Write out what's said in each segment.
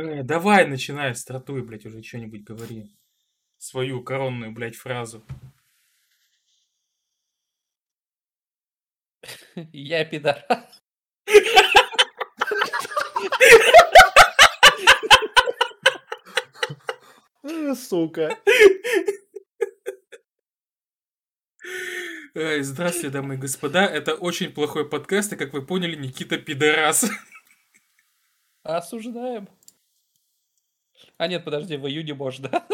Э, давай, начинай, стратуй, блядь, уже что-нибудь говори. Свою коронную, блядь, фразу. Я пидорас. Э, Сука. Здравствуйте, дамы и господа. Это очень плохой подкаст, и, как вы поняли, Никита пидорас. Осуждаем. А нет, подожди, в июне можно.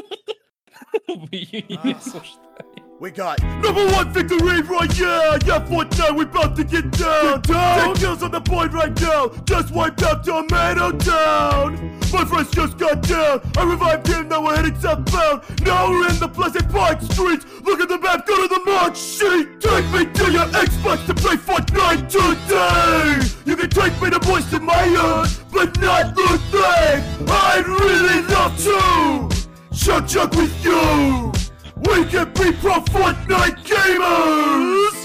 В июне не осуждаем. We got number one victory right yeah, yeah Fortnite we about to get down, get down. Take kills on the point right now, just wiped out Tomato Town. My friends just got down, I revived him, now we're heading southbound. Now we're in the Pleasant Park streets, look at the map, go to the mark sheet. Take me to your Xbox to play Fortnite today. You can take me to moisten my ear, but not the thing. I'd really love to. Chuck chuck with you We can be pro Fortnite gamers!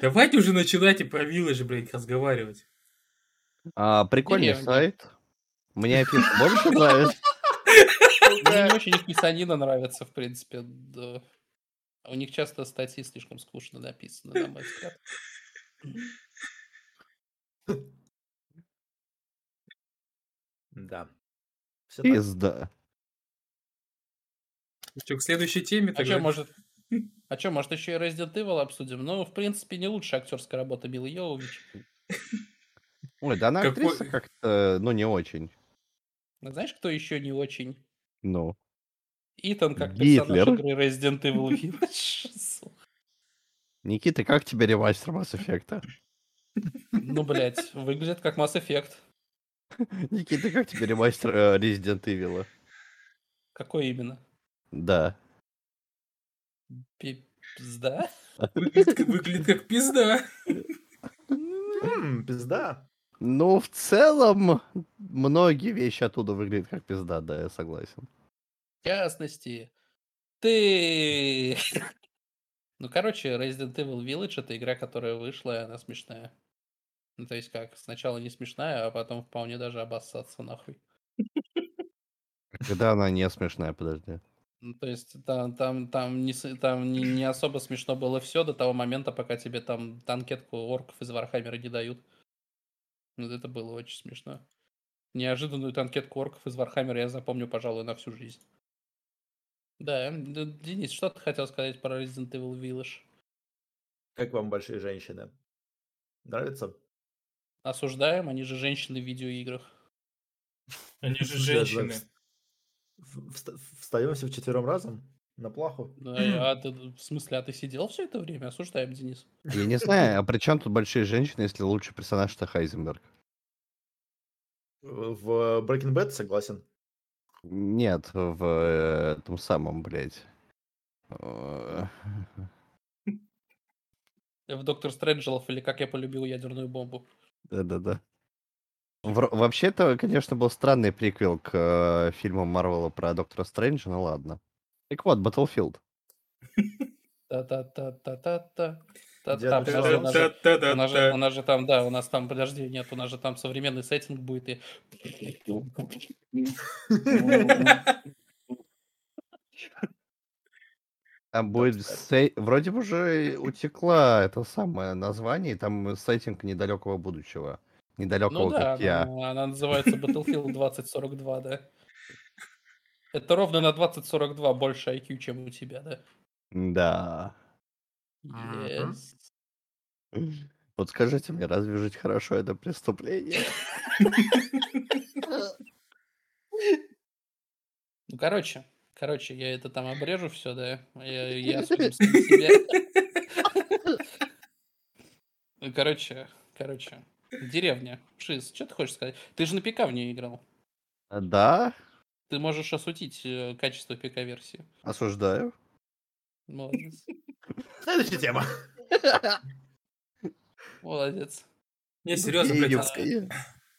Давайте уже начинайте про Village, блядь, разговаривать. А, прикольный Деревня. сайт. Мне афиша больше нравится. Мне не очень их писанина нравится, в принципе. да. У них часто статьи слишком скучно написаны, на мой взгляд. Да. Пизда. Что, к следующей теме А тогда? что, может... А что, может, еще и Resident Evil обсудим? Ну, в принципе, не лучшая актерская работа Милы Йовович. Ой, да она Какой- актриса как-то, ну, не очень. А Знаешь, кто еще не очень? Ну. Итан как персонаж Гитлер. игры Resident Evil Village. Никита, как тебе ремастер Mass Effect? Ну, блядь, выглядит как Mass Effect. Никита, как тебе ремастер э, Resident Evil? Какой именно? Да. Пизда? Выглядит, как- выглядит как пизда. М, Пизда. Ну, в целом, многие вещи оттуда выглядят как пизда, да, я согласен. В частности, ты... Ну, короче, Resident Evil Village это игра, которая вышла, и она смешная. Ну, то есть как, сначала не смешная, а потом вполне даже обоссаться нахуй. Когда она не смешная, подожди. Ну, то есть там, там, там, не, там не, не особо смешно было все до того момента, пока тебе там танкетку орков из Вархаммера не дают. Вот это было очень смешно. Неожиданную танкетку орков из Вархаммера я запомню, пожалуй, на всю жизнь. Да, Денис, что ты хотел сказать про Resident Evil Village? Как вам большие женщины? Нравится? Осуждаем, они же женщины в видеоиграх. Они же женщины. Встаемся вчетвером разом на плаху. Да, а ты, в смысле, а ты сидел все это время? Осуждаем, Денис. Я не знаю, а при чем тут большие женщины, если лучший персонаж это Хайзенберг? В Breaking Bad согласен. Нет, в э, том самом, блядь. В Доктор Стрэнджелов или Как я полюбил ядерную бомбу. Да-да-да. Вообще-то, конечно, был странный приквел к э, фильму Марвела про Доктора Стрэнджа, ну ладно. Так вот, Battlefield. Та-та-та-та-та-та. У нас же- Та-та-та-та-та. у нас же- у нас же там, да, у нас там, подожди, нет, у нас же там современный сеттинг будет и... Там будет сей- вроде бы уже утекла это самое название, и там сеттинг недалекого будущего. Недалекого, Ну да, как я. она, она называется Battlefield 2042, да. Это ровно на 2042 больше IQ, чем у тебя, да? Да. Yes. Вот скажите мне, разве жить хорошо это преступление? Ну, короче, короче, я это там обрежу все, да? Я, я себя. Ну, Короче, короче, деревня. Шиз, что ты хочешь сказать? Ты же на ПК в нее играл. А, Да, Ты можешь осудить э, качество ПК-версии. осуждаю. Молодец. Следующая тема. Молодец. Не, серьезно, блядь, Геевская.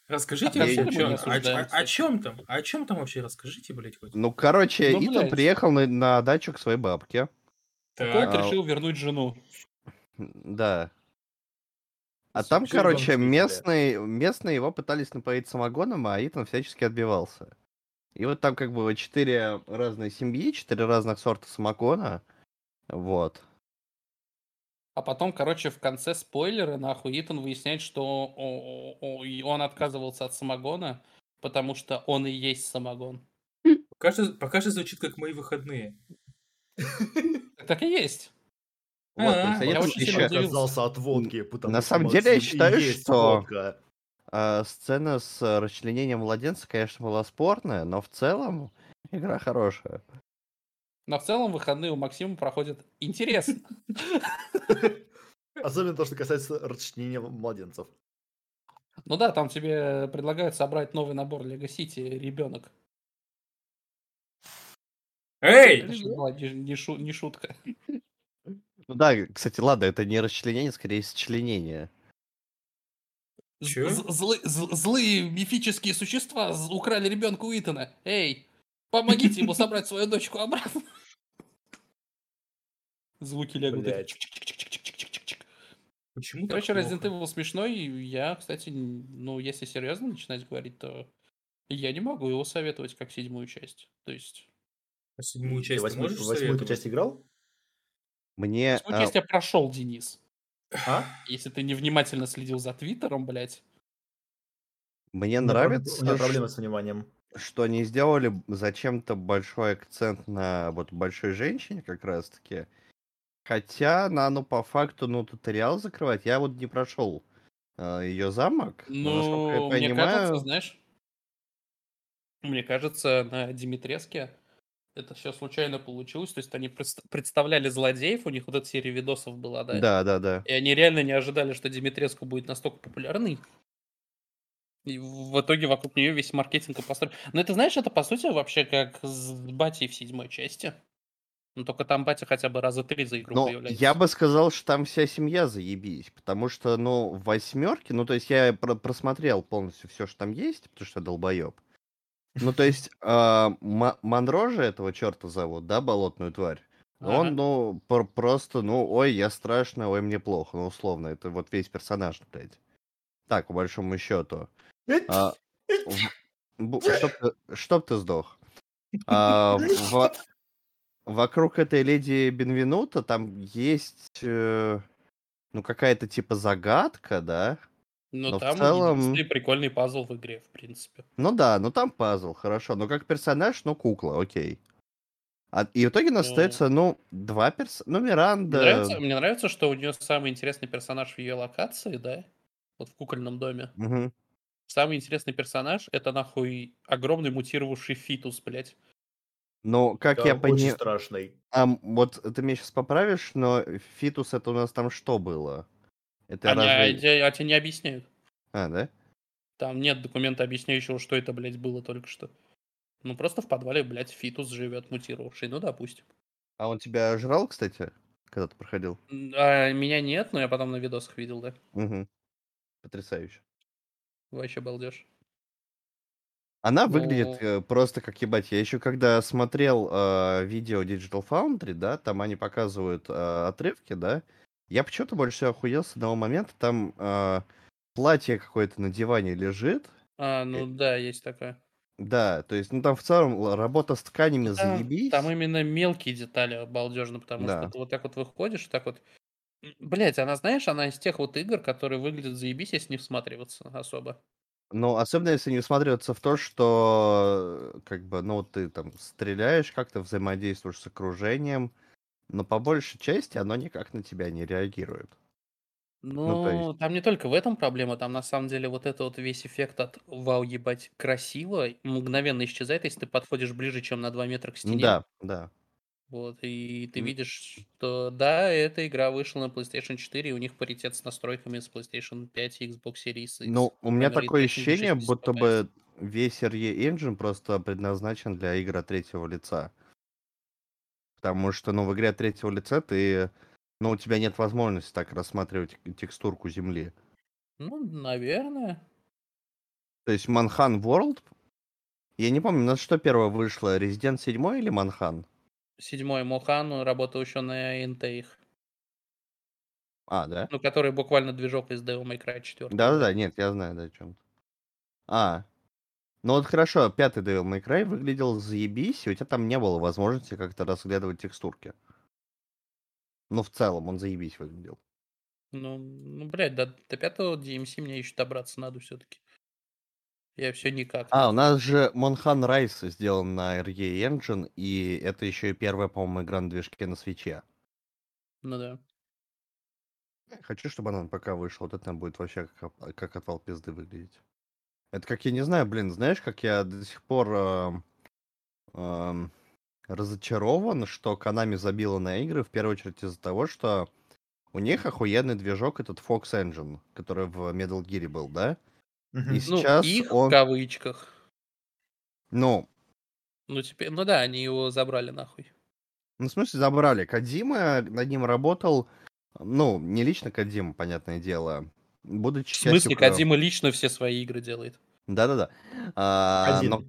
расскажите А вообще, о чем, о, о кстати? чем там, о чем там вообще расскажите, блядь, хоть. Ну, короче, Ну, Итан приехал на, на дачу к своей бабке. Кольт Так, А, решил вернуть жену. Да. А там, короче, местные, местные его пытались напоить самогоном, а Итан всячески отбивался. И вот там как бы четыре разные семьи, четыре разных сорта самогона. Вот. А потом, короче, в конце спойлеры, нахуй, Итан выясняет, что он отказывался от самогона, потому что он и есть самогон. Пока что, пока что звучит как мои выходные. Так и есть. Вот, то А, есть я очень еще- отказался от водки, потому На что самом деле, я считаю, что- водка. А, сцена с расчленением младенца, конечно, была спорная, но в целом игра хорошая. Но в целом выходные у Максима проходят интересно. Особенно то, что касается расчленения младенцев. Ну да, там тебе предлагают собрать новый набор Лего Сити ребенок. Эй! Это же была не, не шу- не шутка. Ну да, кстати, ладно, это не расчленение, скорее счленение. З- Чё? злы- злые мифические существа украли ребенка у Итана. Эй, помогите ему собрать свою дочку обратно. Звуки чик-чик-чик-чик-чик-чик-чик. Почему Короче? Resident Evil смешной. и Я, кстати, ну, если серьезно начинать говорить, то я не могу его советовать как седьмую часть. То есть, А седьмую часть ты восьмую, часть играл? Мне... седьмую а, часть я прошел, Денис. А? Если ты невнимательно следил за Твиттером, блядь. Мне У меня нравится, У меня проблемы с вниманием. что они сделали зачем-то большой акцент на вот большой женщине как раз-таки. Хотя на ну по факту ну туториал закрывать я вот не прошел ее замок. но, насколько Ну, я мне понимаю, кажется, знаешь, мне кажется, на Димитреске это все случайно получилось. То есть они пред- представляли злодеев, у них вот эта серия видосов была, да? да, да, да. И они реально не ожидали, что Димитреску будет настолько популярный. И в итоге вокруг нее весь маркетинг и построен. Но это, знаешь, это по сути вообще как с Батей в седьмой части. Ну, только там Батя хотя бы раза три за игру Ну, появляется. я бы сказал, что там вся семья заебись, потому что, ну, в восьмерке, ну, то есть я про- просмотрел полностью все, что там есть, потому что я долбоеб. Ну, то есть, Ма- Монро же этого черта зовут, да, болотную тварь? Ага. Он, ну, пр- просто, ну, ой, я страшно, ой, мне плохо, ну, условно, это вот весь персонаж, блядь. Так, по большому счету. А, в- чтоб, ты, чтоб ты сдох. А, в- вокруг этой леди Бенвенута там есть, э, ну, какая-то типа загадка, да? Но, но в там целом- единственный прикольный пазл в игре, в принципе. Ну да, ну там пазл, хорошо. Но как персонаж, ну, кукла, окей. А, и в итоге у нас Ну. остается, ну, два персонажа. Ну, Мне, Миранда... нравится, мне нравится, что у нее самый интересный персонаж в ее локации, да? Вот в кукольном доме. Мгм. Самый интересный персонаж это нахуй огромный мутировавший фитус, блядь. Ну, как Да, я очень понимаю... страшный. А, вот ты меня сейчас поправишь, но фитус это у нас там что было? Это Они, а, разве... те- а тебе не объясняют. А, да? Там нет документа, объясняющего, что это, блядь, было только что. Ну, просто в подвале, блядь, фитус живет мутировавший. Ну, допустим. А он тебя жрал, кстати, когда ты проходил? А меня нет, но я потом на видосах видел, да. Угу. Потрясающе. Вообще балдеж. Она Ну- выглядит э, просто как ебать. Я еще когда смотрел э, видео Digital Foundry, да, там они показывают э, отрывки, да, я почему-то больше всего охуел с одного момента, там э, платье какое-то на диване лежит, А, ну да, есть такая. да, то есть, ну там в целом работа с тканями Там, заебись. там именно мелкие детали балдежно, потому Да. что ты вот так вот выходишь, так вот. Блять, она, знаешь, она из тех вот игр, которые выглядят заебись, если не всматриваться особо. Ну, особенно если не всматриваться в то, что, э, как бы, ну, ты там стреляешь, как-то взаимодействуешь с окружением, но по большей части оно никак на тебя не реагирует. Ну, то есть- там не только в этом проблема, там на самом деле вот это вот весь эффект от вау, ебать, красиво мгновенно исчезает, если ты подходишь ближе, чем на 2 метра к Ну стене. Да, да. Вот, и ты видишь, что да, эта игра вышла на PlayStation 4, и у них паритет с настройками с PlayStation 5 и Xbox Series X. Ну, у меня такое ощущение, 60 будто бы весь RE Engine просто предназначен для игр третьего лица. Потому что, ну, в игре от третьего лица ты... Ну, у тебя нет возможности так рассматривать текстурку земли. Ну, наверное. То есть Манхан World... Я не помню, на что первое вышло, Resident 7 или Манхан? Седьмой Мохан работал еще на их. А, да? Ну, который буквально движок из Devil May Cry 4. Да-да-да, нет, я знаю, да, о чем. А, ну вот хорошо, пятый Devil May Cry выглядел заебись, и у тебя там не было возможности как-то разглядывать текстурки. Ну, в целом, он заебись выглядел. Ну, ну, блядь, до, до пятого DMC мне еще добраться надо все-таки. Я все никак. А, у нас же Монхан Райс сделан на RE Engine, и это еще и первая, по-моему, игра на движке на свече. Ну да. Хочу, чтобы она пока вышла, вот это будет вообще как, как отвал пизды выглядеть. Это как, я не знаю, блин, знаешь, как я до сих пор эм, эм, разочарован, что Konami забила на игры, в первую очередь из-за того, что у них охуенный движок этот Fox Engine, который в Metal Gear был, да? Мгм. И Ну, сейчас их в он, кавычках. ну, Ну, теперь, ну да, они его забрали нахуй. ну, в смысле, забрали. Кадима над ним работал, ну, не лично Кадима, понятное дело, будучи В смысле, Кадима лично все свои игры делает? Да-да-да. А, но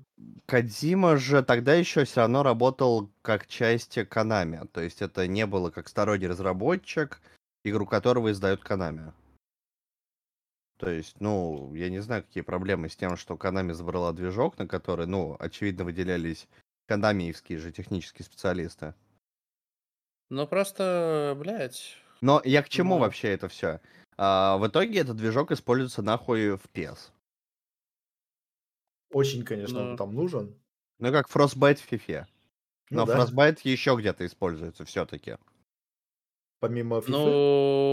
Кадима же тогда еще все равно работал как часть Konami. То есть это не было как сторонний разработчик, игру которого издают Konami. То есть, ну, я не знаю, какие проблемы с тем, что Konami забрала движок, на который, ну, очевидно, выделялись канамиевские же технические специалисты. Ну, просто, блядь, Но я к чему Ну. вообще это все? В итоге этот движок используется нахуй в PES. Очень, конечно, Ну. он там нужен. Ну, как Frostbite в FIFA. Ну Но да, Frostbite еще где-то используется все-таки. помимо FIFA.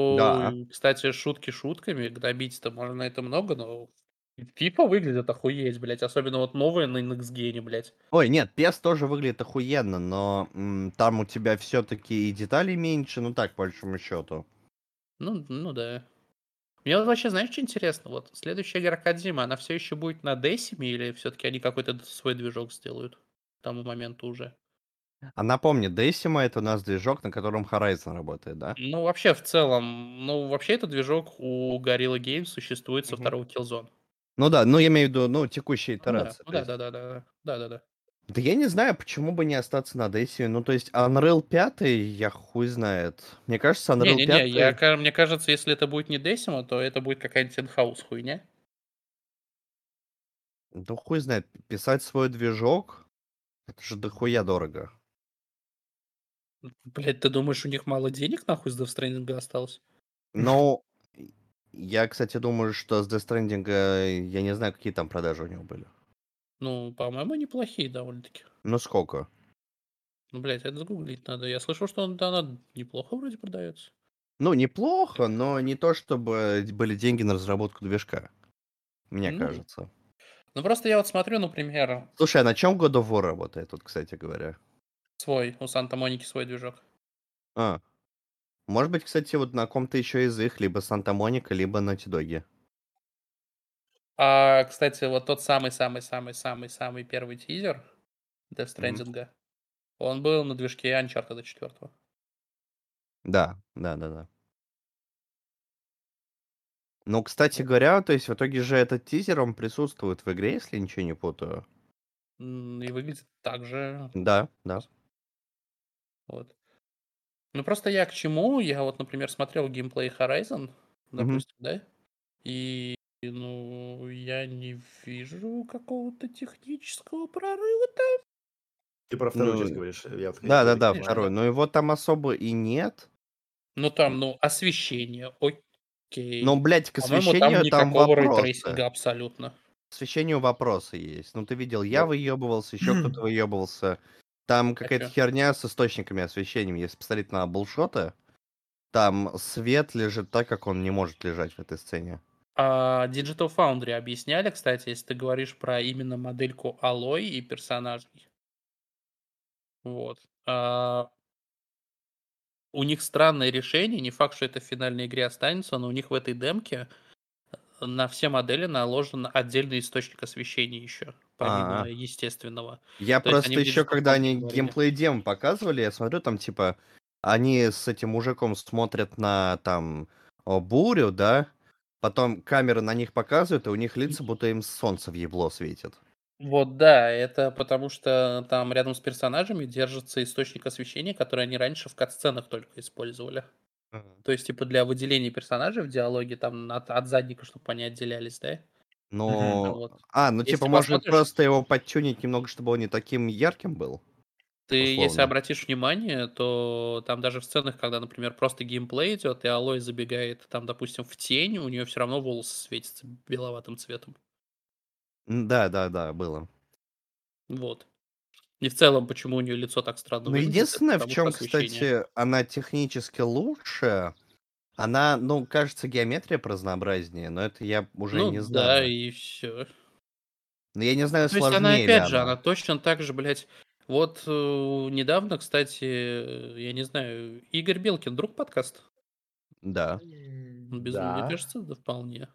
Ну, Да. кстати, шутки шутками, гнобить-то можно на это много, но FIFA выглядит охуеть, блядь, особенно вот новые на NXGN, блядь. Ой, нет, PES тоже выглядит охуенно, но м, там у тебя все-таки и деталей меньше, ну так, по большому счету. Ну, ну да. Мне вот вообще, знаешь, что интересно? Вот следующая игра Кадзима, она все еще будет на Десиме или все-таки они какой-то свой движок сделают к тому моменту уже? А напомни, Decima это у нас движок, на котором Horizon работает, да? Ну, вообще, в целом, ну, вообще этот движок у Gorilla Games существует со Мгм. второго Killzone. Ну да, ну я имею в виду, ну, текущая Ну да, итерация. ну да, есть. да, да, да, да, да, да. Да я не знаю, почему бы не остаться на Decima. Ну, то есть Unreal 5, я хуй знает. Мне кажется, Unreal Не-не-не, 5... я, ка- мне кажется, если это будет не Десима, то это будет какая-нибудь инхаус хуйня. Да хуй знает, писать свой движок, это же дохуя дорого. Блять, ты думаешь, у них мало денег нахуй с Death Stranding осталось? Но я, кстати, думаю, что с Death Stranding, э, я не знаю, какие там продажи у него были. Ну, по-моему, неплохие довольно-таки. Ну, сколько? Ну, блять, это загуглить надо. Я слышал, что он, да, она неплохо вроде продается. Ну, неплохо, но не то, чтобы были деньги на разработку движка. Мне Ну, кажется. Ну, просто я вот смотрю, например, Слушай, а на чем God of War работает тут, кстати говоря? свой, у Санта-Моники свой движок. А. Может быть, кстати, вот на ком-то еще из их, либо Санта-Моника, либо Naughty Dog. А, кстати, вот тот самый-самый-самый-самый-самый первый тизер Death. Stranding, он был на движке Uncharted 4. Да, да, да, да. Ну, кстати говоря, то есть в итоге же этот тизер, он присутствует в игре, если ничего не путаю. И выглядит так же. Да, да. Вот. Ну, просто я к чему? Я вот, например, смотрел геймплей Horizon, допустим, да? И, ну, я не вижу какого-то технического прорыва там. Ты про вторую Ну, часть говоришь. Я вот Да, да, да, сказать, второй. Но его там особо и нет. Ну, там, ну, освещение, окей. Но, блядь, к По-моему, освещению там, никакого вопросы. абсолютно. К освещению вопросы есть. Ну, ты видел, я выебывался, еще кто-то выебывался. Там какая-то чё? херня с источниками освещения. Если посмотреть на булшоты, там свет лежит так, как он не может лежать в этой сцене. А Digital Foundry объясняли, кстати, если ты говоришь про именно модельку Алой и персонажей. Вот. А, у них странное решение, не факт, что это в финальной игре останется, но у них в этой демке на все модели наложен отдельный источник освещения еще, помимо А. естественного. Я То просто еще, когда они говорили. геймплей дем показывали, я смотрю, там, типа, они с этим мужиком смотрят на, там, о, бурю, да, потом камеры на них показывают, и у них лица будто им солнце в ебло светит. Вот да, это потому что там рядом с персонажами держится источник освещения, который они раньше в кат-сценах только использовали. Ага. То есть, типа, для выделения персонажей в диалоге там от, от задника, чтобы они отделялись, да? Ну, вот. а, ну Если типа, посмотришь- просто его подтюнить немного, чтобы он не таким ярким был? Ты, если условно. обратишь внимание, то там даже в сценах, когда, например, просто геймплей идет, и Алой забегает там, допустим, в тень, у нее все равно волосы светятся беловатым цветом. Да, да, да, было. Вот. И в целом, почему у нее лицо так странно Ну, выглядит, единственное, в чем, кстати, она технически лучше, она, ну, кажется, геометрия разнообразнее, но это я уже ну, не да, знаю. и все. Но я не знаю, То есть она, сложнее опять же, она. она точно так же, блядь, вот э, недавно, кстати, я не знаю, Игорь Белкин, друг подкаст? Да. Он без- Мне Да. кажется, да, вполне.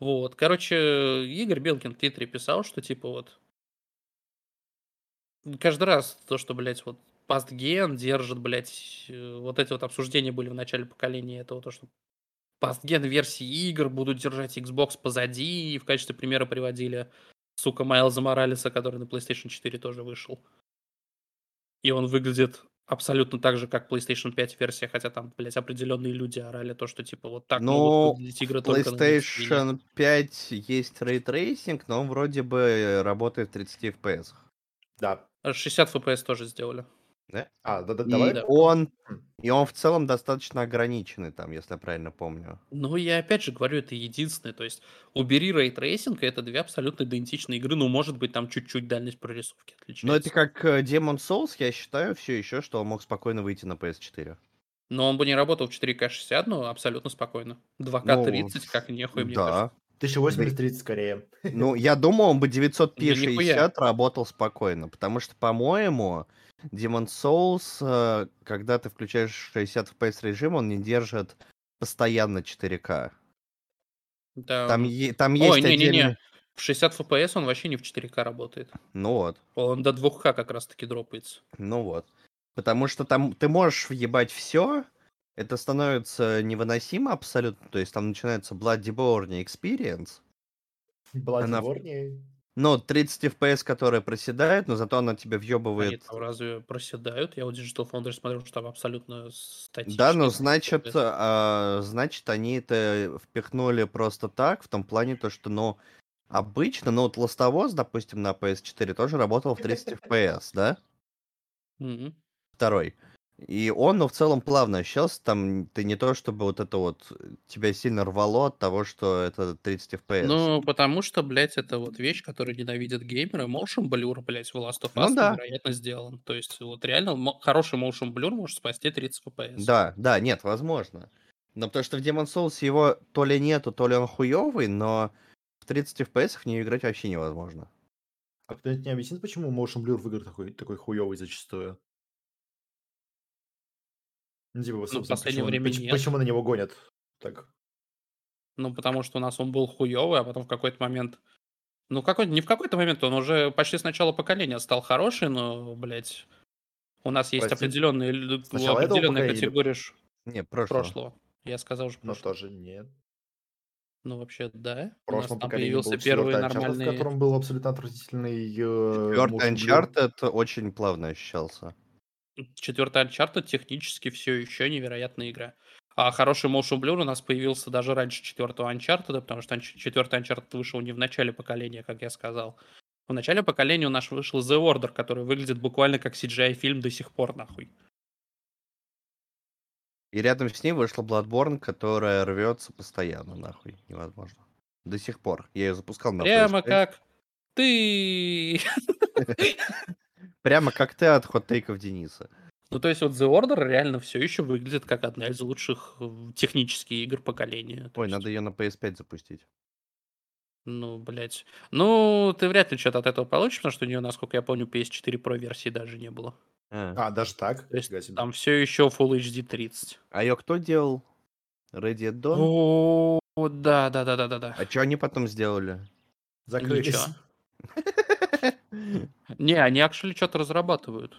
Вот, короче, Игорь Белкин в Твиттере писал, что типа вот каждый раз то, что, блядь, вот пастген держит, блядь, э, вот эти вот обсуждения были в начале поколения этого, то, что пастген версии игр будут держать Xbox позади, и в качестве примера приводили, сука, Майлза Моралеса, который на PlayStation 4 тоже вышел. И он выглядит абсолютно так же, как PlayStation 5 версия, хотя там, блядь, определенные люди орали то, что типа вот так Ну, могут выглядеть игры. PlayStation 5 есть ray tracing, но он вроде бы работает в 30 FPS. Да. А 60 FPS тоже сделали. А, да, да, И давай. да. он, Хм. и он в целом достаточно ограниченный там, если я правильно помню. Ну, я опять же говорю, это единственное. То есть, убери ray tracing, и это две абсолютно идентичные игры. Ну, может быть, там чуть-чуть дальность прорисовки отличается. Но это как э, Demon's Souls, я считаю все еще, что он мог спокойно выйти на PS4. Но он бы не работал в 4К 60, но абсолютно спокойно. 2К 30, как нехуй, мне кажется. да. 1080-30 скорее. Ну, я думаю, он бы 900p Да нихуя. 60 работал спокойно, потому что, по-моему, Demon Souls, э, когда ты включаешь 60 FPS режим, он не держит постоянно 4К. Да. Там, е- там Ой, есть не-не-не. отдельный... В 60 FPS он вообще не в 4К работает. Ну вот, Он до 2К как раз-таки дропается. ну вот. Потому что там ты можешь въебать все, это становится невыносимо абсолютно, то есть там начинается Bloodborne Experience, Была Она- Но 30 FPS, которые проседают, но зато она тебя Они въебывает там разве проседают? Я вот Digital Foundry смотрю, что там абсолютно статично. Да, но значит, а, значит, они это впихнули просто так, в том плане, то, что, ну, обычно, ну, вот Ластовоз, допустим, на PS4 тоже работал в 30 FPS, да? Второй. И он, ну, в целом плавно ощущался, там ты не то, чтобы вот это вот э, тебя сильно рвало от того, что это 30 FPS. Ну, потому что, блядь, это вот вещь, которую ненавидят геймеры. Motion Blur, блядь, в Last of Ну Us да. невероятно сделан. То есть, вот реально хороший Motion Blur может спасти 30 FPS. Да, да, нет, возможно. Но потому что в Demon Souls его то ли нету, то ли он хуёвый, но в 30 FPS в нее играть вообще невозможно. А кто-нибудь не объяснит, почему Motion Blur в играх такой, такой хуёвый зачастую? Ну, типа, вот, в последнее почему, время поч- нет. почему на него гонят? Так. Ну, потому что у нас он был хуёвый, а потом в какой-то момент... Ну, какой не в какой-то момент, он уже почти с начала поколения стал хороший, но, блядь, у нас есть Прости, определенные, лю- с начала этого определенная поколения или Не, прошлого. прошлого. Я сказал уже Но прошлого. тоже нет. Ну, вообще, да. В У нас прошлом там поколении появился был первый четвертый Uncharted, в нормальный... котором был абсолютно отвратительный э, Четвертый. Uncharted очень плавно ощущался. Четвертый Uncharted технически все еще невероятная игра. А хороший motion blur у нас появился даже раньше четвертого Uncharted, потому что четвертый Uncharted вышел не в начале поколения, как я сказал. В начале поколения у нас вышел The Order, который выглядит буквально как CGI-фильм до сих пор, нахуй. И рядом с ней вышла Bloodborne, которая рвется постоянно, нахуй. Невозможно. До сих пор. Я ее запускал на Прямо PS5. как ты... Прямо как ты от хот-тейков Дениса. Ну, то есть вот The Order реально все еще выглядит как одна из лучших э, технических игр поколения. Ой, есть, надо ее на PS5 запустить. Ну, блядь. Ну, ты вряд ли что-то от этого получишь, потому что у нее, насколько я помню, PS4 Pro версии даже не было. А, А, даже так? То есть Фига. Там все еще Full HD 30. а ее кто делал? Ready at Dawn? О, да, да, да, да, да, да. А что они потом сделали? Закрылись. Не, они actually что-то разрабатывают.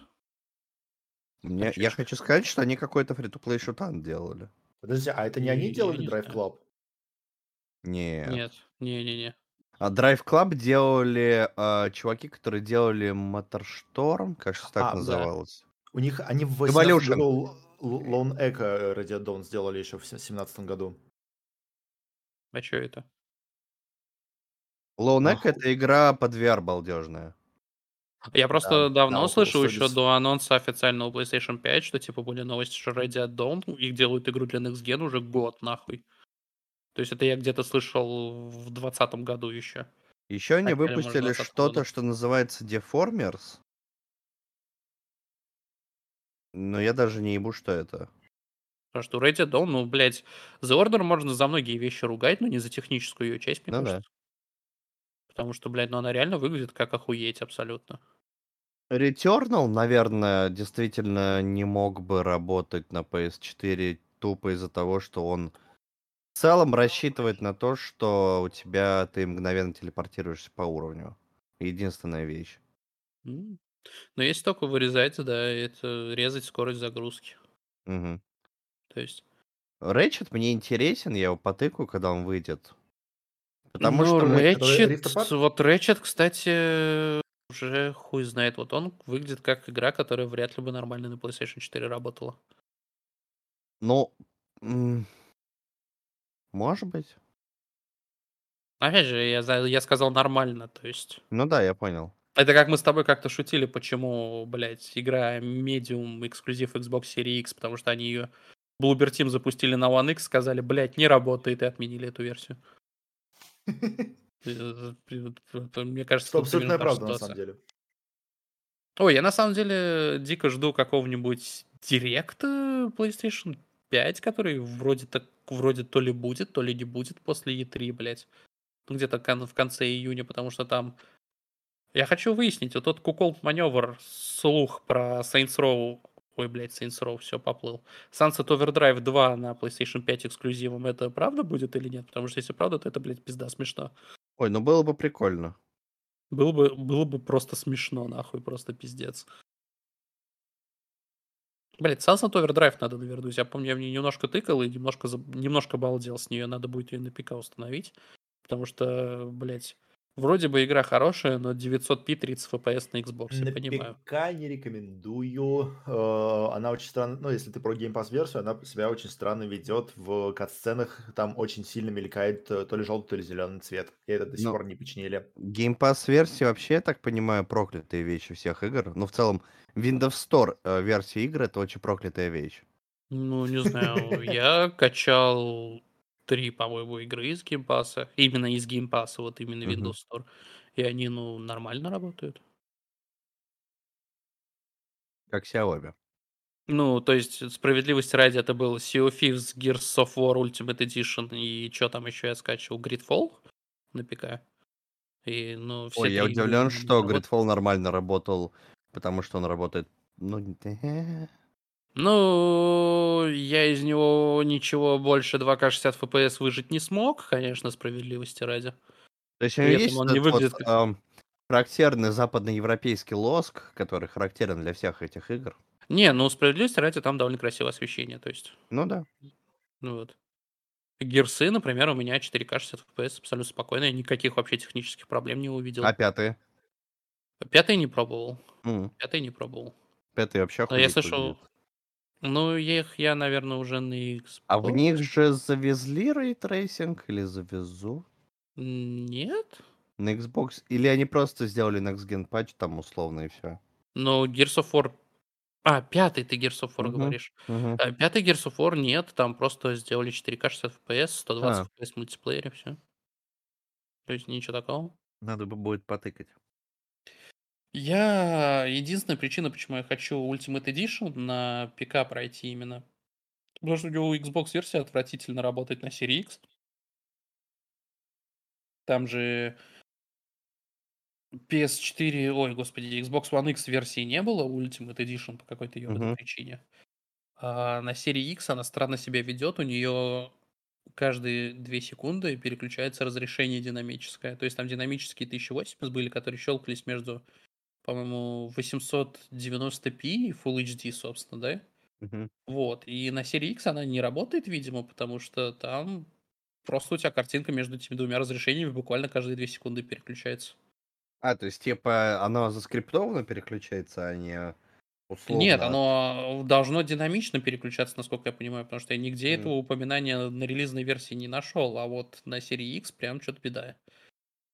Мне- я хочу сказать, что они какой-то фри-то-плей шутан делали. Подожди, а это не они делали не Drive. Club? Не. Нет, не-не-не. А Drive Club делали а, чуваки, которые делали Моторшторм, кажется, так А, да. называлось. У них они в Evolution. 18 году Lone Echo Dawn сделали еще в 2017 году. А что это? Lone Echo это игра под VR балдежная. Я просто давно да, слышал еще до анонса официального PlayStation 5, что типа были новости, что Red Dead Dawn, их делают игру для Next Gen уже год, нахуй. То есть это я где-то слышал в 2020 году еще. Еще они может, выпустили 20 что-то, что называется Deformers. Но я даже не ебу, что это. Потому что Dead Dawn, ну, блядь, The Order можно за многие вещи ругать, но не за техническую ее часть, мне Ну да. кажется. Потому что, блядь, ну она реально выглядит как охуеть абсолютно. Returnal, наверное, действительно не мог бы работать на PS4 тупо из-за того, что он в целом рассчитывает на то, что у тебя ты мгновенно телепортируешься по уровню. Единственная вещь. Но если только вырезать, да, это резать скорость загрузки. Мгм. То есть... Ratchet мне интересен, я его потыкаю, когда он выйдет. Потому ну, что мы... Ratchet, Rift Apart? вот Ratchet, кстати, уже хуй знает. Вот он выглядит как игра, которая вряд ли бы нормально на PlayStation 4 работала. Ну, может быть. Опять же, я, я сказал нормально, то есть... Ну да, я понял. Это как мы с тобой как-то шутили, почему, блядь, игра Medium эксклюзив Xbox Series X, потому что они ее Bloober Team запустили на One X, сказали, блядь, не работает, и отменили эту версию. Э, это, Мне кажется, Что абсолютная правда, на ситуация. самом деле. Ой, я на самом деле дико жду какого-нибудь директа PlayStation 5, который вроде так вроде то ли будет, то ли не будет после E3, блядь. Ну, где-то в конце июня, потому что там... Я хочу выяснить, вот тот кукол маневр, слух про Saints Row... Ой, блядь, Saints Row, все, поплыл. Sunset Overdrive 2 на PlayStation 5 эксклюзивом, это правда будет или нет? Потому что если правда, то это, блядь, пизда смешно. Ой, ну было бы прикольно. Было бы, было бы просто смешно, нахуй, просто пиздец. Блять, Sunset Overdrive надо навернуть. Я помню, я в нее немножко тыкал и немножко, немножко балдел с нее. Надо будет ее на ПК установить. Потому что, блять, вроде бы игра хорошая, но 900p 30 FPS на Xbox, я На понимаю. ПК не рекомендую. Э, Она очень странно, ну, если ты про Game Pass версию, она себя очень странно ведет в кат-сценах. Там очень сильно мелькает э, то ли желтый, то ли зеленый цвет. И это до сих Ну, пор не починили. Game Pass версии вообще, я так понимаю, проклятые вещи всех игр. Ну, в целом, Windows Store э, версия игр это очень проклятая вещь. Ну, не знаю, я качал три, по-моему, игры из Game Pass'а. Именно из Game Pass'а, вот именно. Windows Store. И они, ну, нормально работают. Как Xiaomi. Ну, то есть, справедливости ради, это был Sea of Thieves, Gears of War Ultimate Edition и что там еще я скачивал? GreedFall на ПК. И, ну, все Ой, я игры удивлен, нормально что. Gridfall нормально работал, потому что он работает... Ну, э, Ну, я из него ничего больше 2К60 FPS выжить не смог, конечно, справедливости ради. То есть При есть он не этот вот, выглядит как- характерный западноевропейский лоск, который характерен для всех этих игр. Не, ну, справедливости ради, там довольно красивое освещение, то есть, Ну да. ну вот. Гирсы, например, у меня 4К 60 FPS абсолютно спокойно, я никаких вообще технических проблем не увидел. А пятые? Пятый не пробовал, М, пятый не пробовал. Пятые вообще Но я слышал, выглядят. Ну, их, я, наверное, уже на Xbox. А в них же завезли ray tracing или завезут? Нет? На Xbox? Или они просто сделали next-gen патч там условно и все? Но Gears of War... А, пятый ты Gears of War Мгм. говоришь. А, Пятый Gears of War нет, там просто сделали 4К 60 FPS, 120 А. FPS в мультиплеере, все. То есть ничего такого. Надо бы будет потыкать. Я... Единственная причина, почему я хочу Ultimate Edition на ПК пройти именно, потому что у него Xbox версия отвратительно работает на серии X. Там же PS4, ой, господи, Xbox One X версии не было, Ultimate Edition по какой-то ебаной Мгм. причине. А на серии X она странно себя ведет, у нее каждые 2 секунды переключается разрешение динамическое. То есть там динамические 1080 были, которые щелкались между, по-моему, 890p и Full HD, собственно, да? Мгм. Вот. И на серии X она не работает, видимо, потому что там просто у тебя картинка между этими двумя разрешениями буквально каждые 2 секунды переключается. А, то есть, типа, оно заскриптовано переключается, а не Нет, Условно. оно должно динамично переключаться, насколько я понимаю, потому что я нигде Мгм. этого упоминания на релизной версии не нашел, а вот на серии X прям что-то беда.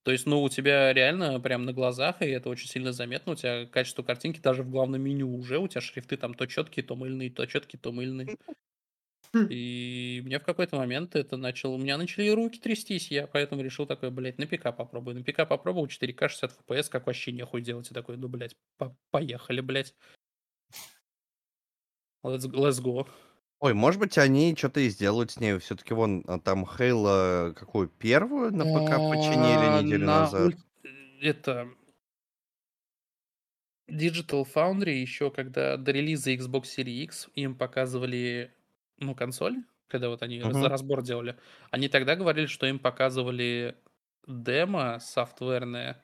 То есть, ну, у тебя реально прям на глазах, и это очень сильно заметно, у тебя качество картинки даже в главном меню уже, у тебя шрифты там то четкие, то мыльные, то четкие, то мыльные. И мне в какой-то момент это начало... У меня начали руки трястись, я поэтому решил такой, блядь, на ПК попробую. На ПК попробовал 4К 60 FPS, как вообще нехуй делать. И такой, ну, блядь, по- поехали, блядь. Let's, let's go. Ой, может быть, они что-то и сделают с ней. Все-таки вон а, там Хейла какую первую на ПК починили А, неделю на назад. уль- Это... Digital Foundry еще, когда до релиза Xbox Series X им показывали, ну, консоль, когда вот они Мгм. разбор делали, они тогда говорили, что им показывали демо софтверное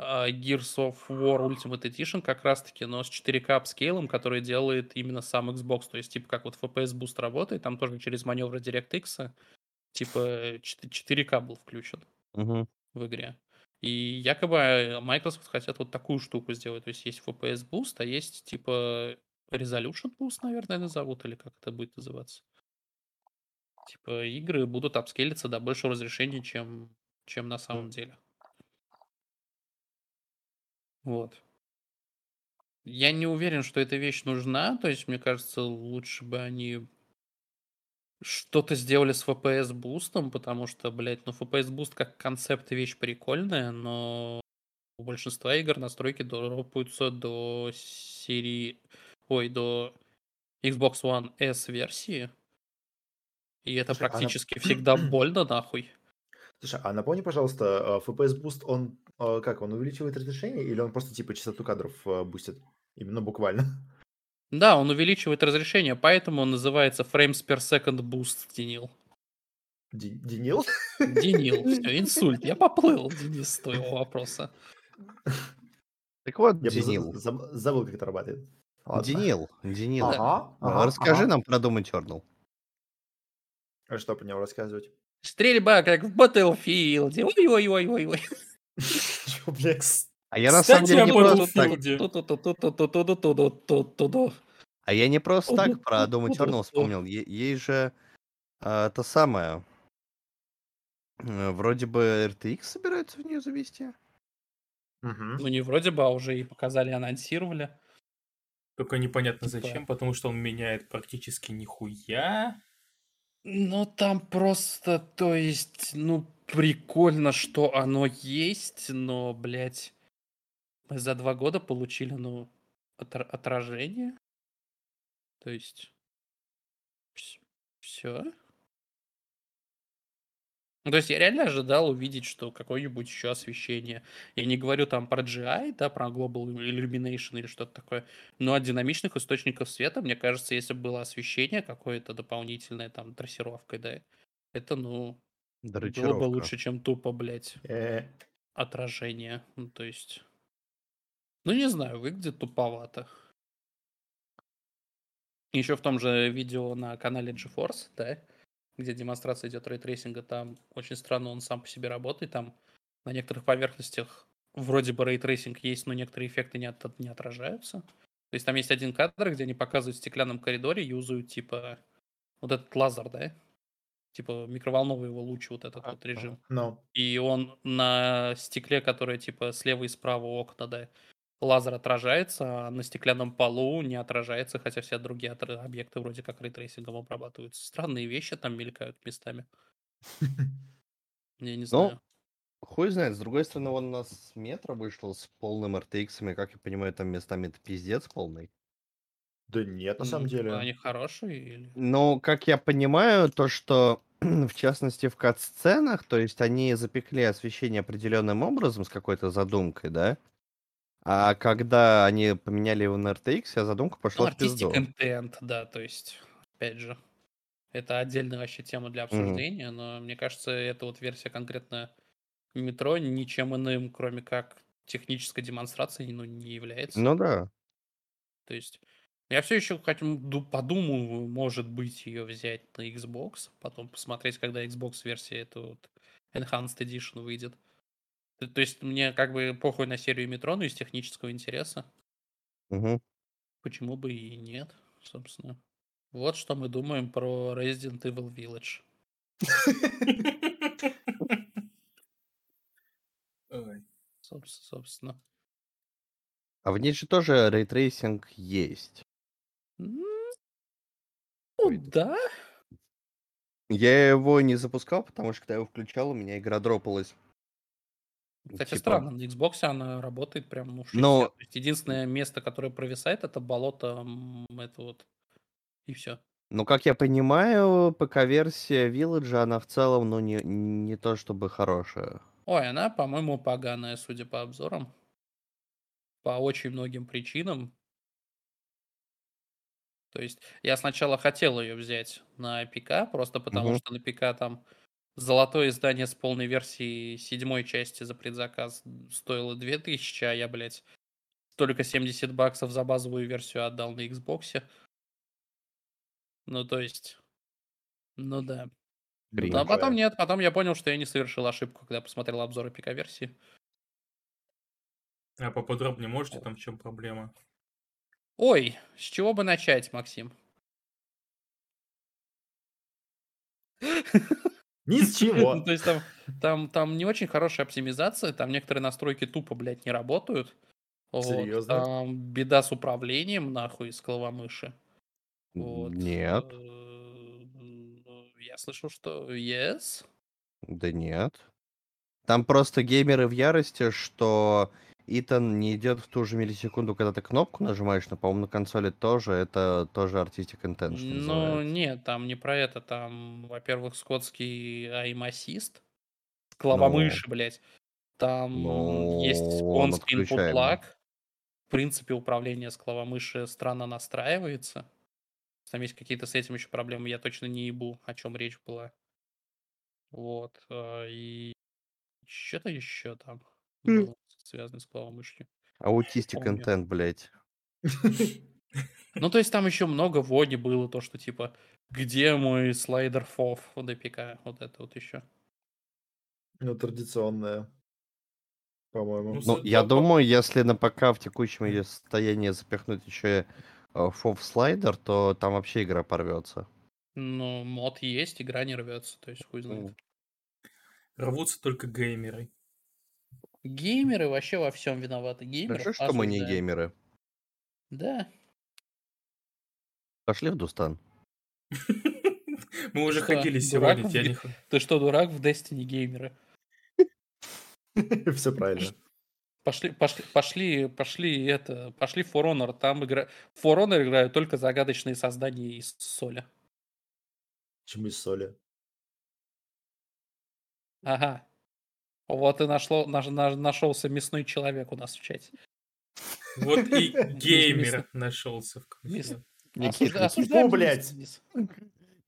Gears of War Ultimate Edition как раз-таки, но с 4К апскейлом, который делает именно сам Xbox. То есть, типа, как вот FPS Boost работает, там тоже через маневры DirectX, типа, 4К был включен Мгм. в игре. И якобы э, Microsoft хотят вот такую штуку сделать. То есть есть FPS Boost, а есть типа Resolution Boost, наверное, назовут, или как это будет называться. Типа игры будут апскейлиться до большего разрешения, чем, чем на самом деле. Вот. Я не уверен, что эта вещь нужна. То есть, мне кажется, лучше бы они что-то сделали с FPS Boost'ом, потому что, блядь, ну FPS Boost как концепт вещь прикольная, но у большинства игр настройки дропаются до серии... Ой, до Xbox One S версии. И это Слушай, а практически всегда больно, нахуй. Слушай, а напомни, пожалуйста, э, FPS Boost, он как, он увеличивает разрешение или он просто типа частоту кадров э, бустит? Именно буквально. Да, он увеличивает разрешение, поэтому он называется Frames per Second Boost, Денил. Денил? Денил, все, инсульт. Я поплыл, Денис, с твоего вопроса. Так вот, Я Денил. заб- забыл, как это работает. Ладно. Денил, Денил. Ага, а, ага, Расскажи ага. нам про Doom Eternal. А что по нему рассказывать? Стрельба, как в Battlefield. Ой-ой-ой-ой-ой. Чё. А я на самом деле не просто А я не просто так про Дом Eternal вспомнил. Ей же а, это самое. Э, вроде бы RTX собираются в нее завести. Ну не вроде бы, а уже и показали, анонсировали. Только непонятно типа зачем, потому что он меняет практически нихуя. Ну там просто, то есть, ну прикольно, что оно есть, но, блядь, мы за два года получили, ну, отра- отражение. То есть, все. Ну, то есть я реально ожидал увидеть, что какое-нибудь еще освещение. Я не говорю там про GI, да, про Global Illumination или что-то такое, но от динамичных источников света, мне кажется, если бы было освещение какое-то дополнительное, там, трассировкой, да, это, ну, было бы лучше, чем тупо, блядь, Э, отражение. Ну, то есть, ну, не знаю, выглядит туповато. Еще в том же видео на канале GeForce, да, где демонстрация идет ray tracing'а, там очень странно он сам по себе работает, там на некоторых поверхностях вроде бы ray tracing есть, но некоторые эффекты не, от- не отражаются. То есть там есть один кадр, где они показывают в стеклянном коридоре, юзают типа вот этот лазер, да, типа микроволновый его луч, вот этот вот режим. Ну, И он на стекле, которое типа слева и справа окна, да, лазер отражается, а на стеклянном полу не отражается, хотя все другие объекты вроде как ray tracing'ом обрабатываются. Странные вещи там мелькают местами. Я не знаю. Хуй знает, с другой стороны, он у нас Метро вышел с полным RTX, как я понимаю, там местами это пиздец полный. Да нет, на самом деле. Они хорошие или... Ну, как я понимаю, то, что в частности в кат-сценах, то есть они запекли освещение определенным образом с какой-то задумкой, да? А когда они поменяли его на RTX, а задумка Ну, пошла в артистик пизду. контент, да, то есть, опять же, это отдельная вообще тема для обсуждения, но мне кажется, эта вот версия конкретно метро ничем иным, кроме как технической демонстрацией, ну, не является. Ну да. То есть я все еще ду- подумаю, может быть, ее взять на Xbox, потом посмотреть, когда Xbox версия это вот Enhanced Edition выйдет. То, то есть мне как бы похуй на серию метро, но из технического интереса. Мгм. Почему бы и нет, собственно. Вот что мы думаем про Resident Evil Village. Собственно. А в ней же тоже ray tracing есть. Ну да. Я его не запускал, потому что когда я его включал, у меня игра дропалась. Кстати, Типа, странно, на Xbox она работает прям ну, в 60. Но- То есть единственное место, которое провисает, это болото, это вот, и все. Ну, как я понимаю, ПК-версия Village, она в целом, ну, не, не то чтобы хорошая. Ой, она, по-моему, поганая, судя по обзорам. По очень многим причинам. То есть я сначала хотел ее взять на ПК, просто потому Мгм. что на ПК там золотое издание с полной версией седьмой части за предзаказ стоило 2000, а я, блядь, только 70 баксов за базовую версию отдал на Xbox. Ну, то есть, ну да. Кринж. Ну, а потом нет, потом я понял, что я не совершил ошибку, когда посмотрел обзоры ПК-версии. А поподробнее можете, там в чем проблема? Ой, с чего бы начать, Максим? Ни с чего. Ну, То есть там, там, там не очень хорошая оптимизация, там некоторые настройки тупо, блядь, не работают. Вот, Серьезно? Там беда с управлением, нахуй, с клавомыши. Вот. Нет, Э, ну, Я слышал, что yes. да нет. Там просто геймеры в ярости, что Итан не идет в ту же миллисекунду, когда ты кнопку нажимаешь, но, по-моему, на консоли тоже, это тоже Artistic Intent, что Ну, называется. нет, там не про это. Там, во-первых, скотский aim assist. Клавомыши, блядь. Там есть Ну, он скотский input lag. В принципе, управление с клавомыши странно настраивается. Там есть какие-то с этим еще проблемы. Я точно не ебу, о чем речь была. Вот. э, И что-то еще там. Связано с клавомышью. Аутистик помню. Intent, блядь. Ну, то есть там еще много вони было, то, что типа, где мой слайдер FOV в ДПК, вот это вот еще. Ну, традиционная. По-моему. Ну, Ну, я по- думаю, если на ПК в текущем ее состоянии запихнуть еще фов слайдер, то там вообще игра порвется. Ну, мод есть, игра не рвется, то есть хуй знает. Рвутся только геймеры. Геймеры вообще во всем виноваты. Геймеры Хорошо, что мы не геймеры. Да. Пошли в Дустан. Мы уже ходили сегодня, не Ты что, дурак в Destiny геймеры? Все правильно. Пошли, пошли, пошли, пошли это, пошли в For Honor, там игра... For Honor играют только загадочные создания из соли. Чему из соли? Ага. Вот и нашло, наш, наш- нашелся мясной человек у нас в чате. Вот и геймер нашелся в мис- конце. Никит, Никит, блядь.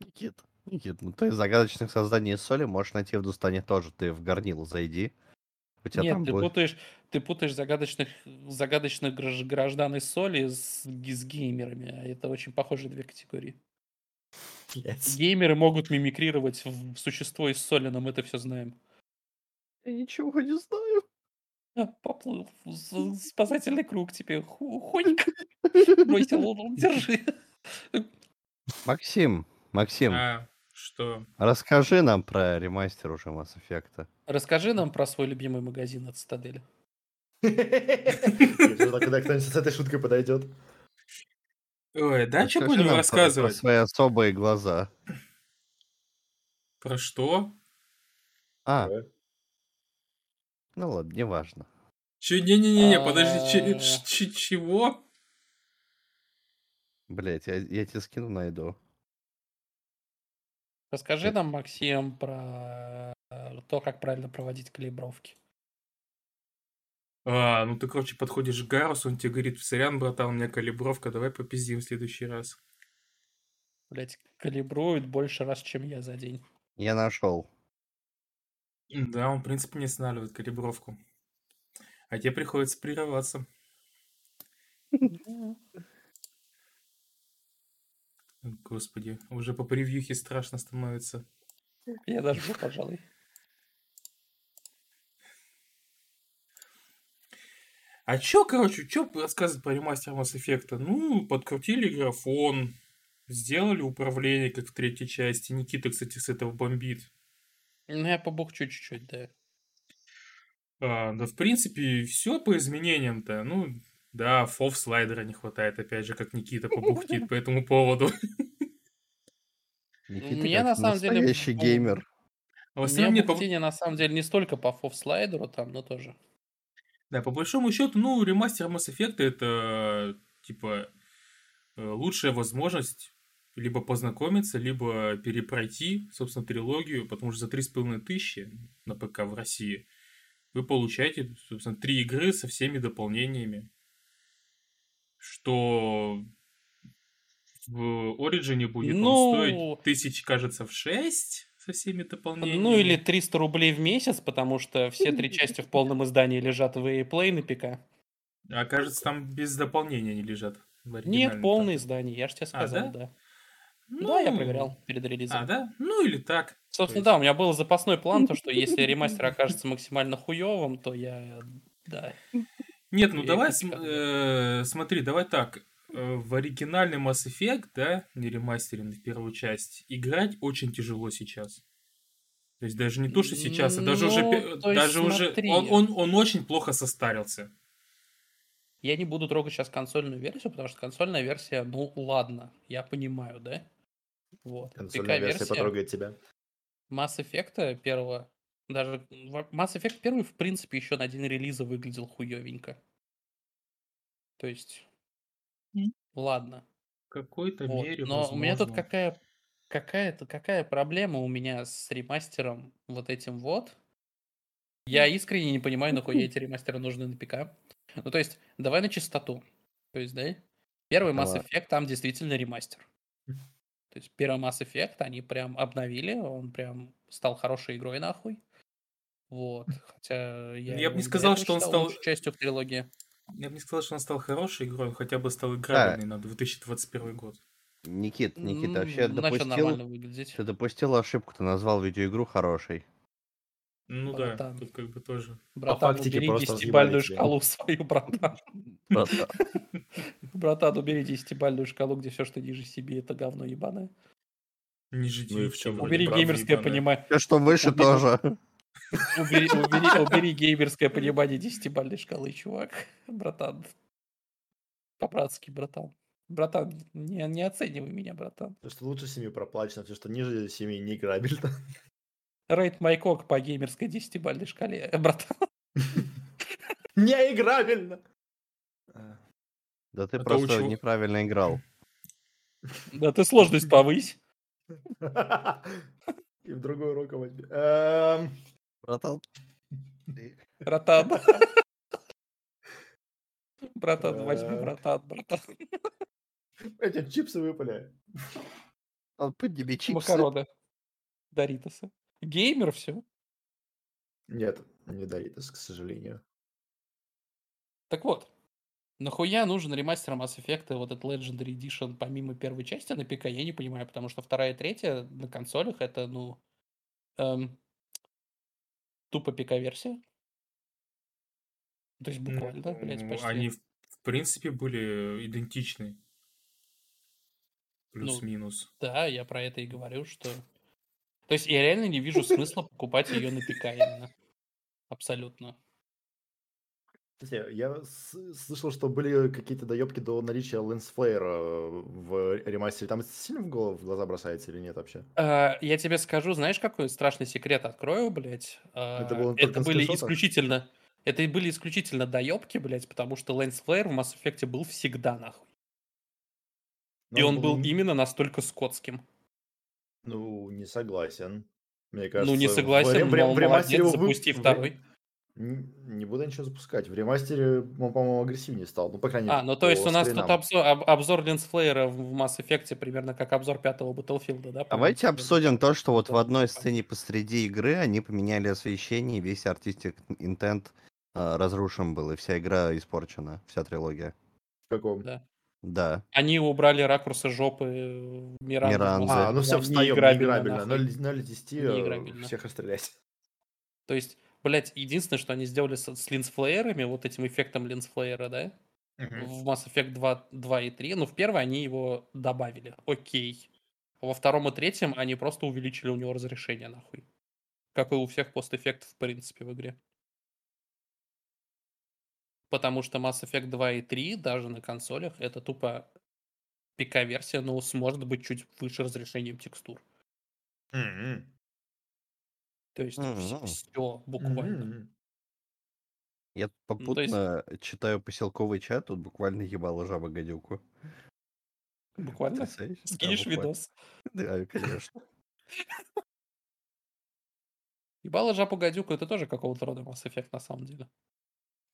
Никит, Никит, ну ты загадочных созданий из соли можешь найти в Дустане тоже. Ты в горнило зайди. У тебя Нет, там ты будет... путаешь, ты путаешь загадочных, загадочных гражд- граждан из соли с, с геймерами. а Это очень похожие две категории. Блядь. Геймеры могут мимикрировать в существо из соли, но мы это все знаем. Я ничего не знаю. А, Поплыл. С- Спасательный круг тебе. Ху- Хоник. Бросил, он, держи. Максим, Максим, А, что? расскажи нам про ремастер уже Mass Effect. Расскажи нам про свой любимый магазин от Цитадели. Я жду, Когда кто-нибудь с этой шуткой подойдет. Ой, да, что будем рассказывать? Про свои особые глаза. Про что? А. ну ладно, неважно. Че, не-не-не, подожди, че- А. ч- ч- чего? Блять, я, я тебе скину найду. Расскажи нам, Максим, про э, то, как правильно проводить калибровки. А, ну ты, короче, подходишь к Гарусу, он тебе говорит, сорян, братан, у меня калибровка, давай попиздим в следующий раз. Блять, калибруют больше раз, чем я за день. Я нашел. Да, он, в принципе, не останавливает калибровку. А тебе приходится прерываться. Господи, уже по превьюхе страшно становится. Я даже, пожалуй. А чё, короче, чё рассказывать про ремастер Mass Effect? Ну, подкрутили графон, сделали управление, как в третьей части. Никита, кстати, с этого бомбит. Ну, я побухчу чуть-чуть, да. А, да, в принципе, все по изменениям-то. Ну, да, фов слайдера не хватает, опять же, как Никита побухтит по этому поводу. Никита, Мне как на самом деле настоящий геймер. А в У меня нет, по- бухтение на самом деле не столько по фоф-слайдеру там, но тоже. Да, по большому счету, ну, ремастер Mass Effect это, типа, э, лучшая возможность либо познакомиться, либо перепройти, собственно, трилогию, потому что за 3,5 тысячи на ПК в России вы получаете, собственно, три игры со всеми дополнениями, что в Ориджине будет он Ну, стоить тысяч, кажется, в 6 со всеми дополнениями. Ну или 300 рублей в месяц, потому что все три части в полном издании лежат в EA на ПК. А кажется, там без дополнения они лежат. Нет, полное так. издание, я же тебе А, сказал, да? Да. Да, я Ну, проверял перед релизом. А, да? Ну или так. Собственно, То да, у меня был запасной план, то, что если ремастер окажется максимально хуевым, то я, да. Нет, ну Я давай, см- э, смотри, давай так. Э, В оригинальный Mass Effect, да, не ремастеренный в первую часть, играть очень тяжело сейчас. То есть даже не то, что сейчас, а даже уже, Ну, есть даже уже, он, он очень плохо состарился. Я не буду трогать сейчас консольную версию, потому что консольная версия, ну ладно, я понимаю, да? Вот. Консольная версия потрогает тебя. Mass Effect первого, даже Mass Effect первый, в принципе, еще на день релиза выглядел хуевенько. То есть, М. ладно. В какой-то Вот. мере, Но у меня тут возможно. какая какая-то какая проблема у меня с ремастером вот этим вот. Я искренне не понимаю, нахуя эти ремастеры нужны на ПК. Ну, то есть, давай на чистоту. То есть, да, первый Mass. Effect там действительно ремастер. То есть, первый Mass Effect они прям обновили, он прям стал хорошей игрой нахуй. Вот. Хотя я, Я бы не сказал, что он стал- частью трилогии. Я бы не сказал, что он стал хорошей игрой, он хотя бы стал играбельный на 2021 год. Никит, Никита, вообще допустил, ты допустил ошибку, ты назвал видеоигру хорошей. Ну да, Братан. тут как бы тоже. Братан, фактике убери десятибальную шкалу свою, братан. Братан. Братан, убери десятибальную шкалу, где все, что ниже себе, это говно ебаное. Ниже Ну в вроде Убери геймерское ебаная. понимание. Всё, что выше Убери- тоже. Убери, убери, убери геймерское понимание десятибальной шкалы, чувак. Братан. По-братски, братан. Братан, не, не оценивай меня, братан. Все, что лучше семьи проплачено, все, что ниже семьи не играбельно. Рейд Майкок по геймерской десятибальной шкале, э, братан. Не играбельно! А, Да ты А то просто учу. неправильно играл. Да ты сложность повысь. И в другую руку возьми. Братан. Братан. Братан, возьми, братан, братан. Эти чипсы выпали. Он подними чипсы. Макароны. Доритосы. Геймер все. Нет, не Доритас, к сожалению. Так вот, нахуя нужен ремастер Mass Effect, вот этот Legendary Edition, помимо первой части на ПК, я не понимаю, потому что вторая и третья на консолях это, ну, эм, тупо ПК-версия. То есть буквально, блядь, Ну, почти. Они, в в принципе, были идентичны. Ну, Плюс-минус. Да, я про это и говорю, что... То есть я реально не вижу смысла покупать ее на ПК именно. Абсолютно. Я слышал, что были какие-то доебки до наличия лэнсфлеера в ремастере. Там сильно в голову в глаза бросается или нет вообще? А, я тебе скажу, знаешь, какой страшный секрет открою, блядь? А, Это было это были исключительно... Это и были исключительно доебки, блядь, потому что Лэнс Флэр в Mass Effect был всегда нахуй. И Ну, он был м, именно настолько скотским. Ну, не согласен. Мне кажется, Ну, не в согласен, в ре- мол, в ремастере молодец, вы- запусти в ре- второй. Не буду ничего запускать. В ремастере он, по-моему, агрессивнее стал. Ну, по крайней мере, А, ну то есть у нас тут скринам. обзор, об- обзор Линсфлеера в Mass Effect примерно как обзор пятого Battlefield, да? Давайте обсудим то, что вот в одной сцене посреди игры они поменяли освещение, и весь артистик интент а, разрушен был, и вся игра испорчена, вся трилогия. В каком? Да. Да. Они убрали ракурсы жопы э, Миранды. Миранды. А, ну все, встаем, неиграбельна, неиграбельно. нахуй. 0 из 10 Неиграбельно. всех расстрелять. То есть Блять, единственное, что они сделали с, с линзфлеерами, вот этим эффектом линзфлеера, да, Мгм. в Mass Effect 2, 2 и 3. Ну, в первой они его добавили. Окей. Во втором и третьем они просто увеличили у него разрешение, нахуй. Как и у всех постэффектов, в принципе, в игре. Потому что Mass Effect 2 и 3 даже на консолях это тупо ПК-версия, но сможет быть чуть выше разрешением текстур. М-м. То есть Мгм. все буквально. М-м. Я Ну, то есть- попутно читаю поселковый чат, тут буквально ебало жаба гадюку. Буквально. Потрясающе. Да, Скинешь буквально. видос. Да, конечно. Ебало жапу гадюку это тоже какого-то рода Mass Effect на самом деле.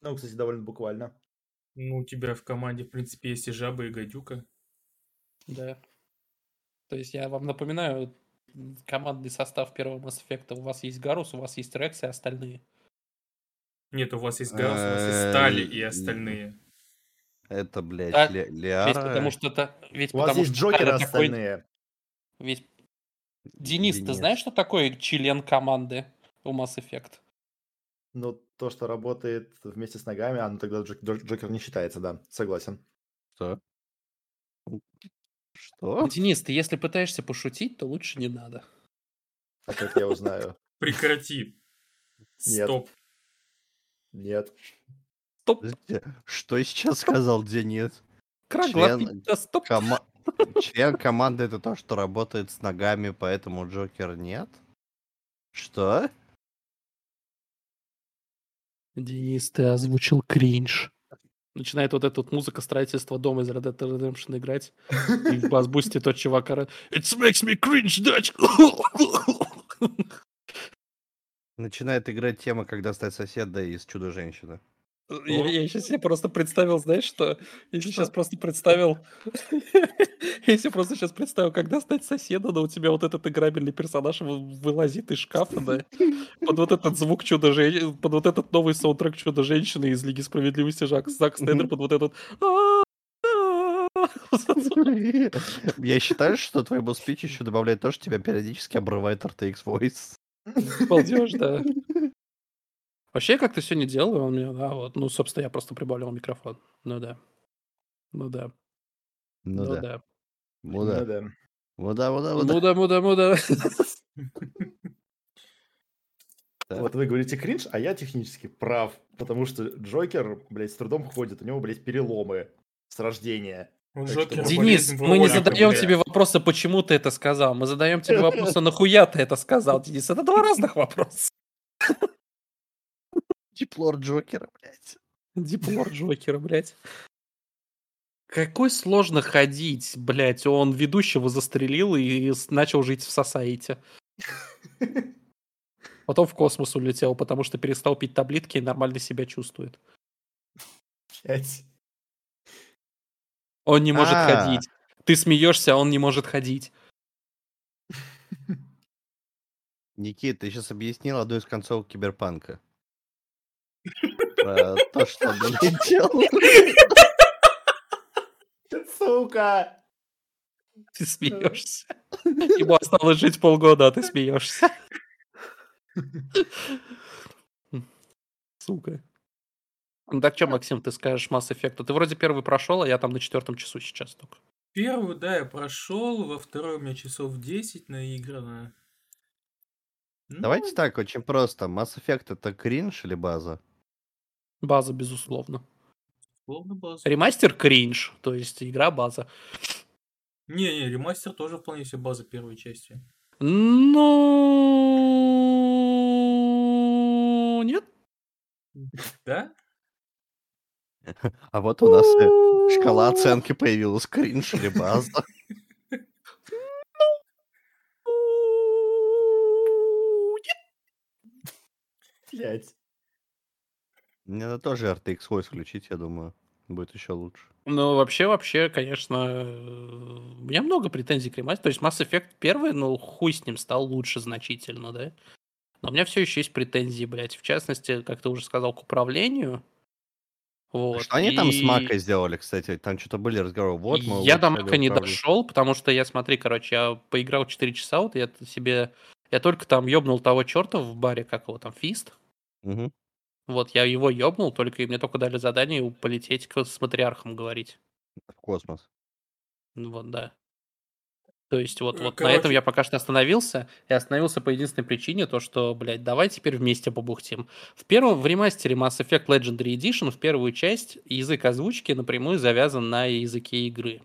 Ну, кстати, довольно буквально. Ну, у тебя в команде, в принципе, есть и жаба, и гадюка. Да. То есть я вам напоминаю, командный состав первого Mass Effect. У вас есть Гарус, у вас есть Рекс и остальные. Нет, у вас есть Гаусс, у вас есть Стали и Э, остальные. Это, блядь, Так, Ле- Ведь Лиара. потому что это... Ведь У вас потому есть что Джокеры остальные. Ведь... Денис, ты Денис. знаешь, что такое член команды у Mass Effect? Но то, что работает вместе с ногами, оно тогда Джок- Джок- Джокер не считается, да. Согласен. Что? Что? Денис, ты если пытаешься пошутить, то лучше не надо. А как я узнаю? Прекрати. Нет. Стоп. Нет. Стоп, Что сейчас сказал Денис? Член- да стоп. Кома- Член команды это то, что работает с ногами, поэтому Джокер нет? Что? Денис, ты озвучил кринж. Начинает вот эта вот музыка строительства дома из Red Dead Redemption играть. И в бас-бусте тот чувак It makes me cringe, Dutch. Начинает играть тема, когда стать соседа из Чудо-женщины. Я, я сейчас себе просто представил, знаешь что? Я сейчас просто представил... Себе просто сейчас представил, когда стать соседом, но у тебя вот этот играбельный персонаж вы- вылазит из шкафа, да? Под вот этот звук чудо женщины, под вот этот новый саундтрек чудо женщины из Лиги Справедливости Жак Зак Снайдер, под вот этот... Я считаю, что твоему спичу еще добавляет то, что тебя периодически обрывает RTX Voice. Балдеж, да. Вообще, я как-то сегодня делаю, он мне, да, вот, ну, собственно, я просто прибавлял микрофон. Ну да. Ну да. Ну да. да. Ну да. да. Ну да, ну да, ну да. Муда, муда, муда. Да. Вот вы говорите кринж, а я технически прав. Потому что Джокер, блядь, с трудом ходит. У него, блядь, переломы с рождения. Что- Денис, мы не задаем тебе вопроса, почему ты это сказал. Мы задаем тебе вопросы, нахуя ты это сказал, Денис. Это два разных вопроса. Теплор Джокера, блядь. Диплор Джокера, блядь. Какой сложно ходить, блядь. Он ведущего застрелил и начал жить в Сосаите. Потом в космос улетел, потому что перестал пить таблетки и нормально себя чувствует. Блядь. Он не может А. ходить. Ты смеешься, а он не может ходить. Никит, ты сейчас объяснил одну из концов Киберпанка. Про то, что он летел. Сука! Ты смеешься. Ему осталось жить полгода, а ты смеешься. Сука. Ну так что, Максим, ты скажешь Mass Effect? Ты вроде первый прошел, а я там на четвертом часу сейчас только. Первую, да, я прошел, во второй у меня часов 10 наиграно. Ну, Давайте так, очень просто. Mass Effect это кринж или база? База, безусловно. Словно базу. Ремастер кринж, то есть игра база. Не-не, ремастер тоже вполне себе база первой части. Ну... Нет? Да? А вот у нас шкала оценки появилась. Кринж или база? Блядь. Мне надо тоже RTX Voice включить, я думаю. Будет еще лучше. Ну, вообще, вообще, конечно, э, у меня много претензий к ремастеру. То есть Mass Effect первый, ну, хуй с ним стал лучше значительно, да? Но у меня все еще есть претензии, блядь. В частности, как ты уже сказал, к управлению. Вот. Что они там с И Макой сделали, кстати? Там что-то были разговоры. Вот мы я до Мака не дошел, потому что я, смотри, короче, я поиграл 4 часа, вот я себе... Я только там ёбнул того черта в баре, как его там, Фист. Мгм. Вот я его ёбнул, только и мне только дали задание полететь к с матриархом говорить. В космос. Ну вот, да. То есть вот, Э, вот на этом я пока что остановился. И остановился по единственной причине, то что, блядь, давай теперь вместе побухтим. В первом, в ремастере Mass Effect Legendary Edition, в первую часть, язык озвучки напрямую завязан на языке игры.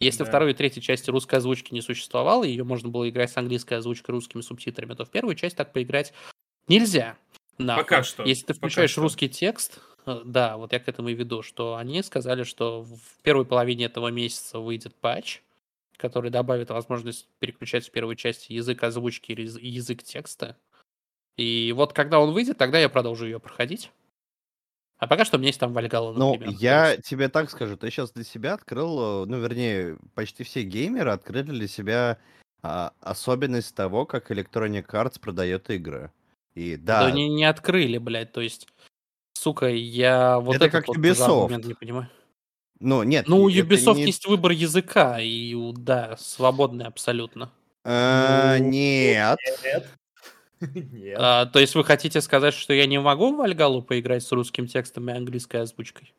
Если Да. второй и третьей части русской озвучки не существовало, ее можно было играть с английской озвучкой русскими субтитрами, то в первую часть так поиграть нельзя. Нахуй. Пока что. Если ты Пока включаешь что. русский текст, э, да, вот я к этому и веду, что они сказали, что в первой половине этого месяца выйдет патч, который добавит возможность переключать в первой части язык озвучки или яз- язык текста. И вот когда он выйдет, тогда я продолжу ее проходить. А пока что у меня есть там Вальгала, Ну, например. то я есть- тебе так скажу, ты сейчас для себя открыл, э, ну, вернее, почти все геймеры открыли для себя а, особенность того, как Electronic Arts продает игры. И Да, да, не, не открыли, блядь, то есть, сука, я вот Это как вот Ubisoft. не понимаю. ну, нет. Ну, у Ubisoft не- есть выбор языка, и, да, свободный абсолютно. Э, Ну, нет. Нет. Нет. А, то есть вы хотите сказать, что я не могу в Вальгалу поиграть с русским текстом и английской озвучкой?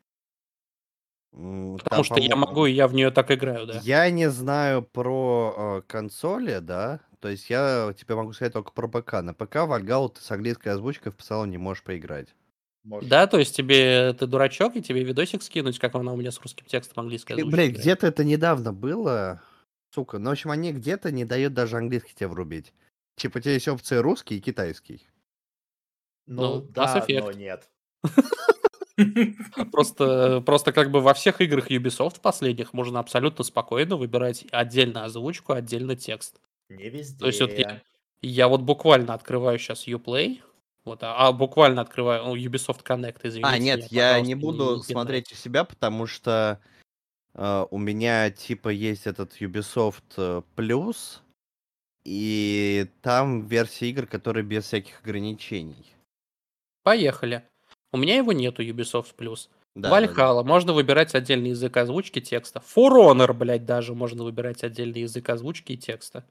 Потому там, что я могу, и я в нее так играю, да. Я не знаю про э, консоли, да. То есть я тебе могу сказать только про ПК. На ПК Вальгалу ты с английской озвучкой в целом не можешь поиграть. Может. Да, то есть тебе ты дурачок, и тебе видосик скинуть, как она у меня с русским текстом английской озвучкой Блядь, играет. где-то это недавно было. Сука, ну, в общем, они где-то не дают даже английский тебе врубить. Типа, у тебя есть опции русский и китайский. Ну, ну, да, но нет. Просто, просто как бы во всех играх Ubisoft последних можно абсолютно спокойно выбирать отдельно озвучку, отдельно текст. Не везде. То есть вот я, я вот буквально открываю сейчас Uplay, вот, а, а буквально открываю ну, Ubisoft Connect, извините. а, нет, я пожалуйста, не буду не смотреть у себя, потому что э, у меня, типа, есть этот Ubisoft э, Plus, и там версия игр, которые без всяких ограничений. Поехали. У меня его нету, Ubisoft Plus. Да, да, да. Вальхала, можно выбирать отдельный язык озвучки текста. For Honor, блядь, даже можно выбирать отдельный язык озвучки и текста.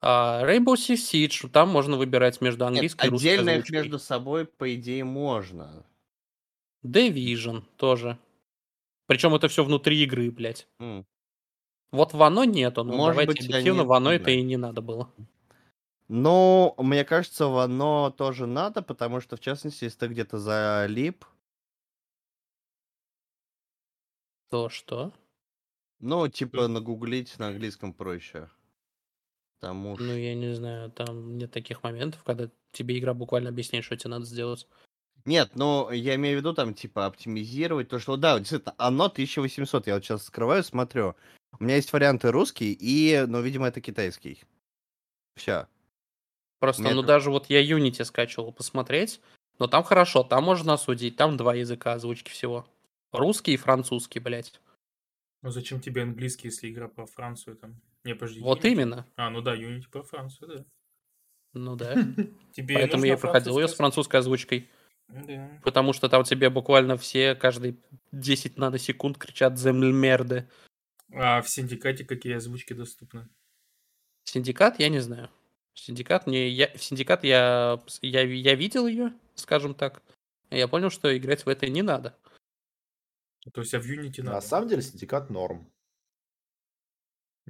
А Rainbow Six Siege, там можно выбирать между Нет, английской и русской отдельно их между собой, по идее, можно. Division тоже. Причем это все внутри игры, блядь. М. Вот в оно нету, но Может давайте быть, объективно, они- в оно не это и не надо было. Ну, мне кажется, в оно тоже надо, потому что, в частности, если ты где-то залип, То что? ну, типа, нагуглить на английском проще. Уж... Ну, я не знаю, там нет таких моментов, когда тебе игра буквально объясняет, что тебе надо сделать. Нет, ну, я имею в виду, там, типа, оптимизировать, то, что, да, действительно, оно 1800, я вот сейчас скрываю, смотрю. У меня есть варианты русский и, ну, видимо, это китайский. Все. Просто, Меня ну, это- даже вот я Unity скачивал посмотреть, но там хорошо, там можно осудить, там два языка озвучки всего. Русский и французский, блядь. Ну зачем тебе английский, если игра про Францию там? Не, подожди. Вот Unity? именно. А, ну да, Unity про Францию, да. Ну да. Тебе Поэтому я и проходил ее с французской озвучкой. Да. Потому что там тебе буквально все каждые 10 наносекунд кричат «Земль мерды». А в Синдикате какие озвучки доступны? Синдикат, я не знаю. Синдикат мне... Я... В Синдикат я... я... Я видел ее, скажем так. Я понял, что играть в это не надо. То есть, а в Unity На надо? самом деле синдикат норм.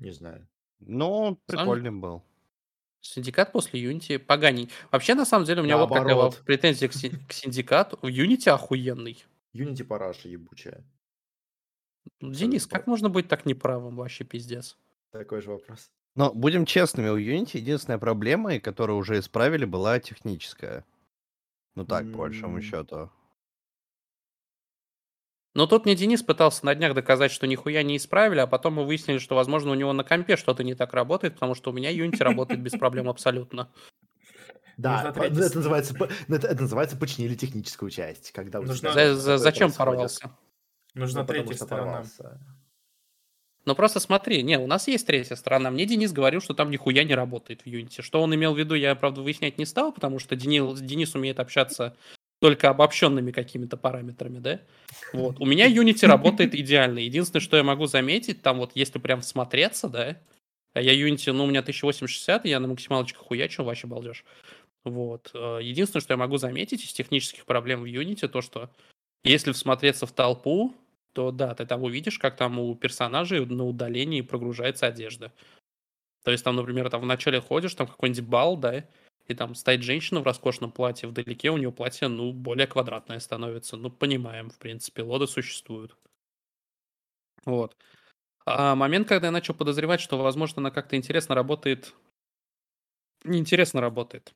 Не знаю. Ну, прикольный был. Синдикат после Unity поганей. Вообще, на самом деле, у меня вот какая претензия к, си- к Синдикату. Unity охуенный. Unity параша ебучая. Денис, Абсолютно. как можно быть так неправым? Вообще пиздец. Такой же вопрос. Но будем честными, у Unity единственная проблема, которую уже исправили, была техническая. Ну так, по большому счету. Но тут мне Денис пытался на днях доказать, что нихуя не исправили, а потом мы выяснили, что, возможно, у него на компе что-то не так работает, потому что у меня Unity работает без проблем абсолютно. Да, третья это называется, по- это, это называется починили техническую часть. Когда тебя За- за- зачем порвался? Нужна Ну, третья сторона. порвался. Ну просто смотри, не, у нас есть третья сторона. Мне Денис говорил, что там нихуя не работает в Unity. Что он имел в виду, я, правда, выяснять не стал, потому что Денис, Денис умеет общаться только обобщенными какими-то параметрами, да? Вот. У меня Unity работает идеально. Единственное, что я могу заметить, там вот если прям всмотреться, да, а я Unity, ну, у меня 1080-60, я на максималочках хуячу, вообще балдеж. Вот. Э, единственное, что я могу заметить из технических проблем в Unity, то, что если всмотреться в толпу, то да, ты там увидишь, как там у персонажей на удалении прогружается одежда. То есть там, например, там вначале ходишь, там какой-нибудь бал, да, и там стоит женщина в роскошном платье, вдалеке у нее платье, ну, более квадратное становится. Ну, понимаем, в принципе, лоды существуют. Вот. А момент, когда я начал подозревать, что, возможно, она как-то интересно работает... Неинтересно работает.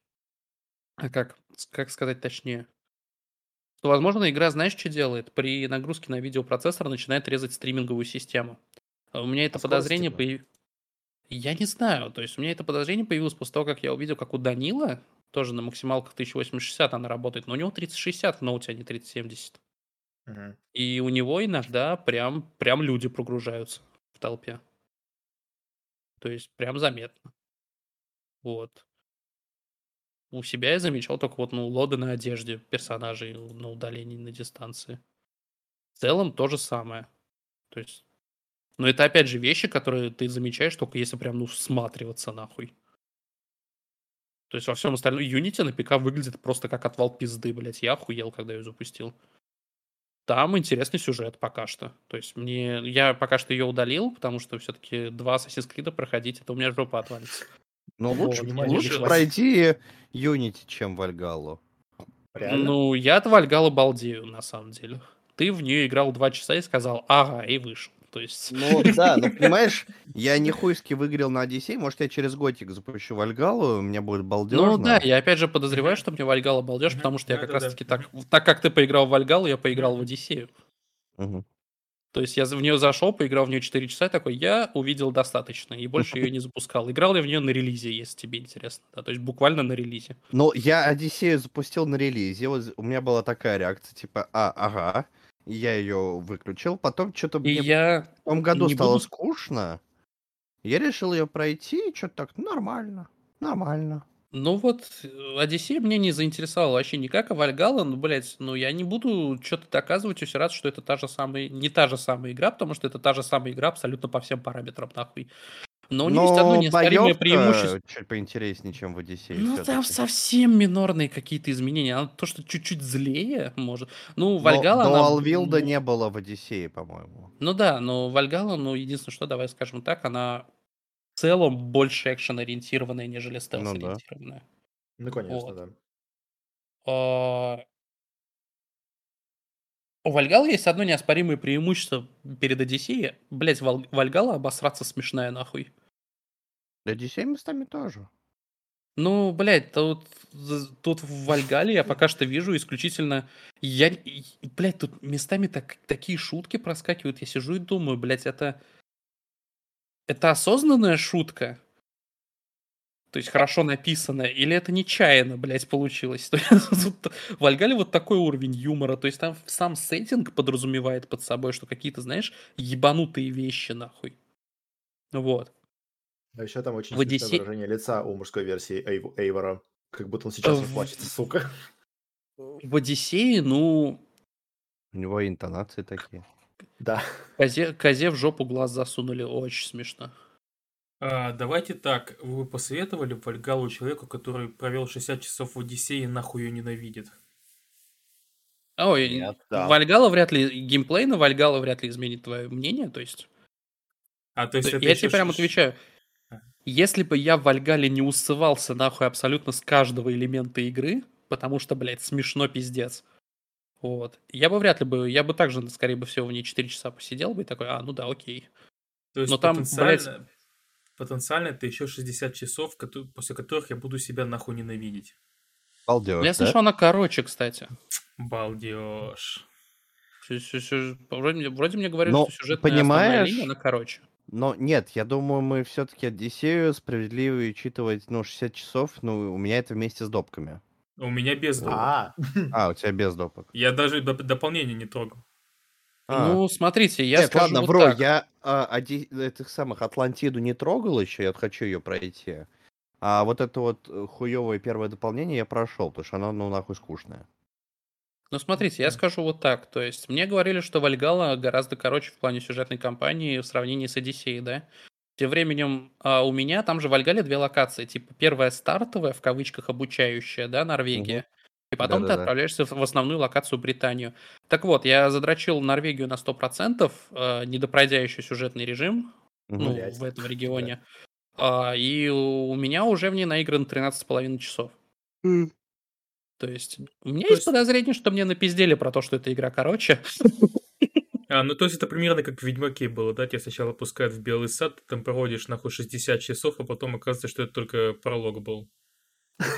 А как, как сказать точнее? Что, возможно, игра, знаешь, что делает? При нагрузке на видеопроцессор начинает резать стриминговую систему. А у меня это По подозрение скорости, появилось... Я не знаю. То есть у меня это подозрение появилось после того, как я увидел, как у Данила, тоже на максималках 1080 она работает, но у него 3060 в ноуте, а не 3070. Мгм. И у него иногда прям, прям люди прогружаются в толпе. То есть прям заметно. Вот. У себя я замечал только вот, ну, лоды на одежде персонажей на удалении на дистанции. В целом то же самое. То есть... Но это опять же вещи, которые ты замечаешь только если прям, ну, всматриваться нахуй. То есть во всем остальном Unity на ПК выглядит просто как отвал пизды, блять. Я охуел, когда ее запустил. Там интересный сюжет пока что. То есть мне... Я пока что ее удалил, потому что все-таки два Assassin's Creed проходить, это у меня жопа отвалится. Ну, Вот, лучше, внимание, лучше пройти Unity, чем Вальгалу. Реально? Ну, я от Вальгала балдею, на самом деле. Ты в нее играл два часа и сказал, ага, и вышел. То есть... Ну да, ну понимаешь, я не хуйски выиграл на Одиссей, может я через годик запущу Вальгалу, у меня будет балдежно. Ну да, я опять же подозреваю, что мне Вальгала балдеж, потому что я как раз-таки так... Так как ты поиграл в Вальгалу, я поиграл в Одиссею. То есть я в нее зашел, поиграл в нее 4 часа, такой, я увидел достаточно, и больше ее не запускал. Играл я в нее на релизе, если тебе интересно. Да, то есть буквально на релизе. Ну, я Одиссею запустил на релизе, вот у меня была такая реакция, типа, а, ага, и я ее выключил, потом что-то мне я... в том году не стало буду- скучно, я решил ее пройти, и что-то так, нормально, нормально. Ну вот, э, Одиссея мне не заинтересовала вообще никак, а Вальгала, ну, блядь, ну, я не буду что-то доказывать все раз, что это та же самая, не та же самая игра, потому что это та же самая игра абсолютно по всем параметрам, нахуй. Но у нее есть одно неоспоримое преимущество. чуть поинтереснее, чем в Одиссее. Ну, там совсем минорные какие-то изменения. Она то, что чуть-чуть злее, может. Ну, Но- Вальгала, но она... Алвилда ну, не было в Одиссее, по-моему. Ну да, но Вальгала, ну, единственное, что, давай скажем так, она в целом больше экшен-ориентированная, нежели стелс-ориентированная. Ну, конечно, Вот. да. У Вальгала есть одно неоспоримое преимущество перед Одиссеей. Блять, Вальгала обосраться смешная нахуй. Одиссей местами тоже. Ну, блядь, тут, тут в Вальгале я пока что вижу исключительно... Я, блядь, тут местами так, такие шутки проскакивают. Я сижу и думаю, блядь, это... Это осознанная шутка? То есть хорошо написанная? Или это нечаянно, блядь, получилось? То есть В вот такой уровень юмора. То есть там сам сеттинг подразумевает под собой, что какие-то, знаешь, ебанутые вещи, нахуй. Вот. А еще там очень Одиссе- выражение лица у мужской версии Эйв- Эйвора. Как будто он сейчас В- расплачется, сука. В Одиссее, ну, У него интонации такие. Да. Козе, козе в жопу глаз засунули, очень смешно. А, давайте так, вы бы посоветовали Вальгалу человеку, который провел 60 часов в Одиссее и нахуй ее ненавидит? Ой, Нет, да. Вальгала вряд ли, геймплей на Вальгала вряд ли изменит твое мнение, то есть... А, то есть то- это я еще тебе прям отвечаю. А. Если бы я в Вальгале не усывался нахуй абсолютно с каждого элемента игры, потому что, блядь, смешно пиздец, вот, я бы вряд ли бы, я бы также, скорее бы всего, в ней 4 часа посидел бы и такой, а, ну да, окей. То есть Но там, потенциально, потенциально это еще 60 часов, после которых я буду себя нахуй ненавидеть. Балдеж, Я да? слышал, она короче, кстати. Балдеж. Вроде, мне- вроде мне говорили, Но, что сюжетная понимаешь, линия, она короче. Но нет, я думаю, мы все-таки Одиссею справедливо учитывать, ну, 60 часов, ну, у меня это вместе с допками. У меня без допа. А, А, у тебя без допок. Я даже доп- дополнение не трогал. А. Ну, смотрите, я Нет, скажу ладно, вот так. я а, Оди- этих самых Атлантиду не трогал еще, я хочу ее пройти. А вот это вот э, хуевое первое дополнение я прошел, потому что оно, ну, нахуй скучное. Ну, смотрите, я скажу вот так. То есть, мне говорили, что Вальгала гораздо короче в плане сюжетной кампании в сравнении с Одиссеей, да? Тем временем а, у меня там же в Альгале две локации. Типа первая стартовая, в кавычках, обучающая, да, Норвегия. И потом ты Да-да-да. отправляешься в в основную локацию Британию. Так вот, я задрочил Норвегию на 100%, э, не допройдя еще сюжетный режим, ну, в этом регионе. А, и у меня уже в ней наиграно 13,5 часов. То есть у меня То есть есть- подозрение, что мне напиздели про то, что эта игра короче. А, ну то есть это примерно как в Ведьмаке было, да? Тебя сначала пускают в Белый сад, ты там проводишь нахуй 60 часов, а потом оказывается, что это только пролог был.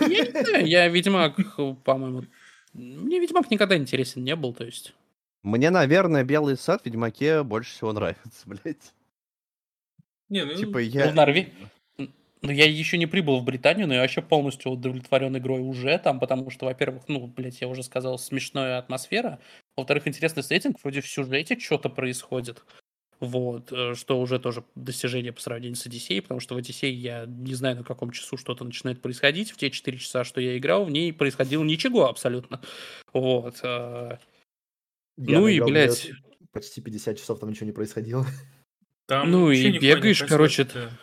Я не знаю, я Ведьмак, по-моему... Мне Ведьмак никогда интересен не был, то есть... Мне, наверное, Белый сад в Ведьмаке больше всего нравится, блядь. Не, ну, Типа Ну, я... в Норве- Ну, я еще не прибыл в Британию, но я вообще полностью удовлетворен игрой уже там, потому что, во-первых, ну, блядь, я уже сказал, смешная атмосфера. Во-вторых, интересный сеттинг, вроде в сюжете что-то происходит. Вот, э, что уже тоже достижение по сравнению с Одиссеей, потому что в Одиссее я не знаю, на каком часу что-то начинает происходить. В те 4 часа, что я играл, в ней происходило ничего абсолютно. Вот. э, Я Ну и, блядь. Почти 50 часов там ничего не происходило. там ну и бегаешь, короче, происходит, да.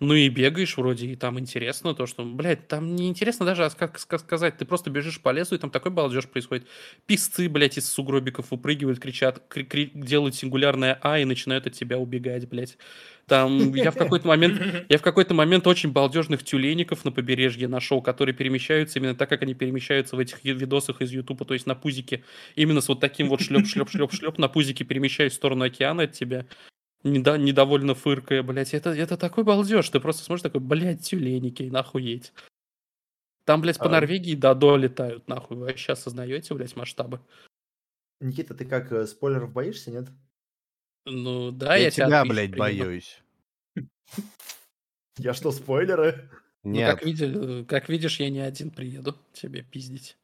Ну и бегаешь вроде, и там интересно то, что, блядь, там не интересно даже, а как ска- сказать, ты просто бежишь по лесу, и там такой балдеж происходит. Писцы, блядь, из сугробиков выпрыгивают, кричат, кри- кри- делают сингулярное А и начинают от тебя убегать, блядь. Там я в какой-то момент, я в какой-то момент очень балдежных тюлеников на побережье нашел, которые перемещаются именно так, как они перемещаются в этих ви- видосах из Ютуба, то есть на пузике. Именно с вот таким вот шлеп-шлеп-шлеп-шлеп на пузике перемещаясь в сторону океана от тебя. Недо- недовольно фыркая, блядь. Это, это такой балдеж. Ты просто смотришь такой, блядь, тюленики, нахуеть. Там, блядь, по А. Норвегии до до летают, нахуй. Вы вообще осознаете, блядь, масштабы? Никита, ты как, э, спойлеров боишься, нет? Ну, да, я я, тебя тебя, блядь, боюсь. Я что, спойлеры? Ну, Нет, как, види- как видишь, я не один приеду тебе пиздить.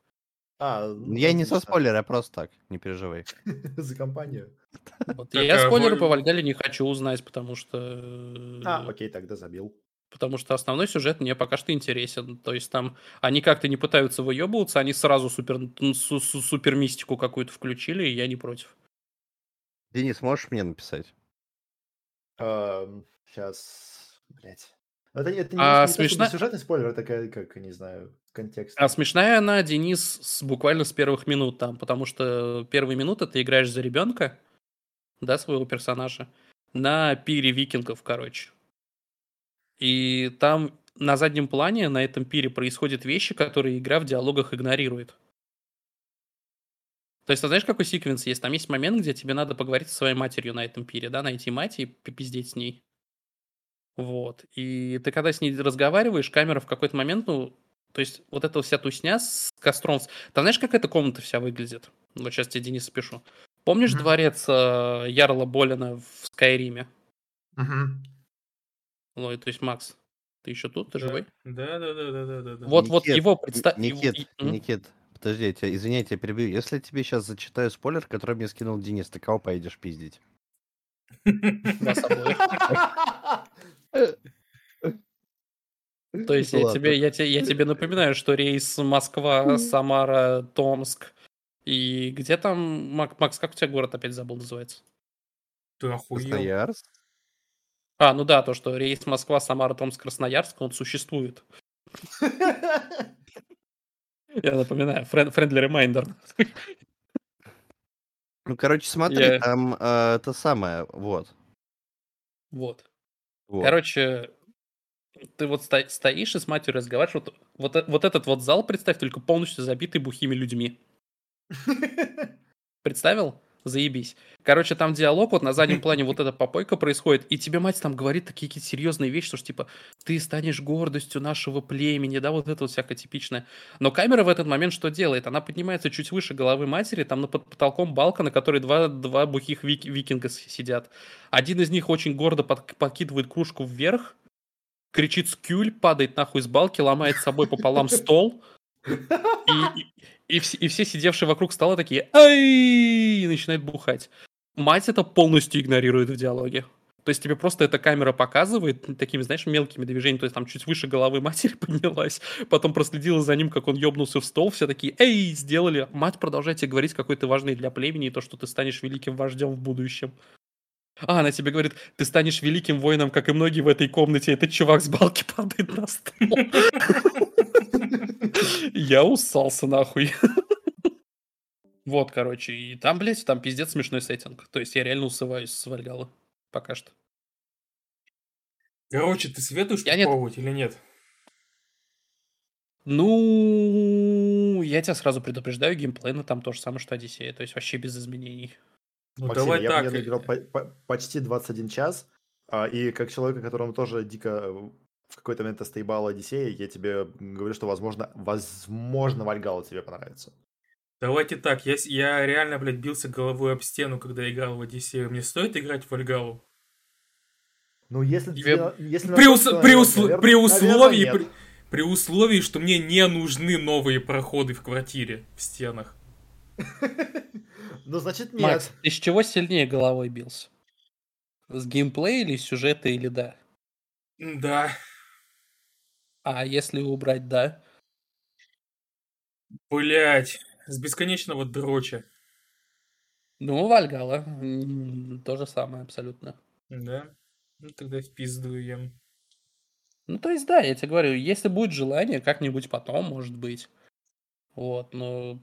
А, ну, я не со спойлера, просто так, не переживай. За компанию. Вот. Так, Я спойлеры по Вальгале не хочу узнать, потому что... э, А, окей, тогда забил. Потому что основной сюжет мне пока что интересен. То есть там они как-то не пытаются выебываться, они сразу супер, ну, су- су- супер мистику какую-то включили, и я не против. Денис, можешь мне написать? Сейчас, блять. Это, это не, А не смешно- сюжетный спойлер, это как, как, не знаю, контекст. А смешная она, Денис, с, буквально с первых минут там, потому что первые минуты ты играешь за ребенка, да, своего персонажа, на пире викингов, короче. И там на заднем плане, на этом пире происходят вещи, которые игра в диалогах игнорирует. То есть, ты знаешь, какой секвенс есть? Там есть момент, где тебе надо поговорить со своей матерью на этом пире, да, найти мать и попиздеть с ней. Вот. И ты когда с ней разговариваешь, камера в какой-то момент, ну, то есть вот эта вся тусня с костром. Там знаешь, как эта комната вся выглядит? Вот сейчас тебе, Денис, пишу. Помнишь Мгм. дворец э, Ярла Болина в Скайриме? Лой, то есть Макс, ты еще тут, ты живой? Да, да, да, да, да, да, да. Вот, вот Никит, его Н- представь. Никит, Никит, подожди, я тебя, извини, я тебя перебью. Если я тебе сейчас зачитаю спойлер, который мне скинул Денис, ты кого поедешь пиздить? То есть я тебе, я, тебе, я тебе напоминаю, что рейс Москва, Самара, Томск. И где там, Мак- Макс, как у тебя город опять забыл называется? Ты охуел. Красноярск? А, ну да, то, что рейс Москва, Самара, Томск, Красноярск, он существует. Я напоминаю, friendly reminder. Ну, короче, смотри, Я- там э, это самое, вот. Вот. вот. Короче, ты вот сто- стоишь и с матерью разговариваешь. Вот, вот, э- вот этот вот зал, представь, только полностью забитый бухими людьми. Представил? Заебись. Короче, там диалог, вот на заднем плане вот эта попойка происходит, и тебе мать там говорит такие какие-то серьезные вещи, что ж, типа, ты станешь гордостью нашего племени, да, вот это вот всякое типичное. Но камера в этот момент что делает? Она поднимается чуть выше головы матери, там на под потолком балка, на которой два, два бухих вик- викинга сидят. Один из них очень гордо под- подкидывает кружку вверх, кричит скюль, падает нахуй с балки, ломает с собой пополам стол, и, и- все, и все сидевшие вокруг стола такие «Ай!» и начинают бухать. Мать это полностью игнорирует в диалоге. То есть тебе просто эта камера показывает такими, знаешь, мелкими движениями, то есть там чуть выше головы матери поднялась, потом проследила за ним, как он ёбнулся в стол, все такие «Эй!» сделали. Мать продолжает тебе говорить, какой ты важный для племени, и то, что ты станешь великим вождем в будущем. А, она тебе говорит, ты станешь великим воином, как и многие в этой комнате. Этот чувак с балки падает на стол. Я усался нахуй. Вот, короче, и там, блядь, там пиздец смешной сеттинг. То есть я реально усываюсь с Вальгала. Пока что. Короче, ты советуешь Я нет. попробовать или нет? Ну, я тебя сразу предупреждаю, геймплей на там то же самое, что Одиссея. То есть вообще без изменений. Ну Максим, давай я, так. я наиграл по- по- почти 21 час, а, и как человека, которому тоже дико э, в какой-то момент остаебала Одиссея, я тебе говорю, что, возможно, возможно, Вальгала тебе понравится. Давайте так, я, я реально, блядь, бился головой об стену, когда играл в Одиссею. Мне стоит играть в Вальгалу? Ну, если Тебе- тебе- если При, ус- при, момент, усл- наверно- при условии, нет. при, при условии, что мне не нужны новые проходы в квартире, в стенах. Ну, значит, нет. Макс, ты с чего сильнее головой бился? С геймплея или сюжета или да? Да, А если убрать да? блять, с бесконечного дроча. Ну, Вальгала. То же самое абсолютно. Да? Ну тогда в пизду ем. Ну, то есть, да, я тебе говорю, если будет желание, как-нибудь потом, может быть. Вот, но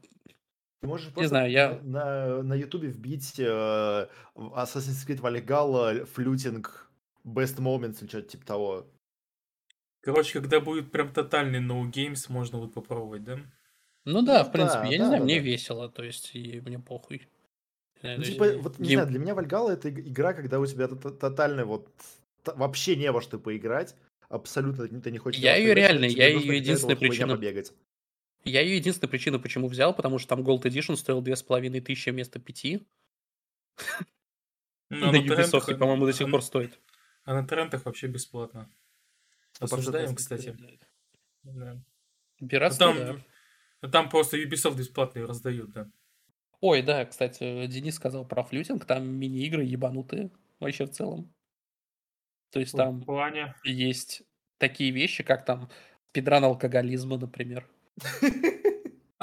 Ты можешь просто знаю, я- на, на Ютубе вбить э, Assassin's Creed Valhalla флютинг Best Moments или что-то типа того. Короче, когда будет прям тотальный no games, можно вот попробовать, да? Ну да, Ну в принципе, да, я не да, знаю, да, мне да. весело, то есть, и мне похуй. Ну, типа, вот не знаю, для меня Вальгала это иг- игра, когда у тебя т- тотально вот вообще не во что поиграть. Абсолютно ты не хочешь. Я играть, реально, я этого единственная причина- побегать. Я ее единственная причина, почему взял, потому что там Gold Edition стоил две с половиной тысячи вместо пяти. Ну, На а на Ubisoft, по-моему, до сих пор стоит. А на торрентах вообще бесплатно. Это- кстати. Да. Пиратство, там, да. там просто Ubisoft бесплатные раздают, да. Ой, да, кстати, Денис сказал про флютинг, там мини-игры ебанутые вообще в целом. То есть там В плане. есть такие вещи, как там спидран алкоголизма, например.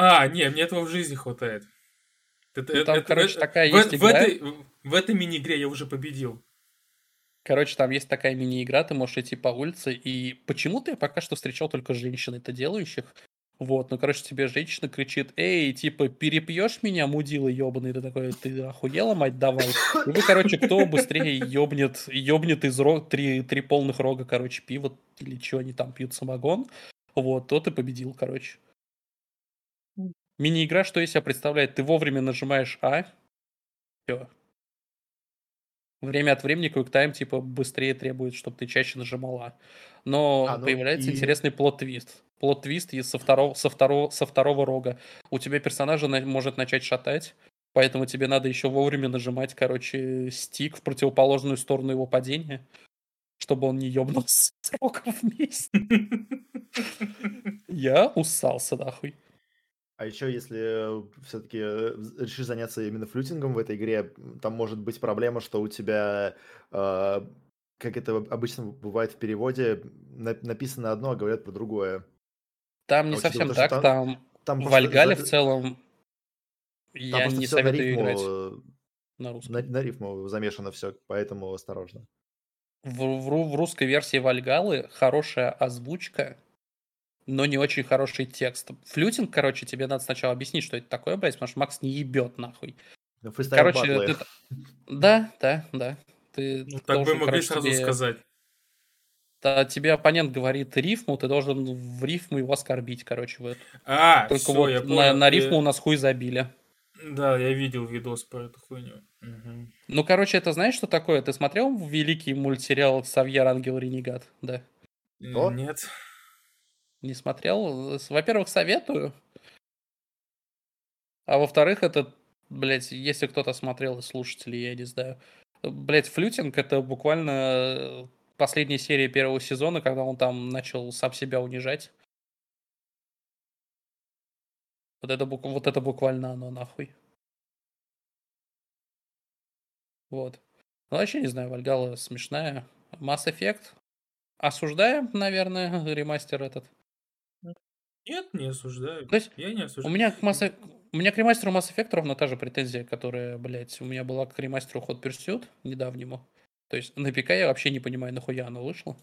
А, не, мне этого в жизни хватает. Это- Ну, там, это- короче, это- такая в, есть в игра. этой, в этой мини-игре я уже победил. Короче, там есть такая мини-игра, ты можешь идти по улице, и почему-то я пока что встречал только женщин это делающих. Вот, ну, короче, тебе женщина кричит, эй, типа, перепьешь меня, мудила ебаный? Ты такой, ты охуела, мать, давай. И вы, короче, кто быстрее ебнет, ебнет из рог, три, три полных рога, короче, пива, или что они там пьют, самогон, вот, тот и победил, короче. Мини-игра, что из себя представляет? Ты вовремя нажимаешь А, все. Время от времени quick time типа быстрее требует, чтобы ты чаще нажимала. Но А, ну появляется и- интересный plot twist. Plot twist со второго, со, второго, со второго рога. У тебя персонажа на- может начать шатать, поэтому тебе надо еще вовремя нажимать, короче, стик в противоположную сторону его падения, чтобы он не ебнулся с рогом вместе. Я усался нахуй. А еще, если все-таки решишь заняться именно флютингом в этой игре, там может быть проблема, что у тебя, э, как это обычно бывает в переводе, на- написано одно, а говорят про другое. Там не А совсем то, так, там- там Там в за- в целом там я не всё на советую рифму, играть э, на русском. На, на рифму замешано все, поэтому осторожно. В, в в русской версии Вальгалы хорошая озвучка, но не очень хороший текст. Флютинг, короче, тебе надо сначала объяснить, что это такое, блядь, потому что Макс не ебет нахуй. Фристайл Короче, ты- Да, да, да. Ты Ну, так бы должен, могли короче, сразу тебе- сказать. та- тебе оппонент говорит рифму, ты должен в рифму его оскорбить, короче, в эту. А, Только всё, вот я на, понял. на рифму у нас хуй забили. Да, я видел видос про эту хуйню. Мгм. Ну, короче, это знаешь, что такое? Ты смотрел великий мультсериал «Савьер Ангел Ренегат»? Да. Что? Нет. Не смотрел? Во-первых, советую. А во-вторых, это, блядь, если кто-то смотрел из слушателей, я не знаю. Блядь, флютинг это буквально э, последняя серия первого сезона, когда он там начал сам себя унижать. Вот это, вот это буквально оно, нахуй. Вот. Ну, вообще не знаю, Вальгала смешная. Mass Effect. Осуждаем, наверное, ремастер этот. Нет, не осуждаю. То есть Я не у осуждаю. меня к Mass... у меня к ремастеру Mass Effect ровно та же претензия, которая, блядь, у меня была к ремастеру Hot Pursuit недавнему. То есть на ПК я вообще не понимаю, нахуя оно вышло.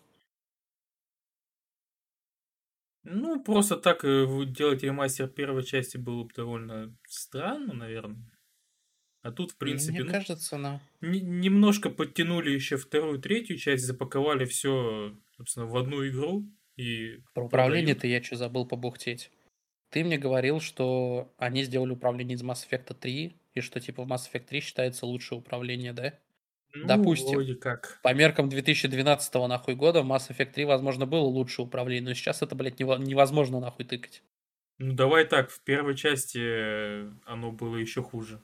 Ну, просто так э, делать ремастер первой части было бы довольно странно, наверное. А тут, в принципе, Мне ну, кажется, не- немножко подтянули еще вторую, третью часть, запаковали все, собственно, в одну игру и Про управление-то я что забыл побухтеть. Ты мне говорил, что они сделали управление из Mass Effect 3, и что типа в Mass Effect 3 считается лучшее управление, да? Ну, Допустим. вроде как. По меркам 2012 нахуй года в Mass Effect 3, возможно, было лучшее управление, но сейчас это, блядь, нево- невозможно нахуй тыкать. Ну, давай так, в первой части э, оно было еще хуже.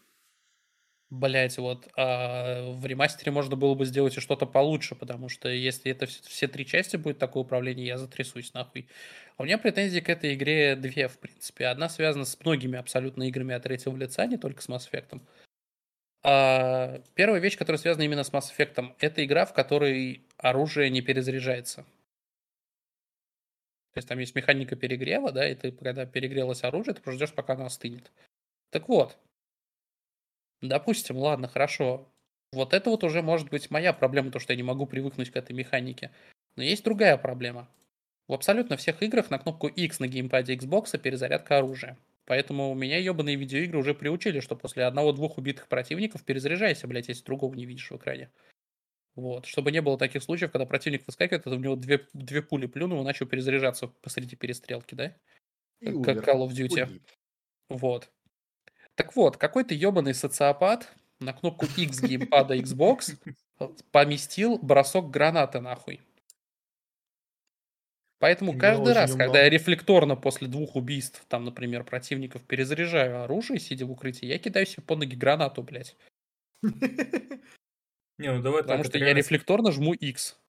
Блять, вот а в ремастере можно было бы сделать и что-то получше, потому что если это вс- все три части будет такое управление, я затрясусь нахуй. А у меня претензии к этой игре две, в принципе. Одна связана с многими абсолютно играми от третьего лица, не только с Mass Effect. А первая вещь, которая связана именно с Mass Effect, это игра, в которой оружие не перезаряжается. То есть там есть механика перегрева, да, и ты, когда перегрелось оружие, ты просто ждешь, пока оно остынет. Так вот, Допустим, ладно, хорошо. Вот это вот уже может быть моя проблема, то, что я не могу привыкнуть к этой механике. Но есть другая проблема. В абсолютно всех играх на кнопку X на геймпаде Xbox перезарядка оружия. Поэтому у меня ебаные видеоигры уже приучили, что после одного-двух убитых противников перезаряжайся, блядь, если другого не видишь в экране. Вот. Чтобы не было таких случаев, когда противник выскакивает, ты в него две, две пули плюнул и начал перезаряжаться посреди перестрелки, да? И Как умер. Call of Duty. Погиб. Вот. Так вот, какой-то ебаный социопат на кнопку X геймпада Xbox поместил бросок гранаты нахуй. Поэтому каждый раз, умно. когда я рефлекторно после двух убийств, там, например, противников, перезаряжаю оружие, сидя в укрытии, я кидаю себе под ноги гранату, блядь. Не, ну давай Потому что я рефлекторно жму X.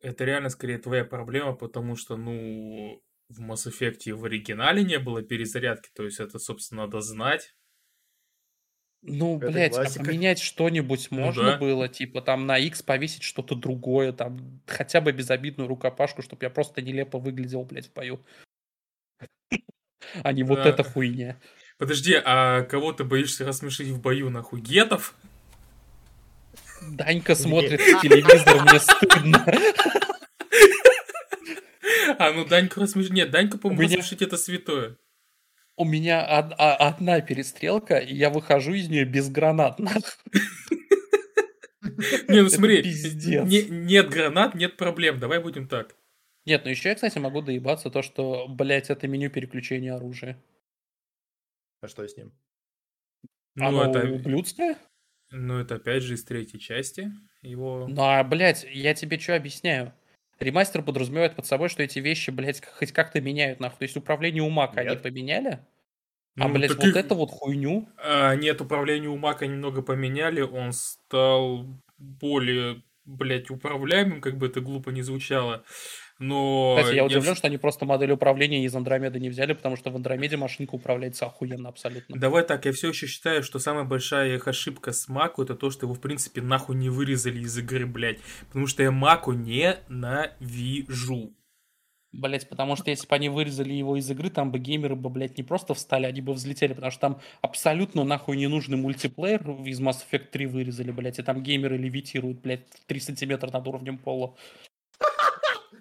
это реально скорее твоя проблема, потому что, ну, в Mass Effect в оригинале не было перезарядки, то есть это, собственно, надо знать. Ну, Это блядь, а классика. поменять что-нибудь Ну можно да. было, типа там на X повесить что-то другое, там хотя бы безобидную рукопашку, чтобы я просто нелепо выглядел, блядь, в бою. А не вот эта хуйня. Подожди, а кого ты боишься рассмешить в бою, нахуй, гетов? Данька смотрит телевизор, мне стыдно. А, ну Даньку рассмешить... Нет, Даньку, по-моему, рассмешить это святое. У меня од- а- одна перестрелка, и я выхожу из нее без гранат. Не, ну смотри, нет гранат, нет проблем, давай будем так. Нет, ну еще я, кстати, могу доебаться то, что, блядь, это меню переключения оружия. А что с ним? Ну, Оно это, ублюдское? ну, это опять же из третьей части его... Ну, а, блядь, я тебе что объясняю? Ремастер подразумевает под собой, что эти вещи, блядь, хоть как-то меняют, нахуй. То есть управление у Мака они поменяли, а, Ну, блядь, вот их- это вот хуйню. А, нет, управление у Мака немного поменяли, он стал более, блядь, управляемым, как бы это глупо не звучало. Но... Кстати, я удивлен, что они просто модель управления из Андромеды не взяли, потому что в Андромеде машинка управляется охуенно абсолютно. Давай так, я все еще считаю, что самая большая их ошибка с Маку это то, что его, в принципе, нахуй не вырезали из игры, блядь. Потому что я Маку ненавижу. Блять, потому что если бы они вырезали его из игры, там бы геймеры бы, блядь, не просто встали, они бы взлетели, потому что там абсолютно нахуй ненужный мультиплеер из Mass Effect 3 вырезали, блядь, и там геймеры левитируют, блядь, в 3 сантиметра над уровнем пола.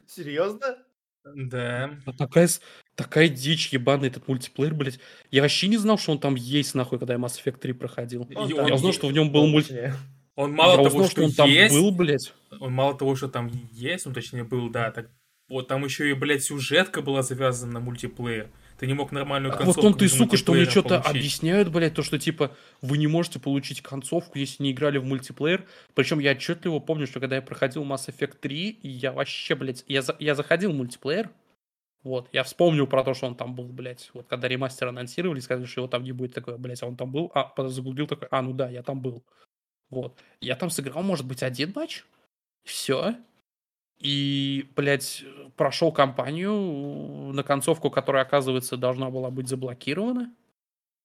Серьезно? Да. Да такая, такая дичь ебаный этот мультиплеер, блядь. Я вообще не знал, что он там есть, нахуй, когда я Mass Effect 3 проходил. Он Я узнал, что в нем был мульт... точнее. Он мало я того, узнал, что, что он там есть, был, блядь. он мало того, что там есть, он точнее был, да, так вот там еще и, блядь, сюжетка была завязана на мультиплеер. Ты не мог нормальную концовку вот он ты, без сука, что мне что-то объясняют, блядь, то, что, типа, вы не можете получить концовку, если не играли в мультиплеер. Причем я отчетливо помню, что когда я проходил Mass Effect 3, я вообще, блядь, я, за- я заходил в мультиплеер, вот, я вспомнил про то, что он там был, блядь. Вот когда ремастер анонсировали, сказали, что его там не будет такое, блядь, а он там был, а потом загуглил такой, а, ну да, я там был. Вот. Я там сыграл, может быть, один матч, все. И, блядь, прошел кампанию на концовку, которая, оказывается, должна была быть заблокирована.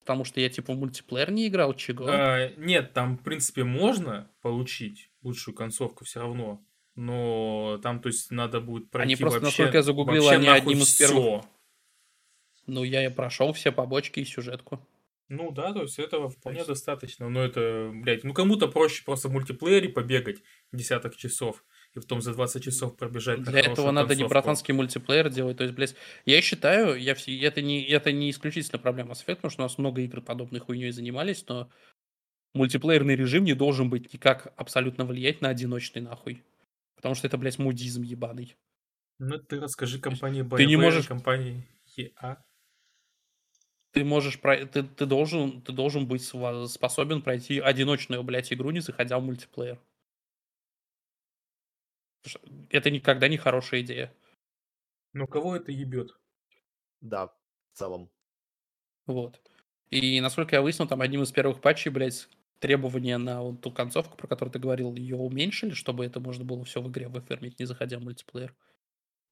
Потому что я, типа, в мультиплеер не играл, чего. А, нет, там, в принципе, можно получить лучшую концовку все равно. Но там, то есть, надо будет пройти Они просто, вообще, насколько я загуглил, они одним из первых- Ну, я и прошел все побочки и сюжетку. Ну да, то есть этого вполне достаточно. Но это, блядь, ну кому-то проще просто в мультиплеере побегать десяток часов и потом за 20 часов пробежать. Для этого хорошую надо не концовку. братанский мультиплеер делать. То есть, блядь, я считаю, я все, это, не, это не исключительно проблема Mass Effect, потому что у нас много игр подобной хуйней занимались, но мультиплеерный режим не должен быть никак абсолютно влиять на одиночный нахуй. Потому что это, блядь, мудизм ебаный. Ну ты расскажи компании BioWare, Ты не можешь- компании EA. Ты можешь, про- ты, ты должен, ты должен быть способен пройти одиночную, блядь, игру, не заходя в мультиплеер. Это никогда не хорошая идея. Ну кого это ебет? Да, в целом. Вот. И насколько я выяснил, там одним из первых патчей, блядь, требования на вот ту концовку, про которую ты говорил, ее уменьшили, чтобы это можно было все в игре выфермить, не заходя в мультиплеер.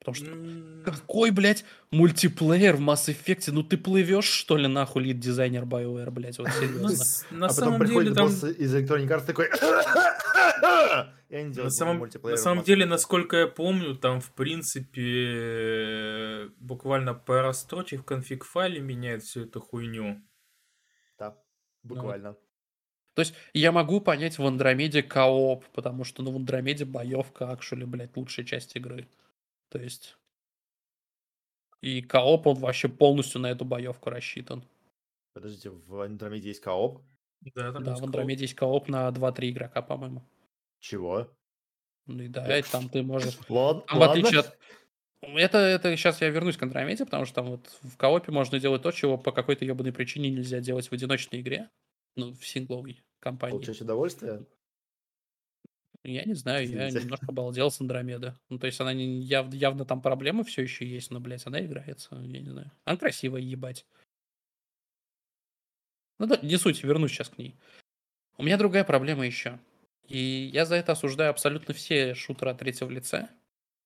Потому что какой, блядь, мультиплеер в Mass Effect? Ну ты плывешь, что ли, нахуй, лид-дизайнер BioWare, блядь, вот На, серьезно. на а потом самом деле приходит там... босс из Electronic Arts такой... Я не На делаю самом, мультиплеер на самом деле, насколько я помню, там, в принципе, буквально пара строчек в конфиг-файле меняет всю эту хуйню. Да, буквально. То есть я могу понять в Андромеде кооп, потому что, ну, в Андромеде боевка, акшули, блядь, лучшая часть игры. То есть... И кооп, он вообще полностью на эту боевку рассчитан. Подождите, в Андромеде есть кооп? Да, там Да, в Андромеде есть кооп на 2-3 игрока, по-моему. Чего? Ну и да, и там ты можешь... Ладно, Там, в отличие от... Это, это сейчас я вернусь к Андромеде, потому что там вот в коопе можно делать то, чего по какой-то ебаной причине нельзя делать в одиночной игре. Ну, в сингловой компании. Получать удовольствие? Я не знаю, я Извините. немножко обалдел с Андромеды. Ну, то есть она не, яв- явно там проблемы все еще есть, но, блядь, она играется, я не знаю. Она красивая, ебать. Ну да, не суть, вернусь сейчас к ней. У меня другая проблема еще. И я за это осуждаю абсолютно все шутеры от третьего лица,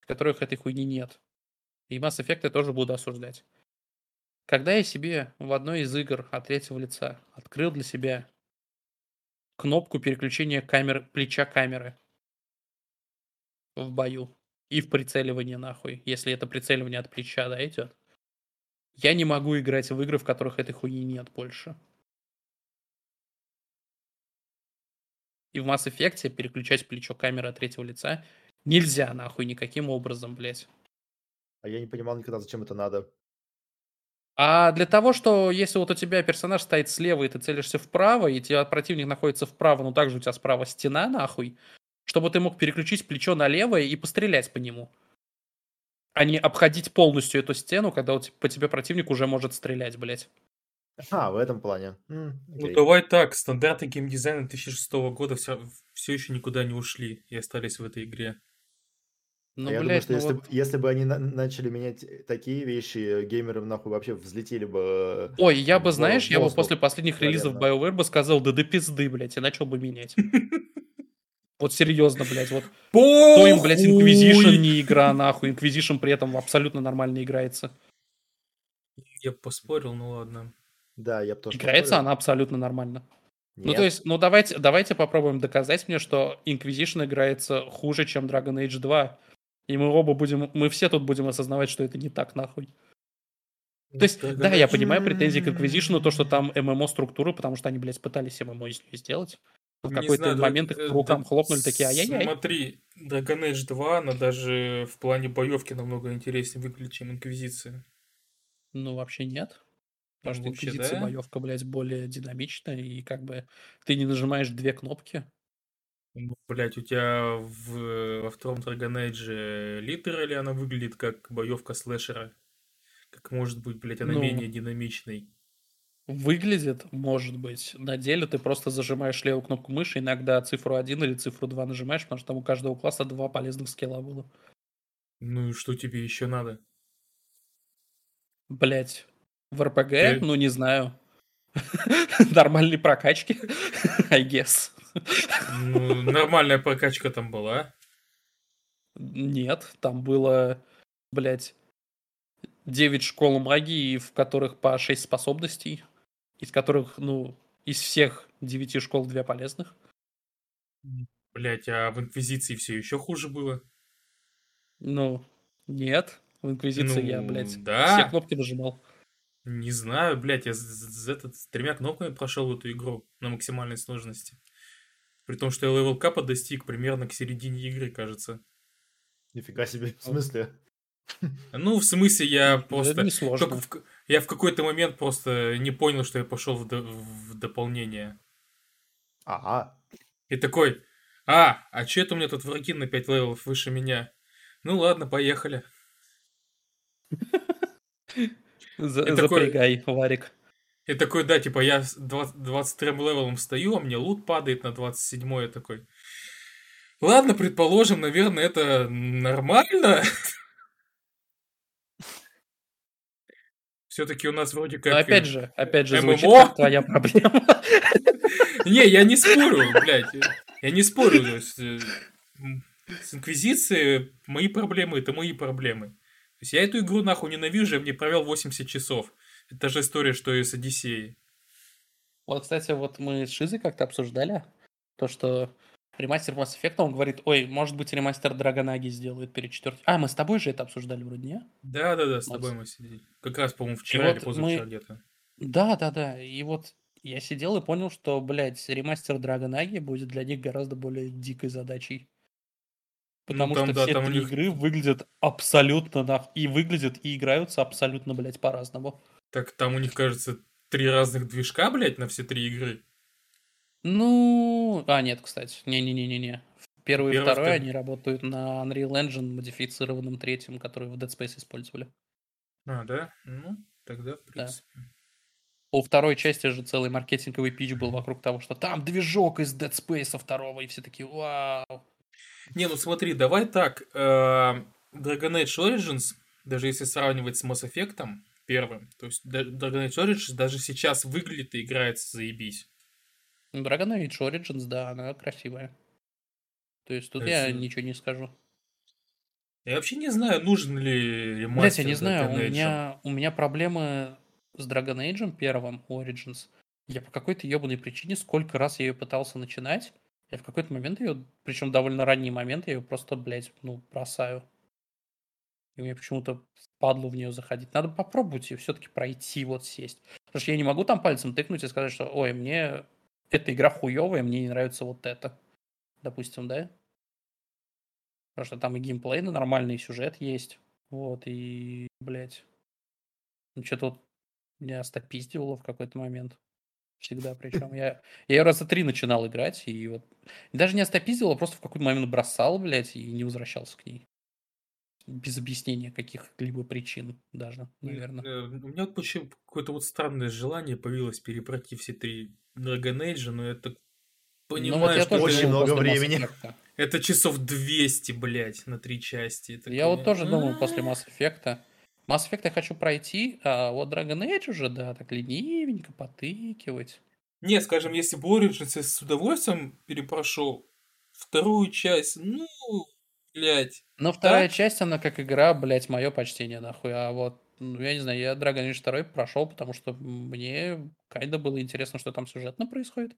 в которых этой хуйни нет. И Mass Effect я тоже буду осуждать. Когда я себе в одной из игр от третьего лица открыл для себя кнопку переключения камеры, плеча камеры в бою и в прицеливании нахуй, если это прицеливание от плеча, да, идет. Я не могу играть в игры, в которых этой хуйни нет больше. И в Mass Effect переключать плечо камеры от третьего лица нельзя нахуй никаким образом, блядь. А я не понимал никогда, зачем это надо. А для того, что если вот у тебя персонаж стоит слева, и ты целишься вправо, и тебя противник находится вправо, но также у тебя справа стена, нахуй, чтобы ты мог переключить плечо на левое и пострелять по нему. А не обходить полностью эту стену, когда у те- по тебе противник уже может стрелять, блядь. А, в этом плане. Ну давай так, стандарты геймдизайна 2006 года все, все еще никуда не ушли и остались в этой игре. Ну, А я думаю, блядь, что ну если, вот- если бы они на- начали менять такие вещи, геймеры нахуй вообще взлетели бы. Ой, я бы, знаешь, я бы после последних релизов. BioWare бы сказал, да до пизды, блядь, и начал бы менять. Вот серьезно, блядь, вот Кто То им, блядь, Inquisition не игра, нахуй. Inquisition при этом абсолютно нормально играется. Я поспорил, ну ладно. Да, я бы тоже Играется поспорил. она абсолютно нормально. Ну, Нет. то есть, ну давайте, давайте попробуем доказать мне, что Inquisition играется хуже, чем Dragon Age 2. И мы оба будем, мы все тут будем осознавать, что это не так, нахуй. То есть, Dragon да, я Age- понимаю претензии к Inquisition, то, что там ММО-структуры, потому что они, блядь, пытались ММО из нее сделать. В Не какой-то знаю, момент Драг- их э, по рукам да, хлопнули, такие, ай-яй-яй. Смотри, Dragon Age 2, она даже в плане боевки намного интереснее выглядит, чем Инквизиция. Ну, вообще нет. Потому что Вообще, да? боевка, блядь, более динамичная, и как бы ты не нажимаешь две кнопки. Ну, Блять, у тебя в, во втором Dragon Age литерали она выглядит как боевка слэшера. Как может быть, блять, она Ну. менее динамичной. Выглядит, может быть. На деле ты просто зажимаешь левую кнопку мыши, иногда цифру 1 или цифру 2 нажимаешь, потому что там у каждого класса два полезных скилла было. Ну и что тебе еще надо? Блять. В РПГ? Ты- Ну, не знаю. Нормальной прокачки, I guess. Ну, нормальная прокачка там была. Нет, там было, блять, 9 школ магии, в которых по 6 способностей, из которых, ну, из всех 9 школ 2 полезных. Блять, а в Инквизиции все еще хуже было. Ну, нет. В Инквизиции я, Ну, блядь, да. все кнопки нажимал. Не знаю, блядь, я с, этот, с тремя кнопками прошел эту игру на максимальной сложности. При том, что я level cap-а достиг примерно к середине игры, кажется. Нифига себе. В смысле? Ну, в смысле, я Это просто... не сложно. только в я в какой-то момент просто не понял, что я пошел в, до- в дополнение. Ага. И такой, а, а че это у меня тут враги на 5 левелов выше меня? Ну ладно, поехали. За- И такой- Запрягай, Варик. И такой, да, типа, я с 20 23 левелом стою, а мне лут падает на 27 я такой. Ладно, предположим, наверное, это нормально. Все-таки у нас вроде как... Но опять же, опять же, звучит ММО? как твоя проблема. Не, я не спорю, блядь. Я не спорю. э, С Инквизицией мои проблемы это мои проблемы. То есть я эту игру нахуй ненавижу, я в ней провел 80 часов. Это та же история, что и с Одиссеей. Вот, кстати, вот мы с Шизой как-то обсуждали то, что ремастер Mass Effect, он говорит, ой, может быть, ремастер Драгонаги сделают перед четвертым. А, мы с тобой же это обсуждали вроде, не? Да, да, да, с Вот. тобой мы сидели. Как раз, по-моему, вчера вот или позавчера мы- где-то. Да, да, да. И вот я сидел и понял, что, блядь, ремастер Драгонаги будет для них гораздо более дикой задачей. Потому Ну, там, что да, все там три них- игры выглядят абсолютно нах... и выглядят и играются абсолютно, блядь, по-разному. Так там у них, кажется, три разных движка, блядь, на все три игры. Ну, а, нет, кстати. Не-не-не-не-не. Первый и второй, второй. они работают на Unreal Engine, модифицированном третьем, который в Dead Space использовали. А, да? Ну, тогда, в принципе. У второй части же целый маркетинговый пич был вокруг того, что там движок из Dead Space второго, и все такие, вау. Не, ну смотри, давай так. э, Dragon Age Origins, даже если сравнивать с Mass Effect первым, то есть Dragon Age Origins даже сейчас выглядит и играется заебись. Ну, Dragon Age Origins, да, она красивая. То есть тут я э, ничего не скажу. Я вообще не знаю, нужен ли Блять, ремастер я не знаю, Dragon у меня, у меня проблемы с Dragon Age первым, Origins. Я по какой-то ебаной причине, сколько раз я ее пытался начинать, я в какой-то момент ее, причем довольно ранний момент, я ее просто, блядь, ну, бросаю. И мне почему-то падло в нее заходить. Надо попробовать ее все-таки пройти, вот сесть. Потому что я не могу там пальцем тыкнуть и сказать, что, ой, мне эта игра хуевая, мне не нравится вот это. Допустим, да? Потому что там и геймплей, ну, нормальный сюжет есть. Вот, и, блядь, ну, что-то вот меня стопиздивало в какой-то момент. Всегда причем. Я, я её раза три начинал играть, и вот... Даже не остопиздивало, просто в какой-то момент бросал, блядь, и не возвращался к ней. Без объяснения каких-либо причин даже, наверное. Э, У меня вот почему какое-то вот странное желание появилось перепройти все три Dragon Age, но это Ну, понимаю, я что тоже очень это, много времени. Effect'а. это часов 200, блядь, на три части. Такой, Я вот тоже думал после. Mass Effect. Mass Effect я хочу пройти, а вот Dragon Age уже, да, так ленивенько потыкивать. Не, скажем, если бы Origins я с удовольствием перепрошел, вторую часть, ну, блядь. Но вторая Так. часть, она как игра, блядь, мое почтение, нахуй. А вот, ну, я не знаю, я Dragon Age 2 прошел, потому что мне кайда было интересно, что там сюжетно происходит.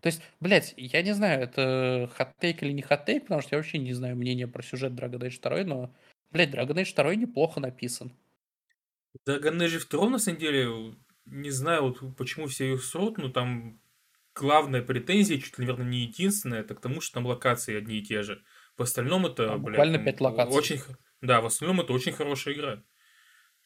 То есть, блядь, я не знаю, это хот-тейк или не хот-тейк, потому что я вообще не знаю мнения про сюжет Dragon Age 2, но, блядь, Dragon Age 2 неплохо написан. Dragon Age 2, на самом деле, не знаю, вот почему все ее срут, но там главная претензия, чуть ли, наверное, не единственная, это к тому, что там локации одни и те же. В остальном это, Там блядь, буквально там пять локаций. Очень, да, в остальном это очень хорошая игра.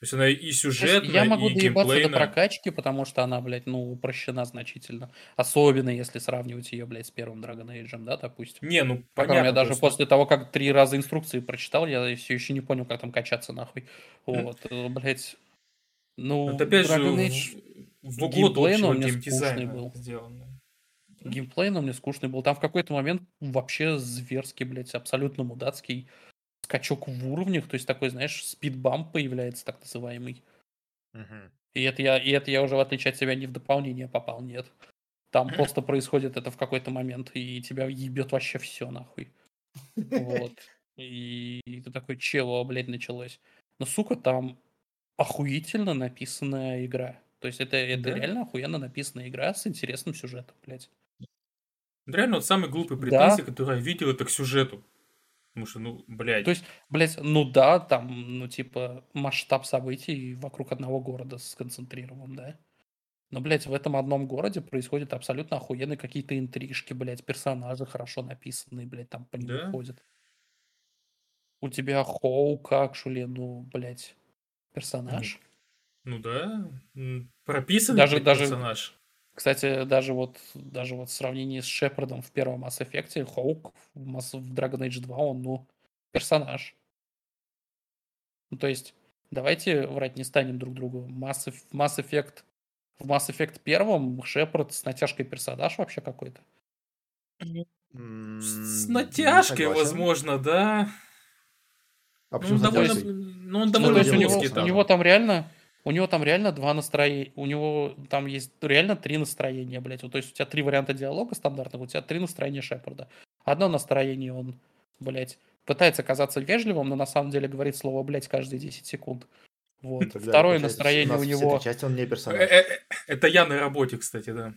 То есть она и сюжетная, я могу и доебаться до геймплейная. прокачки, потому что она, блядь, ну, упрощена значительно. Особенно, если сравнивать ее, блядь, с первым Dragon Age, да, допустим. Не, ну, В понятно. я даже после того, как три раза инструкции прочитал, я все еще не понял, как там качаться нахуй. Вот, э, блядь. Ну, Это опять же Dragon в, Age в угоду геймплей, но общего у меня геймдизайна скучный был. сделано. геймплей, но мне скучный был. Там в какой-то момент вообще зверский, блядь, абсолютно мудацкий скачок в уровнях, то есть такой, знаешь, спидбамп появляется, так называемый. Мгм. И это я, и это я уже, в отличие от тебя, не в дополнение попал, нет. Там просто происходит это в какой-то момент, и тебя ебет вообще все нахуй. Вот. И ты такой, чего, блядь, началось? Но, сука, там охуительно написанная игра. То есть это, это Да. реально охуенно написанная игра с интересным сюжетом, блядь. Реально, вот самые глупые Да. претензии, которые я видел, это к сюжету. Потому что, ну, блядь. То есть, блядь, ну да, там, ну, типа, масштаб событий вокруг одного города сконцентрирован, да. Но, блядь, в этом одном городе происходят абсолютно охуенные какие-то интрижки, блядь, персонажи хорошо написанные, блядь, там по ним Да? ходят. У тебя Хоук, Акшули, ну, блядь, персонаж. Ну да, м, прописанный Даже- как даже- персонаж. Кстати, даже вот, даже вот в сравнении с Шепардом в первом Mass Effect, Хоук в, Mass- в Dragon Age 2, он, ну, персонаж. Ну, то есть, давайте врать не станем друг другу. Mass, Mass Effect, в Mass Effect первом Шепард с натяжкой персонаж вообще какой-то. С натяжкой, возможно, да. А Ну, почему довольно, ну, он Ну, довольно то есть у него, у него там реально, у него там реально два настроения, у него там есть реально три настроения, блядь. Вот, то есть у тебя три варианта диалога стандартных, у тебя три настроения Шепарда. Одно настроение он, блядь, пытается казаться вежливым, но на самом деле говорит слово блядь каждые 10 секунд. Вот. Тогда, Второе настроение нас у него... части он не персонаж. э, э, Это я на работе, кстати, да.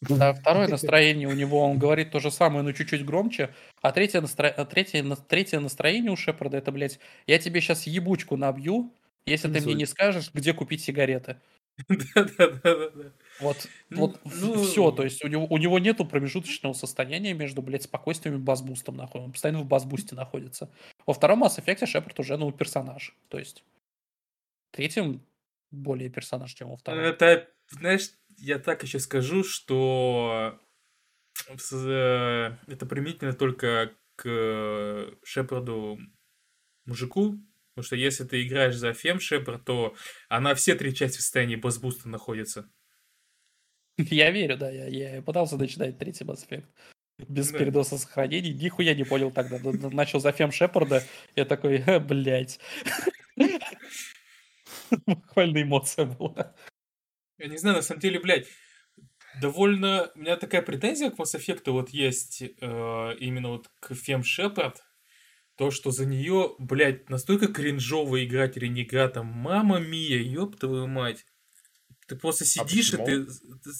Да, второе настроение у него, он говорит то же самое, но чуть-чуть громче. А третье, настро... третье, на- третье настроение у Шепарда это, блядь, я тебе сейчас ебучку набью, если ты мне не скажешь, где купить сигареты. Да-да-да-да. Вот, Ну, вот ну- все, то есть у него, у него нету промежуточного состояния между, блядь, спокойствием и базбустом нахуй. Он постоянно в базбусте находится. Во втором Mass Effect Шепард уже, ну, персонаж. То есть в третьем более персонаж, чем во втором. Это, знаешь, я так еще скажу, что с- э, это применительно только к э, Шепарду мужику, потому что если ты играешь за Фем Шепард, то она все три части в состоянии базбуста находится. Я верю, да, я, я пытался начинать третий Mass Effect. Без Да. передоса сохранений. Нихуя не понял тогда. Начал за Фем Шепарда. Я такой, «Э, блядь. Буквально эмоция была. Я не знаю, на самом деле, блядь, довольно... У меня такая претензия к Mass Effect вот есть э, именно вот к Фем Шепард. То, что за нее, блядь, настолько кринжово играть ренегатом. Мама мия, ёб твою мать. Ты просто сидишь и ты... ты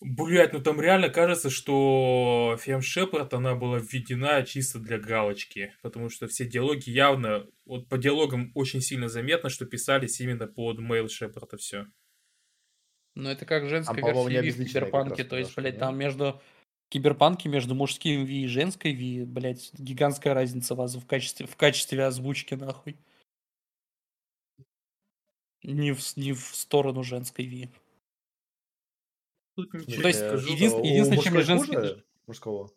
Блядь, ну там реально кажется, что Фем Шепард, она была введена чисто для галочки. Потому что все диалоги явно... Вот по диалогам очень сильно заметно, что писались именно под мейл Шепарда все. Ну, это как женская по-моему, версия в Киберпанке. То есть, блядь, нет? там между Киберпанке, между мужским Ви и женской Ви, блядь, гигантская разница вас в качестве, в качестве озвучки, нахуй. Не в, не в сторону женской Ви. Тут Ну, то есть, скажу. един- единственное, чем женский- Мужского?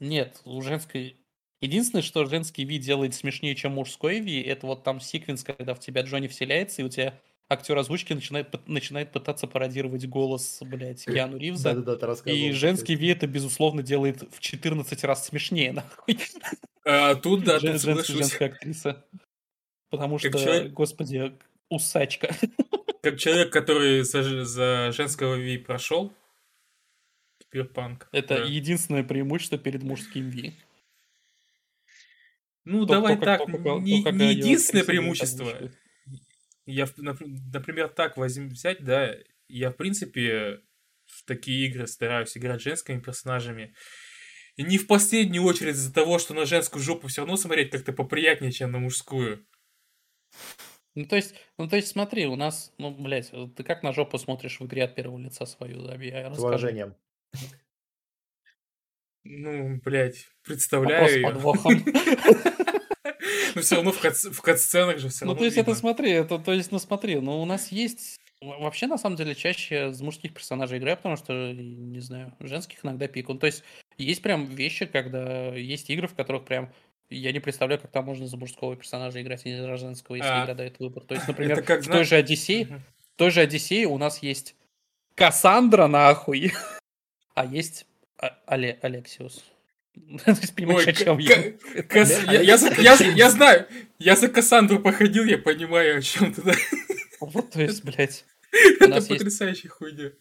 Нет, у женской... Единственное, что женский Ви делает смешнее, чем мужской Ви, это вот там секвенс, когда в тебя Джонни вселяется, и у тебя актер озвучки начинает, начинает пытаться пародировать голос, блядь, Киану Ривза. Да-да-да, ты рассказывал. И женский Ви это, безусловно, делает в 14 раз смешнее, нахуй. А, тут, да, Жен- тут женская, соглашусь. женская актриса. Потому Как что, человек- господи, усачка. Как человек, который за, за женского Ви прошел, киберпанк. Это да. единственное преимущество перед мужским Ви. Ну, То- давай то, так, то, как- не, то, как не единственное преимущество. озвучивать. Я, например, так возьм, взять, да, я, в принципе, в такие игры стараюсь играть женскими персонажами. И не в последнюю очередь из-за того, что на женскую жопу все равно смотреть как-то поприятнее, чем на мужскую. Ну, то есть, ну, то есть, смотри, у нас, ну, блядь, ты как на жопу смотришь в игре от первого лица свою, да, я С уважением. Ну, блядь, Вопрос представляю с её. подвохом. Но все равно в, кат- в кат-сценах же все Ну, равно то есть, это смотри, это, то есть, ну, смотри, ну, у нас есть... во- Вообще, на самом деле, чаще с мужских персонажей играю, потому что, не знаю, женских иногда пикаю. Ну, то есть, есть прям вещи, когда есть игры, в которых прям я не представляю, как там можно за мужского персонажа играть, и не за женского, если А, игра дает выбор. То есть, например, как, в той же Одиссее, Мгм. в той же Одиссее у нас есть Кассандра, нахуй, а есть А- Але- Алексиус. Понимаешь, Ой, о чем я? Я, знаю, я за Кассандру походил, я понимаю, о чем ты. да. Вот, то есть, блядь, у Это потрясающая хуйня.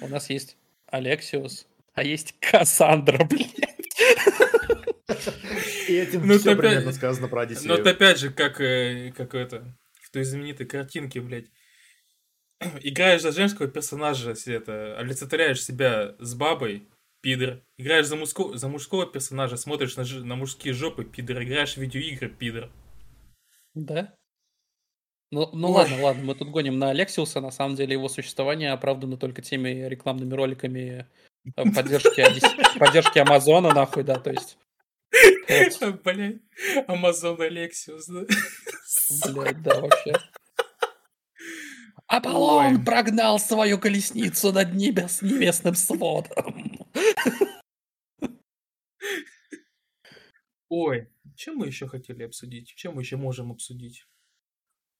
У нас есть Алексиус, а есть Кассандра, блядь. И этим Ну, все опять- примерно сказано про Одиссею. Но это опять же, как, э, как это, в той знаменитой картинке, блядь. Играешь за женского персонажа, если это, олицетворяешь себя с бабой, пидор. Играешь за, мужского, за мужского персонажа, смотришь на, ж- на мужские жопы, пидор. Играешь в видеоигры, пидор. Да? Ну, ну Ой. ладно, ладно, мы тут гоним на Алексиуса. На самом деле его существование оправдано только теми рекламными роликами э, поддержки, поддержки Амазона, нахуй, да, то есть. Блять, Амазон Алексиус, да? блядь, да, вообще. Аполлон Ой. прогнал свою колесницу над небес небесным сводом. Ой, чем мы еще хотели обсудить? Чем мы еще можем обсудить?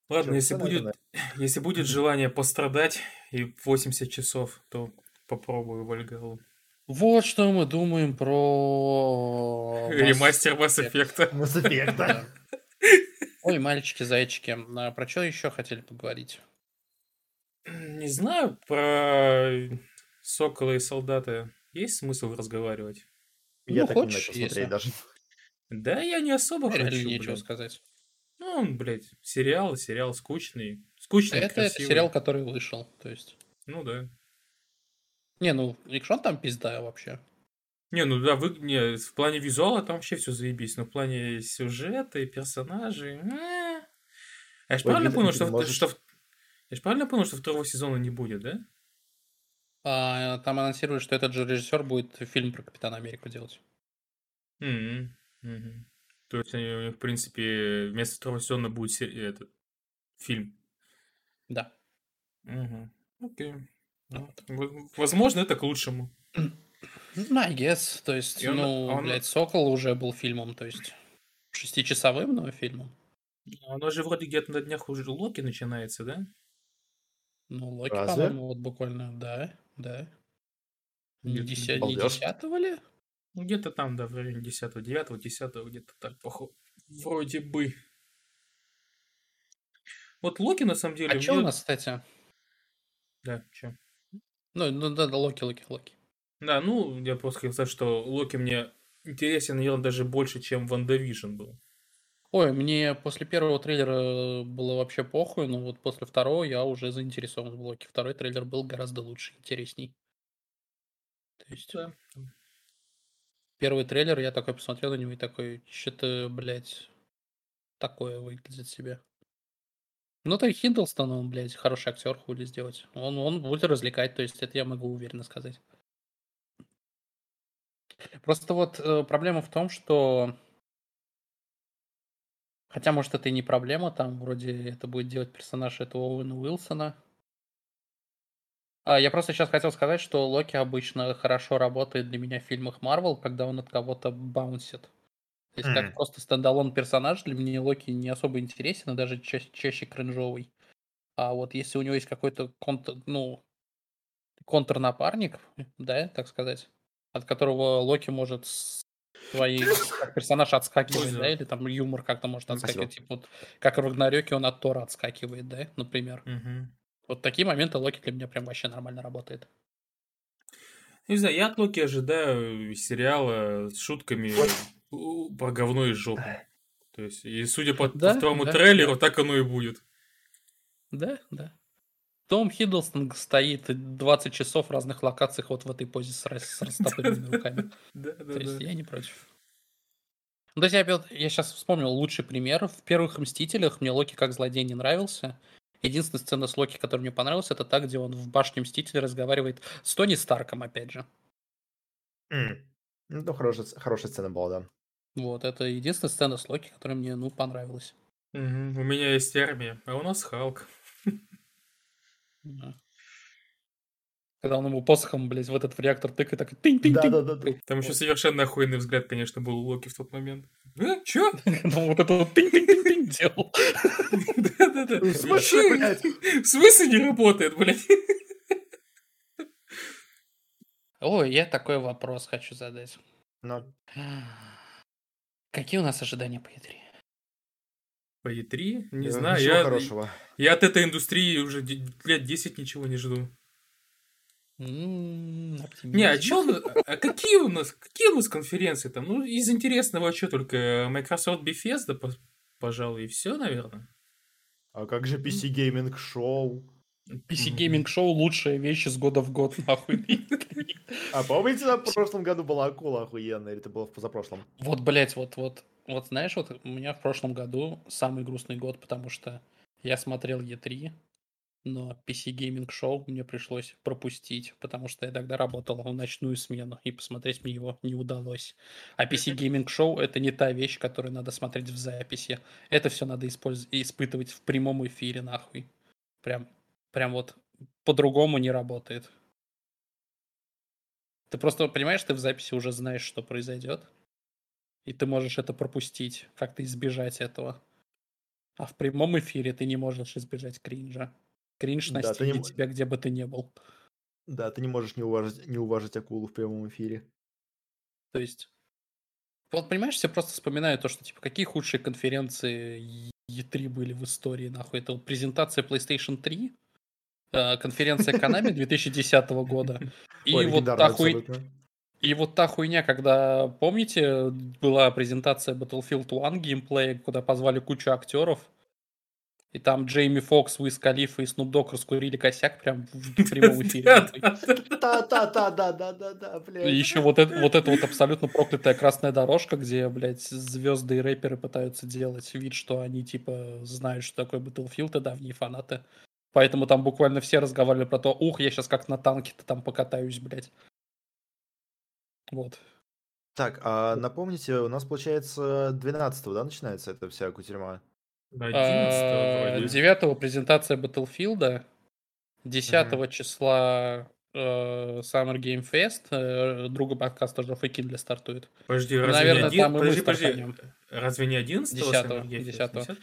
Ладно, Чё, если будет, если будет желание пострадать и 80 часов, то попробую Вальгалу. Вот что мы думаем про... Ремастер Mass Effect. Mass Effect. Ой, мальчики-зайчики, а про что еще хотели поговорить? Не знаю, про Сокола и Солдата есть смысл разговаривать? Я Ну, так не хочешь, начал смотреть если. даже. Да, я не особо Реально хочу, нечего блядь. сказать. Ну, он, блядь, сериал, сериал скучный. Скучный, Это, это красивый. сериал, который вышел, то есть. Ну да. Не, ну, Икшон там пизда вообще. Не, ну да, вы, не, в плане визуала там вообще все заебись, но в плане сюжета и персонажей... э. Я ж Ой, правильно Вита, понял, что, можешь- что... Я ж правильно понял, что второго сезона не будет, да? А, там анонсируют, что этот же режиссер будет фильм про Капитана Америку делать. Мгм, мгм. То есть они, в принципе, вместо второго сезона будет се- этот фильм. Да. Мгм. Окей. Ну, в- Возможно, это к лучшему. Ну, I guess. То есть, И ну, он- блядь, Сокол уже был фильмом, то есть шестичасовым, но фильмом. Оно же вроде где-то на днях уже Локи начинается, да? Ну, Локи, Разве? по-моему, вот буквально, да, да. Не, деся- не десятого ли? Ну, где-то там, да, в районе 10 9 10 где-то так, похоже. Вроде бы. Вот Локи, на самом деле... А что у нас, кстати? Да, чё? Ну, ну да, да, Локи, Локи, Локи. Да, ну, я просто хотел сказать, что Локи мне интересен, наверное, даже больше, чем WandaVision был. Ой, мне после первого трейлера было вообще похуй, но вот после второго я уже заинтересован в Локи. Второй трейлер был гораздо лучше, интересней. То есть, Да. первый трейлер, я такой посмотрел на него и такой, что-то, блядь, такое выглядит себе. Ну, то и Хиндлстон, он, блядь, хороший актер, хули сделать. Он, он будет развлекать, то есть это я могу уверенно сказать. Просто вот э, проблема в том, что... Хотя, может, это и не проблема, там вроде это будет делать персонаж этого Оуэна Уилсона. А, я просто сейчас хотел сказать, что Локи обычно хорошо работает для меня в фильмах Марвел, когда он от кого-то баунсит. То есть, как Мгм. просто standalone персонаж, для меня Локи не особо интересен, и даже ча- чаще кринжовый. А вот если у него есть какой-то контр, ну, контрнапарник, да, так сказать, от которого Локи может свои как персонаж отскакивать, Ой, да, да. или там юмор как-то может спасибо. отскакивать, типа вот как в Рагнарёке он от Тора отскакивает, да, например. Мгм. Вот такие моменты Локи для меня прям вообще нормально работает. Не знаю, я от Локи ожидаю сериала с шутками про говно из жопы. То есть, и судя по Да, второму да, трейлеру, так оно и будет. Да, да. Том Хиддлстон стоит 20 часов в разных локациях вот в этой позе с, рас- с растопыренными руками. Да, да, То есть я не против. Ну, то есть я, я сейчас вспомнил лучший пример. В первых «Мстителях» мне Локи как злодей не нравился. Единственная сцена с Локи, которая мне понравилась, это та, где он в башне Мстителя разговаривает с Тони Старком, опять же. М. Ну, хорошая, хорошая сцена была, да. Вот, это единственная сцена с Локи, которая мне, ну, понравилась. Мгм. У меня есть армия, а у нас Халк. Да. Когда он ему посохом, блядь, в этот в реактор тыкает, так тынь тынь тынь Да-да-да. Там еще совершенно охуенный взгляд, конечно, был у Локи в тот момент. А, чё? Ну, вот это вот тынь тынь тынь тынь делал. Да-да-да. В смысле, Чё? блядь? В смысле не работает, блядь? Ой, я такой вопрос хочу задать. Ну, Какие у нас ожидания по E3? По E3? Не э, знаю, ничего я, хорошего. я от этой индустрии уже лет 10 ничего не жду. Не, а чё, а какие у нас, какие у нас конференции там? Ну, из интересного что только Microsoft Bethesda, по- пожалуй, и все, наверное. А как же PC Gaming Show? PC Gaming Show лучшая вещь из года в год, нахуй. А помните, в прошлом году была акула охуенная, или это было в позапрошлом? Вот, блять, вот, вот, вот, знаешь, вот у меня в прошлом году самый грустный год, потому что я смотрел E3, но PC Gaming Show мне пришлось пропустить, потому что я тогда работал в ночную смену, и посмотреть мне его не удалось. А PC Gaming Show — это не та вещь, которую надо смотреть в записи. Это все надо использ- испытывать в прямом эфире, нахуй. Прям, прям вот по-другому не работает. Ты просто понимаешь, ты в записи уже знаешь, что произойдет, и ты можешь это пропустить, как-то избежать этого. А в прямом эфире ты не можешь избежать кринжа. Кринж Да, не настигнет м- тебя, где бы ты ни был. Да, ты не можешь не уважить, не уважить акулу в прямом эфире. То есть, вот понимаешь, все просто вспоминают то, что, типа, какие худшие конференции E3 были в истории, нахуй. Это вот презентация PlayStation 3, э, конференция Konami 2010 года, и вот абсолютно. И вот та хуйня, когда, помните, была презентация Battlefield 1 геймплея, куда позвали кучу актеров, и там Джейми Фокс, Уиз Калифа и Snoop Dogg раскурили косяк прям в прямом эфире. нахуй. Та-та-та-да-да-да-да, И блядь. еще вот это, вот это вот абсолютно проклятая красная дорожка, где, блядь, звезды и рэперы пытаются делать вид, что они, типа, знают, что такое Battlefield, и давние фанаты. Поэтому там буквально все разговаривали про то, ух, я сейчас как на танке-то там покатаюсь, блядь. Вот. Так, а напомните, у нас, получается, 12 да, начинается эта вся кутерьма? 11 вроде. 9 презентация Battlefield, 10 числа э, Summer Game Fest, э, друга подкаста тоже Фейкинля стартует. Подожди, разве Наверное, не один... там и мы Подожди, стартанем. Разве не 11 Десятого, десятого.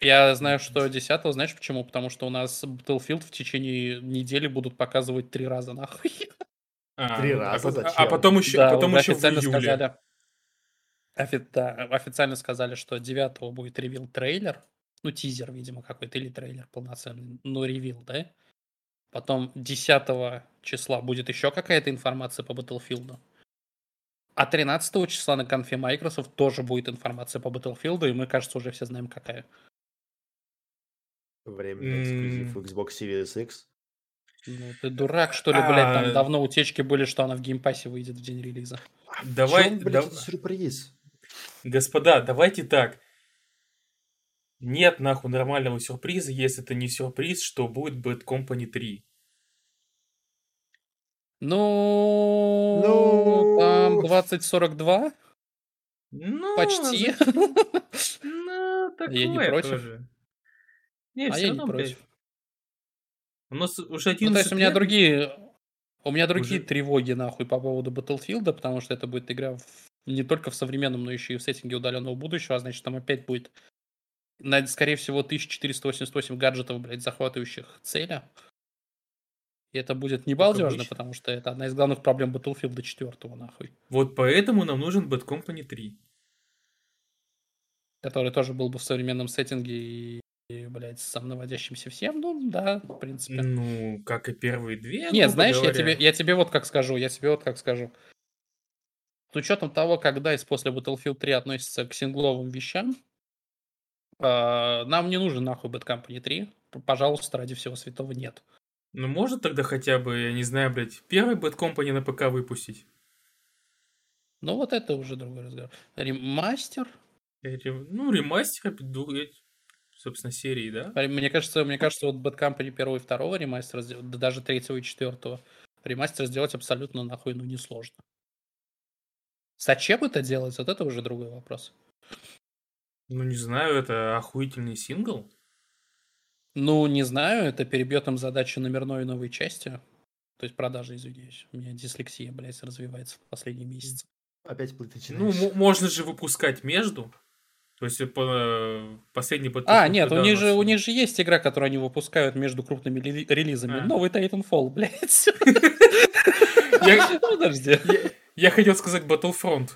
Я знаю, что 10 знаешь почему? Потому что у нас Battlefield в течение недели будут показывать три раза, нахуй. Три раза? А, Зачем? а потом еще, Да, потом еще в официально июле. сказали. Офи- да, официально сказали, что 9 будет reveal трейлер. Ну, тизер, видимо, какой-то, или трейлер полноценный. Ну, reveal, да? Потом 10 числа будет еще какая-то информация по Battlefield. А 13 числа на конфе Microsoft тоже будет информация по Battlefield, и мы, кажется, уже все знаем, какая. Временный эксклюзив Xbox Series X. Ну, ты дурак, что ли, блядь, А. там давно утечки были, что она в Game Pass-е выйдет в день релиза. Давай, Чё, блядь, да- сюрприз. господа, давайте так. Нет нахуй нормального сюрприза, если это не сюрприз, что будет Bad Company 3. Ну, Ну. там 2042? Ну, Почти. Ну, такое Я не против. тоже. Не, А я не против. У нас уже 11 Ну, то есть у меня лет. другие... У меня другие Уже- тревоги, нахуй, по поводу Battlefield, потому что это будет игра в- не только в современном, но еще и в сеттинге удаленного будущего, а значит, там опять будет, скорее всего, 1488 гаджетов, блядь, захватывающих цели. И это будет не балдежно, потому что это одна из главных проблем Battlefield 4, нахуй. Вот поэтому нам нужен Bad Company 3. Который тоже был бы в современном сеттинге и, и, блядь, с сам наводящимся всем. Ну, да, в принципе. Ну, как и первые две. Нет, знаешь, я говоря. тебе, я тебе вот как скажу, я тебе вот как скажу. С учетом того, как DICE после Battlefield 3 относится к сингловым вещам, а, нам не нужен нахуй Bad Company 3. П- Пожалуйста, ради всего святого нет. Ну, может тогда хотя бы, я не знаю, блядь, первый Bad Company на ПК выпустить? Ну вот это уже другой разговор. Ремастер? Э, ре- Ну, ремастер, э, собственно, серии, да? Мне кажется, мне кажется, вот Bad Company первого и второго ремастера, сделать, да даже третьего и четвертого, ремастер сделать абсолютно нахуй, ну, несложно. Зачем это делать? Вот это уже другой вопрос. Ну, не знаю, это охуительный сингл. Ну, не знаю, это перебьет им задачу номерной новой части. То есть продажи, извиняюсь. У меня дислексия, блядь, развивается в последние месяцы. Опять плыть Ну, начинаешь. мо- можно же выпускать между. То есть, по, последний Battlefield А, нет, у них, же, у них же есть игра, которую они выпускают между крупными рели- релизами. А. Новый Titanfall, блядь. Я, Подожди. я хотел сказать Battlefront.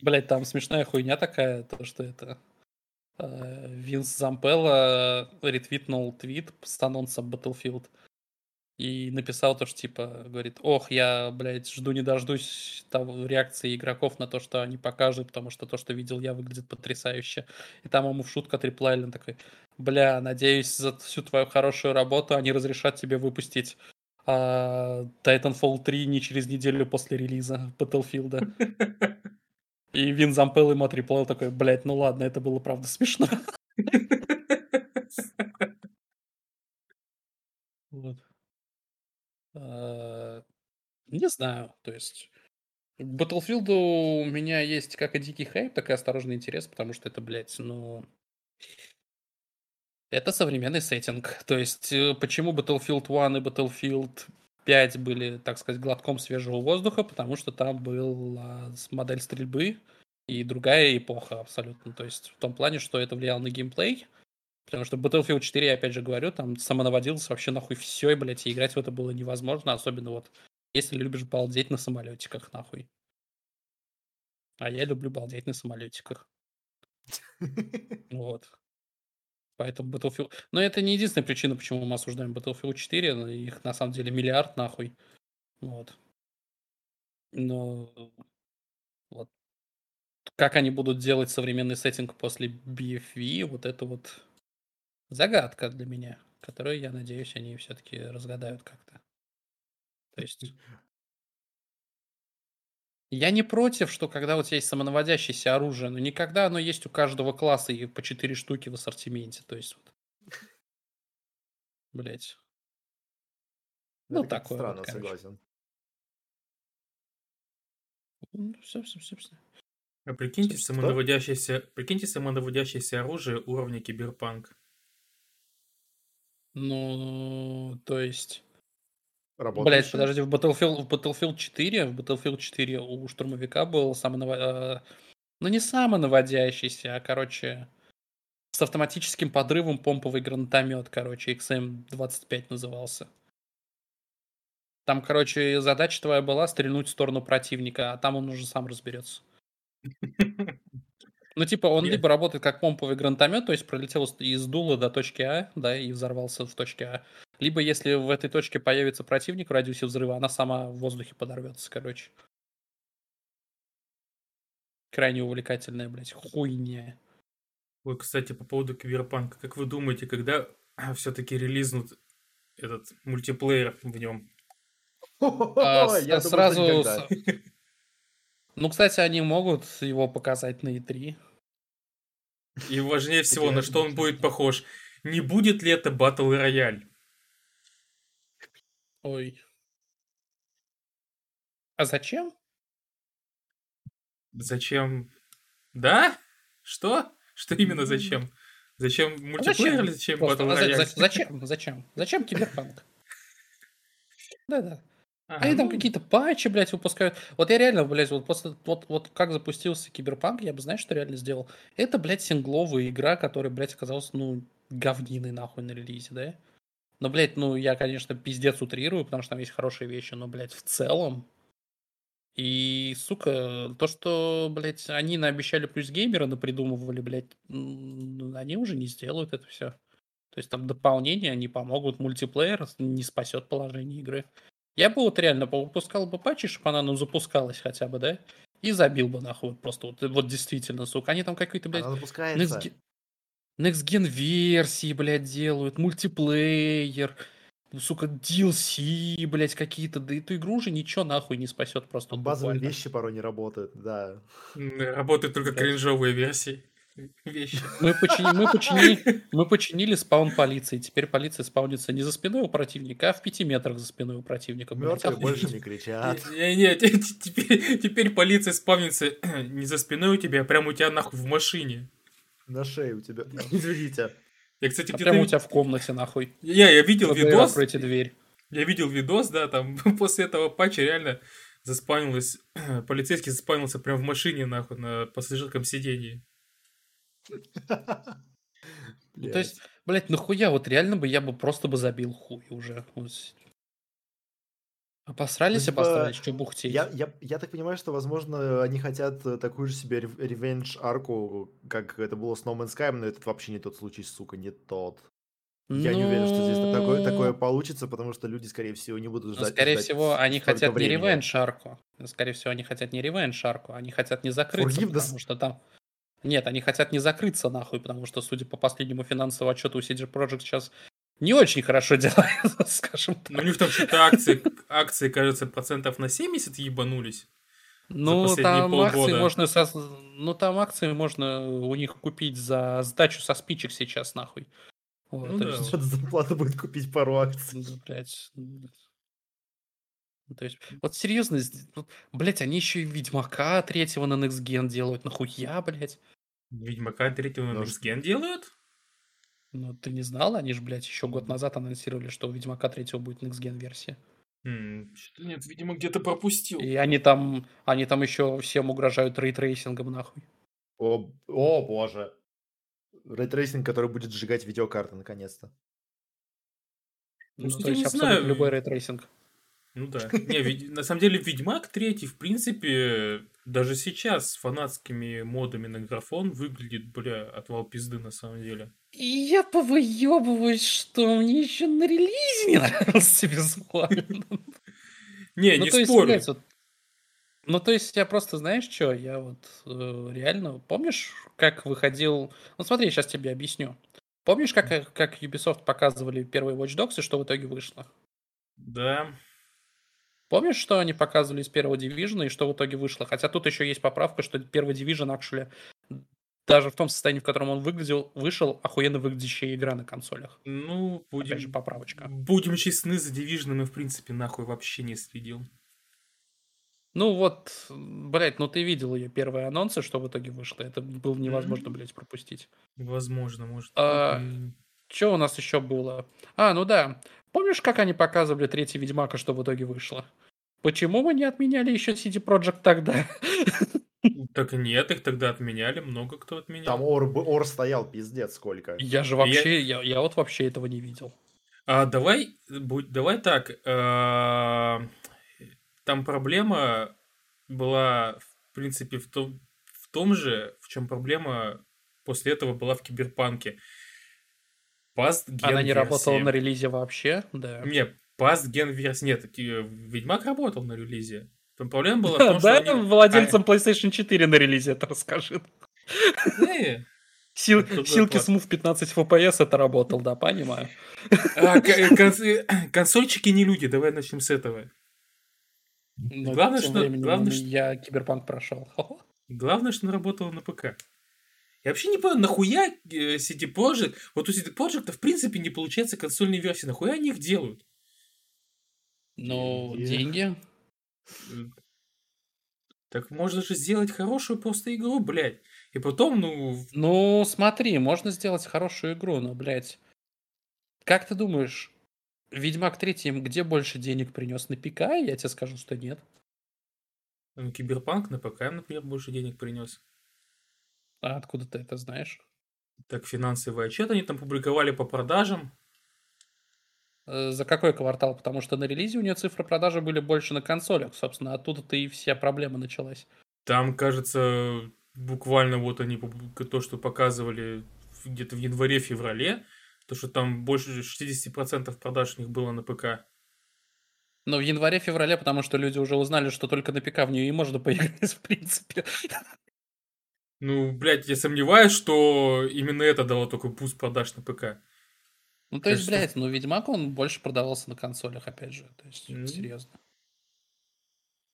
Блядь, там смешная хуйня такая, то, что это... э, Винс Зампелло ретвитнул твит с анонсом Battlefield. И написал то, что типа, говорит, ох, я, блядь, жду не дождусь того, реакции игроков на то, что они покажут, потому что то, что видел я, выглядит потрясающе. И там ему в шутку отреплайли, он такой, бля, надеюсь, за всю твою хорошую работу они разрешат тебе выпустить а, Titanfall 3 не через неделю после релиза Battlefield. И Вин Зампел ему отреплал такой, блядь, ну ладно, это было правда смешно. Вот. А, Не знаю, то есть... Battlefield у меня есть как и дикий хайп, так и осторожный интерес, потому что это, блядь, ну... Это современный сеттинг. То есть, э, почему Battlefield 1 и Battlefield 5 были, так сказать, глотком свежего воздуха, потому что там была модель стрельбы и другая эпоха абсолютно. То есть, в том плане, что это влияло на геймплей, Потому что Battlefield 4, я опять же говорю, там самонаводился вообще нахуй все, и, блядь, и играть в это было невозможно, особенно вот если любишь балдеть на самолетиках, нахуй. А я люблю балдеть на самолетиках. Вот. Поэтому Battlefield... Но это не единственная причина, почему мы осуждаем Battlefield 4. но Их на самом деле миллиард нахуй. Вот. Но... Вот. Как они будут делать современный сеттинг после BFV, вот это вот загадка для меня, которую, я надеюсь, они все-таки разгадают как-то. То есть... Я не против, что когда у тебя есть самонаводящееся оружие, но никогда оно есть у каждого класса и по 4 штуки в ассортименте. То есть вот. Блять. Ну, Это такое вот, Странно, короче. согласен. Ну, все, все, все, все. А прикиньте Что? самонаводящееся, прикиньте самонаводящееся оружие уровня киберпанк. Ну, то есть... Блять, Работающий? подожди, в Battlefield, в Battlefield 4, в Battlefield 4 у штурмовика был самонава... э, Ну, не самонаводящийся, а, короче, с автоматическим подрывом помповый гранатомет, короче, XM-25 назывался. Там, короче, задача твоя была стрельнуть в сторону противника, а там он уже сам разберется. Ну, типа, он Не. либо работает как помповый гранатомет, то есть пролетел из дула до точки А, да, и взорвался в точке А. Либо, если в этой точке появится противник в радиусе взрыва, она сама в воздухе подорвется, короче. Крайне увлекательная, блядь, хуйня. Ой, кстати, по поводу киберпанка. Как вы думаете, когда все-таки релизнут этот мультиплеер в нем? А, с- Я думаю, что сразу... Ну, кстати, они могут его показать на E3. И важнее всего, на что он будет похож. Не будет ли это батл рояль? Ой. А зачем? Зачем? Да? Что? Что именно зачем? Зачем А мультиплеер или зачем батл рояль? за- зачем? Зачем? Зачем киберпанк? Да-да. А, Они там ну, какие-то патчи, блядь, выпускают. Вот я реально, блядь, вот после вот, вот как запустился Киберпанк, я бы, знаешь, что реально сделал? Это, блядь, сингловая игра, которая, блядь, оказалась, ну, говниной нахуй на релизе, да? Но, блядь, ну, я, конечно, пиздец утрирую, потому что там есть хорошие вещи, но, блядь, в целом... И, сука, то, что, блядь, они наобещали плюс геймера, напридумывали, блядь, м, они уже не сделают это все. То есть там дополнения, они помогут, мультиплеер не спасет положение игры. Я бы вот реально выпускал бы патчи, чтобы она ну, запускалась хотя бы, да? И забил бы нахуй просто. Вот, вот действительно, сука. Они там какой-то, блядь, Она запускается. next, next gen версии, блядь, делают, мультиплеер, ну, сука, DLC, блядь, какие-то. Да эту игру уже ничего нахуй не спасет просто. Базовые буквально. вещи порой не работают, да. Работают только Блядь. кринжовые версии. Вещи. Мы, почини- мы, почини- мы починили спаун полиции. Теперь полиция спаунится не за спиной у противника, а в пяти метрах за спиной у противника. Мертвые больше не кричат. Не- не, те- те- теперь, теперь полиция спавнится не за спиной у тебя, а прямо у тебя нахуй в машине. На шее у тебя. Извините. Я, кстати, А прямо у тебя в комнате, нахуй. Я, я видел ФБР, видос, откройте дверь. я видел видос, да, там после этого патча реально заспанилось, полицейский заспанился прямо в машине, нахуй, на пассажирском сидении. Ну, то есть, блядь, нахуя, вот реально бы я бы просто бы забил хуй уже. Вот. Обосрались, Ну, типа, обосрались, что бухтеть. Я, я, я так понимаю, что, возможно, они хотят э, такую же себе рев- ревенж-арку, как это было с No Man's Sky, но это вообще не тот случай, сука, не тот. Я не уверен, что здесь такое, такое Ну, получится, потому что люди, скорее всего, не будут ну, ждать, скорее ждать всего, они хотят не времени. ревенж арку. Скорее всего, они хотят не ревенж арку, они хотят не закрыться, Forgiveness? потому что там... Нет, они хотят не закрыться нахуй, потому что, судя по последнему финансовому отчету, у CD Projekt сейчас не очень хорошо делает, скажем Ну, у так. них там что-то акции, акции, кажется, процентов на 70 ебанулись. Ну, последние там акции полгода. можно... со- Ну, там акции можно у них купить за сдачу со спичек сейчас, нахуй. Вот, Ну да, есть, зарплата будет купить пару акций. ну, ну, ну, То есть, вот серьезно, блять, они еще и Ведьмака третьего на Next Gen делают, нахуя, блять? Ведьмака третьего на Gen делают? Ну, ты не знал? Они же, блядь, еще год назад анонсировали, что у Ведьмака третьего будет Next Gen версия. М, Что-то нет, видимо, где-то пропустил. И они там, они там еще всем угрожают ray tracing-ом, нахуй. О, о боже. Ray tracing, который будет сжигать видеокарты, наконец-то. Ну, Ну, то есть не абсолютно знаю. любой ray tracing. Ну да. Не, ведь на самом деле Ведьмак третий, в принципе, даже сейчас с фанатскими модами на графон выглядит, бля, отвал пизды на самом деле. И я повыебываюсь, что мне еще на релизе не нравился визуально. Не, Ну, не то есть, спорю. блядь, вот- Ну, то есть, я просто, знаешь, что, я вот э, реально, помнишь, как выходил... Ну, смотри, я сейчас тебе объясню. Помнишь, как, э, как Ubisoft показывали первые Watch Dogs и что в итоге вышло? Да. Помнишь, что они показывали из первого Division и что в итоге вышло? Хотя тут еще есть поправка, что первый Division, actually, даже в том состоянии, в котором он выглядел, вышел охуенно выглядящая игра на консолях. Ну, Опять же, будем, поправочка. будем честны, за Division и, в принципе, нахуй вообще не следил. Ну вот, блядь, ну ты видел ее первые анонсы, что в итоге вышло. Это было невозможно, Мгм. блядь, пропустить. Возможно, может. А, Что у нас еще было? А, ну да. Помнишь, как они показывали третий Ведьмак, и что в итоге вышло? Почему мы не отменяли еще CD Projekt тогда? Так нет, их тогда отменяли, много кто Там отменял. ор, б- ор стоял, пиздец, сколько. Я же вообще, я, я вот вообще этого не видел. А давай, будь, давай так. а, Там проблема была, в принципе, в том, в том же, в чем проблема после этого была в Киберпанке. Past Она не работала на релизе вообще, да. Не, past ген версия. Нет, таки, Ведьмак работал на релизе. Там проблема была в том, что Да, они- владельцам PlayStation 4 на релизе это расскажи. Сил, силки. Smooth 15 FPS это работал, да, понимаю. А, конс- э, консольчики не люди, давай начнем с этого. Но Главное, тем что- временем главное, что- я Киберпанк прошел. Главное, что она работала на ПК. Я вообще не понял, нахуя э, CD Projekt... Вот у CD Projekt в принципе не получается консольные версии. Нахуя они их делают? Ну, Деньги. Так можно же сделать хорошую просто игру, блядь. И потом, ну... Ну, смотри, можно сделать хорошую игру, но, блядь, как ты думаешь, Ведьмак 3 им где больше денег принес на ПК? Я тебе скажу, что нет. ну, Киберпанк на ПК, например, больше денег принес. А откуда ты это знаешь? Так, финансовый отчет они там публиковали по продажам. Э, За какой квартал? Потому что на релизе у нее цифры продажи были больше на консолях, собственно, оттуда-то и вся проблема началась. Там, кажется, буквально вот они то, что показывали где-то в январе-феврале, то, что там больше 60% продаж у них было на ПК. Но в январе-феврале, потому что люди уже узнали, что только на ПК в нее и можно поиграть, в принципе. Ну, блядь, я сомневаюсь, что именно это дало такой пуст продаж на ПК. Ну, то есть, Кажется, блядь, ну, Ведьмак, он больше продавался на консолях, опять же. То есть, Мгм. серьезно.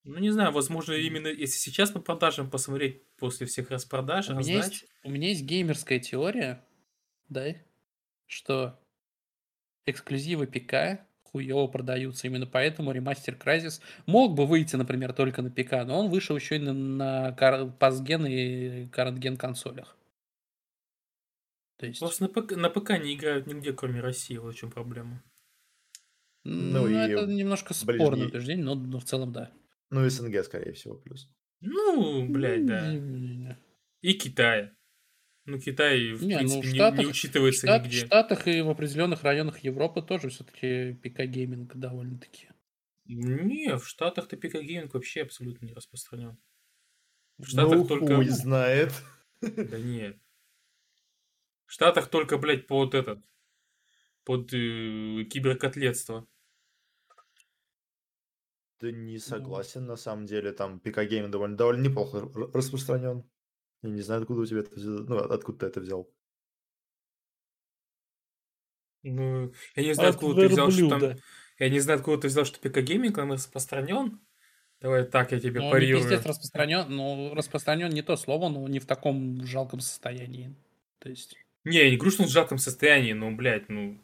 Ну, не знаю, возможно, именно если сейчас по продажам посмотреть после всех распродаж, У а меня, есть, у меня есть геймерская теория, да, что эксклюзивы ПК хуево продаются. Именно поэтому ремастер Crysis мог бы выйти, например, только на ПК, но он вышел еще и на, на пасген и карантген консолях. То есть, Просто на ПК, на ПК не играют нигде, кроме России, вот в чем проблема. ну, Ну и это немножко спорное ближний- утверждение, но, но в целом да. Ну, СНГ, скорее всего, плюс. Ну, блядь, да. И Китай. Ну, Китай, в Не, ну, принципе, в не- не, Штатах- В, учитывается Штат- в нигде. Штатах и в определенных районах Европы тоже все-таки ПК-гейминг довольно-таки. Не, в Штатах-то ПК-гейминг вообще абсолютно не распространен. В Штатах Ну, только... хуй знает. Да нет. В Штатах только, блядь, по вот этот... под э, киберкотлетство. Да не согласен, на самом деле. Там ПК-гейм довольно, довольно неплохо распространен. Я не знаю, откуда у тебя это взял. Ну, откуда ты это взял. Ну, я не знаю, От откуда ты взял, что там... Я не знаю, откуда ты взял, что ПК-гейминг там распространен. Давай так, я тебе Ну, парирую. пиздец распространен, ну, распространен не то слово, но не в таком жалком состоянии. То есть, Не, я не говорю, что он в жалком состоянии, но, блядь, ну...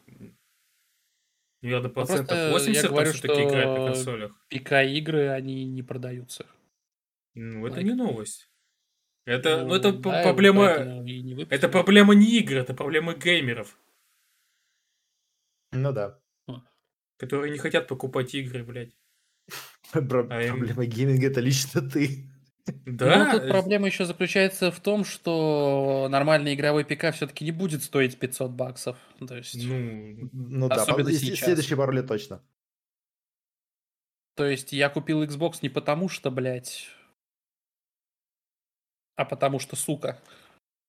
Наверное, процентов просто я 80 там говорю, все-таки играет на что консолях. ПК-игры, они не продаются. Ну, это Like. не новость. Это, ну, Ну, это да, проблема... Это проблема не игр, это проблема геймеров, Ну да. которые не хотят покупать игры, блядь. А Проблема гейминга это лично ты. Да, Ну, тут проблема еще заключается в том, что нормальный игровой ПК все-таки не будет стоить 500 баксов. То есть, ну, Ну да, сейчас. следующие пару лет точно. то есть я купил Xbox не потому что, блядь, а потому что, сука.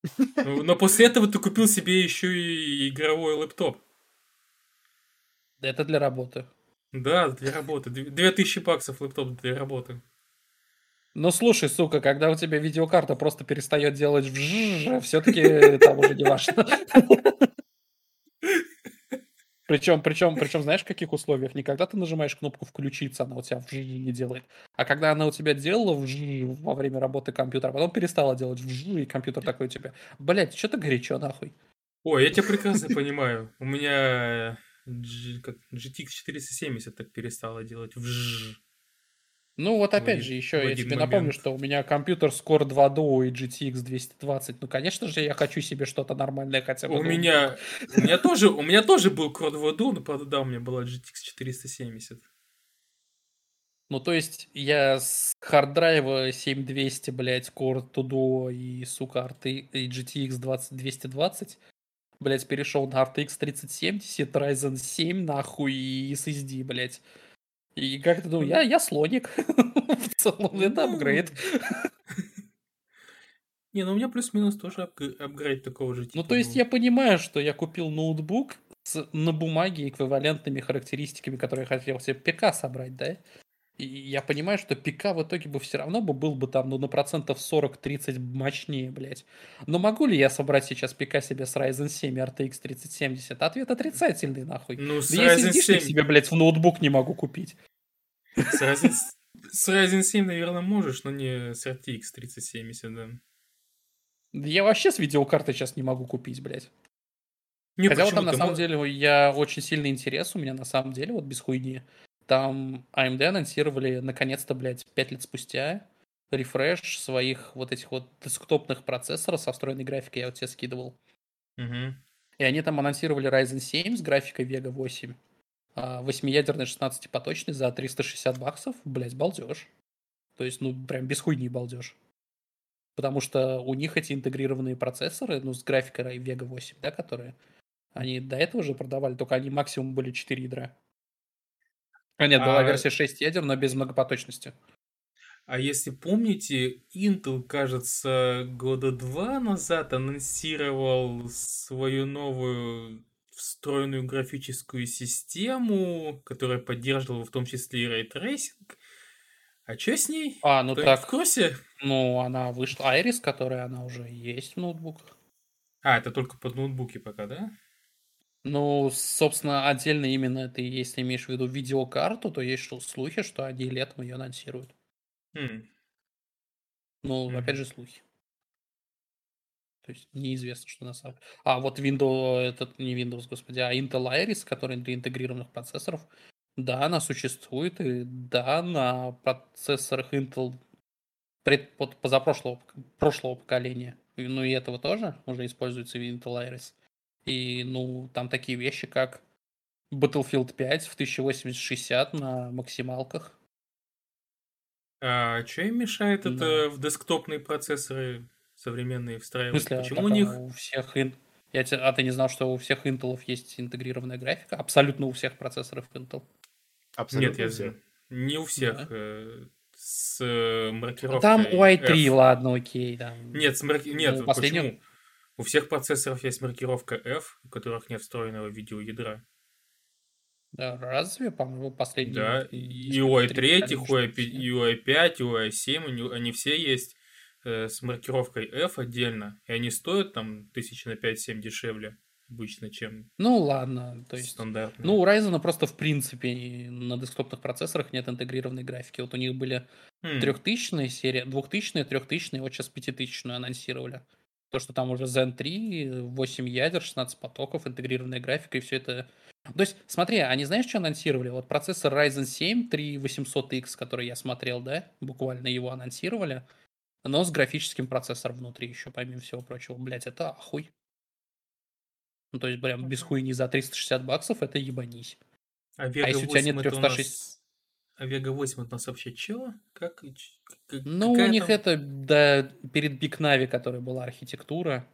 ну, но после этого ты купил себе еще и игровой лэптоп. Это для работы. Да, для работы. Две- 2000 баксов лэптоп для работы. Ну слушай, сука, когда у тебя видеокарта просто перестает делать вжжж, все-таки там уже не важно. Причем, причем, причем, знаешь, в каких условиях? Не когда ты нажимаешь кнопку включиться, она у тебя вжжж не делает, а когда она у тебя делала вжжж во время работы компьютера, а потом перестала делать вжжж, и компьютер такой у тебя, блять, что-то горячо нахуй. Ой, я тебя прекрасно понимаю. У меня GTX 470 так перестала делать. Вжж. Ну вот опять один- же, еще я тебе напомню, момент. что у меня компьютер с Core 2 Duo и GTX 220. Ну, конечно же, я хочу себе что-то нормальное хотя бы. У меня, у меня тоже, у меня тоже был Core 2 Duo, но правда, да, у меня была GTX 470. Ну, то есть, я с hard drive а 7200, блядь, Core Duo и, сука, RT, и GTX 20, 220, блядь, перешел на RTX 3070, Ryzen 7, нахуй, и SSD, блядь. И как ты думаешь, я, я слоник. В целом, это Ну, апгрейд. Не, ну у меня плюс-минус тоже апг- апгрейд такого же типа. Ну, то есть, был. я понимаю, что я купил ноутбук с, на бумаге эквивалентными характеристиками, которые я хотел себе ПК собрать, да? И я понимаю, что ПК в итоге бы все равно бы был бы там, ну, на процентов 40-30 мощнее, блядь. Но могу ли я собрать сейчас ПК себе с Ryzen 7 и RTX 3070? Ответ отрицательный, нахуй. Ну, с Да я Ryzen SSD-шник 7, себе, блядь, в ноутбук не могу купить. с Ryzen, с Ryzen 7, наверное, можешь, но не с RTX 3070, да. Я вообще с видеокартой сейчас не могу купить, блядь. Не, Хотя вот там на самом мо- деле я очень сильный интерес у меня на самом деле, вот без хуйни. Там AMD анонсировали наконец-то, блядь, 5 лет спустя рефреш своих вот этих вот десктопных процессоров со встроенной графикой, я вот тебе скидывал. Мгм. И они там анонсировали Ryzen 7 с графикой Vega 8. а, Восьмиядерный 16-поточный за 360 баксов. Блять, балдеж. То есть, ну, прям без хуйни балдеж. Потому что у них эти интегрированные процессоры, ну, с графикой Vega 8, да, которые они до этого же продавали, только они максимум были 4 ядра. А нет, была А- версия 6 ядер, но без многопоточности. А если помните, Intel, кажется, года два назад анонсировал свою новую встроенную графическую систему, которая поддерживала в том числе и ray tracing. А что с ней? А, ну Кто-нибудь так, в курсе? ну, она вышла, Iris, которая она уже есть в ноутбуках. А, это только под ноутбуки пока, да? Ну, собственно, отдельно именно ты, если имеешь в виду видеокарту, то есть что, слухи, что они летом ее анонсируют. Хм. Ну, Мгм. опять же, слухи. То есть неизвестно, что на самом А, вот Windows, этот не Windows, господи, а Intel Iris, который для интегрированных процессоров, да, она существует, и да, на процессорах Intel пред, позапрошлого прошлого поколения, ну и этого тоже уже используется Intel Iris. И, ну, там такие вещи, как Battlefield 5 в 1080-60 на максималках. А что им мешает Да. это в десктопные процессоры современные В встраивать? смысле, а Почему у них... у всех ин- Я те- А ты не знал, что у всех Intel есть интегрированная графика? Абсолютно у всех процессоров Intel. Абсолютно Нет, я все. Не у всех. Да. э, С маркировкой Там у i3, F. ладно, окей, да. Нет, с марки- Нет, Ну, последний- почему? У всех процессоров есть маркировка F, у которых нет встроенного видеоядра. Да, разве, по-моему, последний... Да, и у i3, и у i5, и у i7, они все есть э, с маркировкой F отдельно, и они стоят там тысячи на 5-7 дешевле обычно, чем Ну ладно, то есть... стандартные. Ну, у Ryzen просто в принципе на десктопных процессорах нет интегрированной графики. Вот у них были М, трехтысячные серии, двухтысячные, трехтысячные, вот сейчас пятитысячную анонсировали. То, что там уже Zen 3, 8 ядер, 16 потоков, интегрированная графика и все это. То есть, смотри, они знаешь, что анонсировали? Вот процессор Ryzen 7 3800X, который я смотрел, да, буквально его анонсировали, но с графическим процессором внутри еще, помимо всего прочего. Блять, это ахуй. Ну, то есть, прям без хуйни за 360 баксов это ебанись. А Vega если у тебя нет 8 это у нас- 306 А Vega 8 это у нас вообще чего? Как? и ч- к- Ну, у них там- это, да, перед Big Navi, которая была архитектура,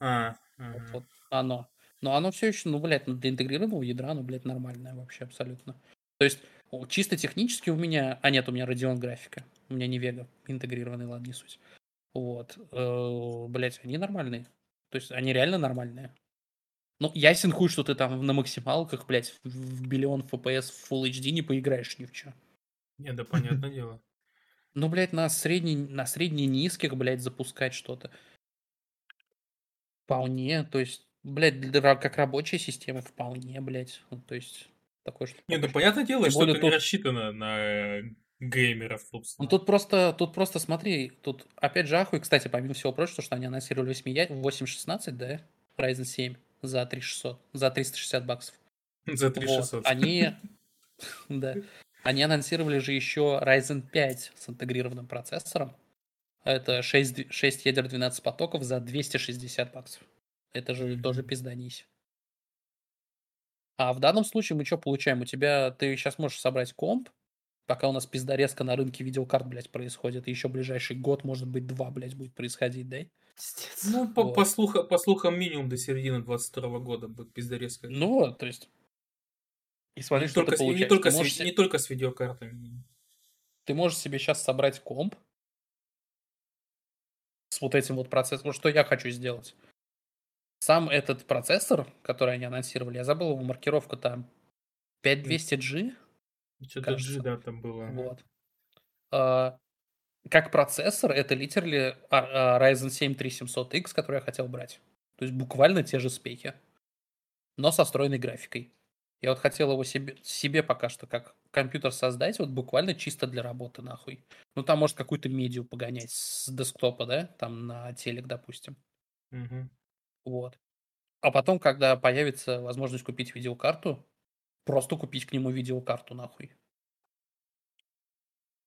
А, вот, ага. вот оно. Но оно все еще, ну, блядь, ну, для интегрированного ядра, ну, блядь, нормальное вообще абсолютно. То есть, чисто технически у меня... А, нет, у меня Radeon графика. У меня не Vega интегрированный, ладно, не суть. Вот. Э, Блядь, они нормальные. То есть, они реально нормальные. Ну, ясен хуй, что ты там на максималках, блядь, в биллион FPS в Full HD не поиграешь ни в чё. Не, да понятное дело. Ну, блядь, на средний, на средне низких, блядь, запускать что-то. Вполне, то есть, блядь, как рабочая система, вполне, блядь. Ну, то есть, такое что. Не, ну понятное дело, что это не тут- рассчитано на э, геймеров, Ну, собственно. тут просто, тут просто смотри, тут опять же ахуй, кстати, помимо всего прочего, что они анонсировали 8 я- 816, да, Ryzen 7 за 3600, за 360 баксов. За Вот, 3600. Они, да, они анонсировали же еще Ryzen 5 с интегрированным процессором. Это 6, 6 ядер 12 потоков за 260 баксов. Это же тоже пизданись. А в данном случае мы что получаем? У тебя, ты сейчас можешь собрать комп, пока у нас пиздорезка на рынке видеокарт, блядь, происходит. И еще ближайший год, может быть, два, блядь, будет происходить, да? Пиздец. Ну, по, Вот. по, слуха- по слухам, минимум до середины 22 года будет пиздорезка. Ну вот, то есть... И смотри, не, что только, ты с- не, только Ты с, можешь ви- не только с видеокартами. ты можешь себе сейчас собрать комп с вот этим вот процессором. Что я хочу сделать? Сам этот процессор, который они анонсировали, я забыл его маркировку там. 5200G? Что-то. G, да, там было. Вот. А, как процессор, это literally а- а, Ryzen 7 3700X, который я хотел брать. То есть буквально те же спеки, но со встроенной графикой. Я вот хотел его себе, себе пока что как компьютер создать, вот буквально чисто для работы, нахуй. Ну, там может какую-то медиу погонять с десктопа, да, там на телек, допустим. Мгм. Вот. А потом, когда появится возможность купить видеокарту, просто купить к нему видеокарту, нахуй.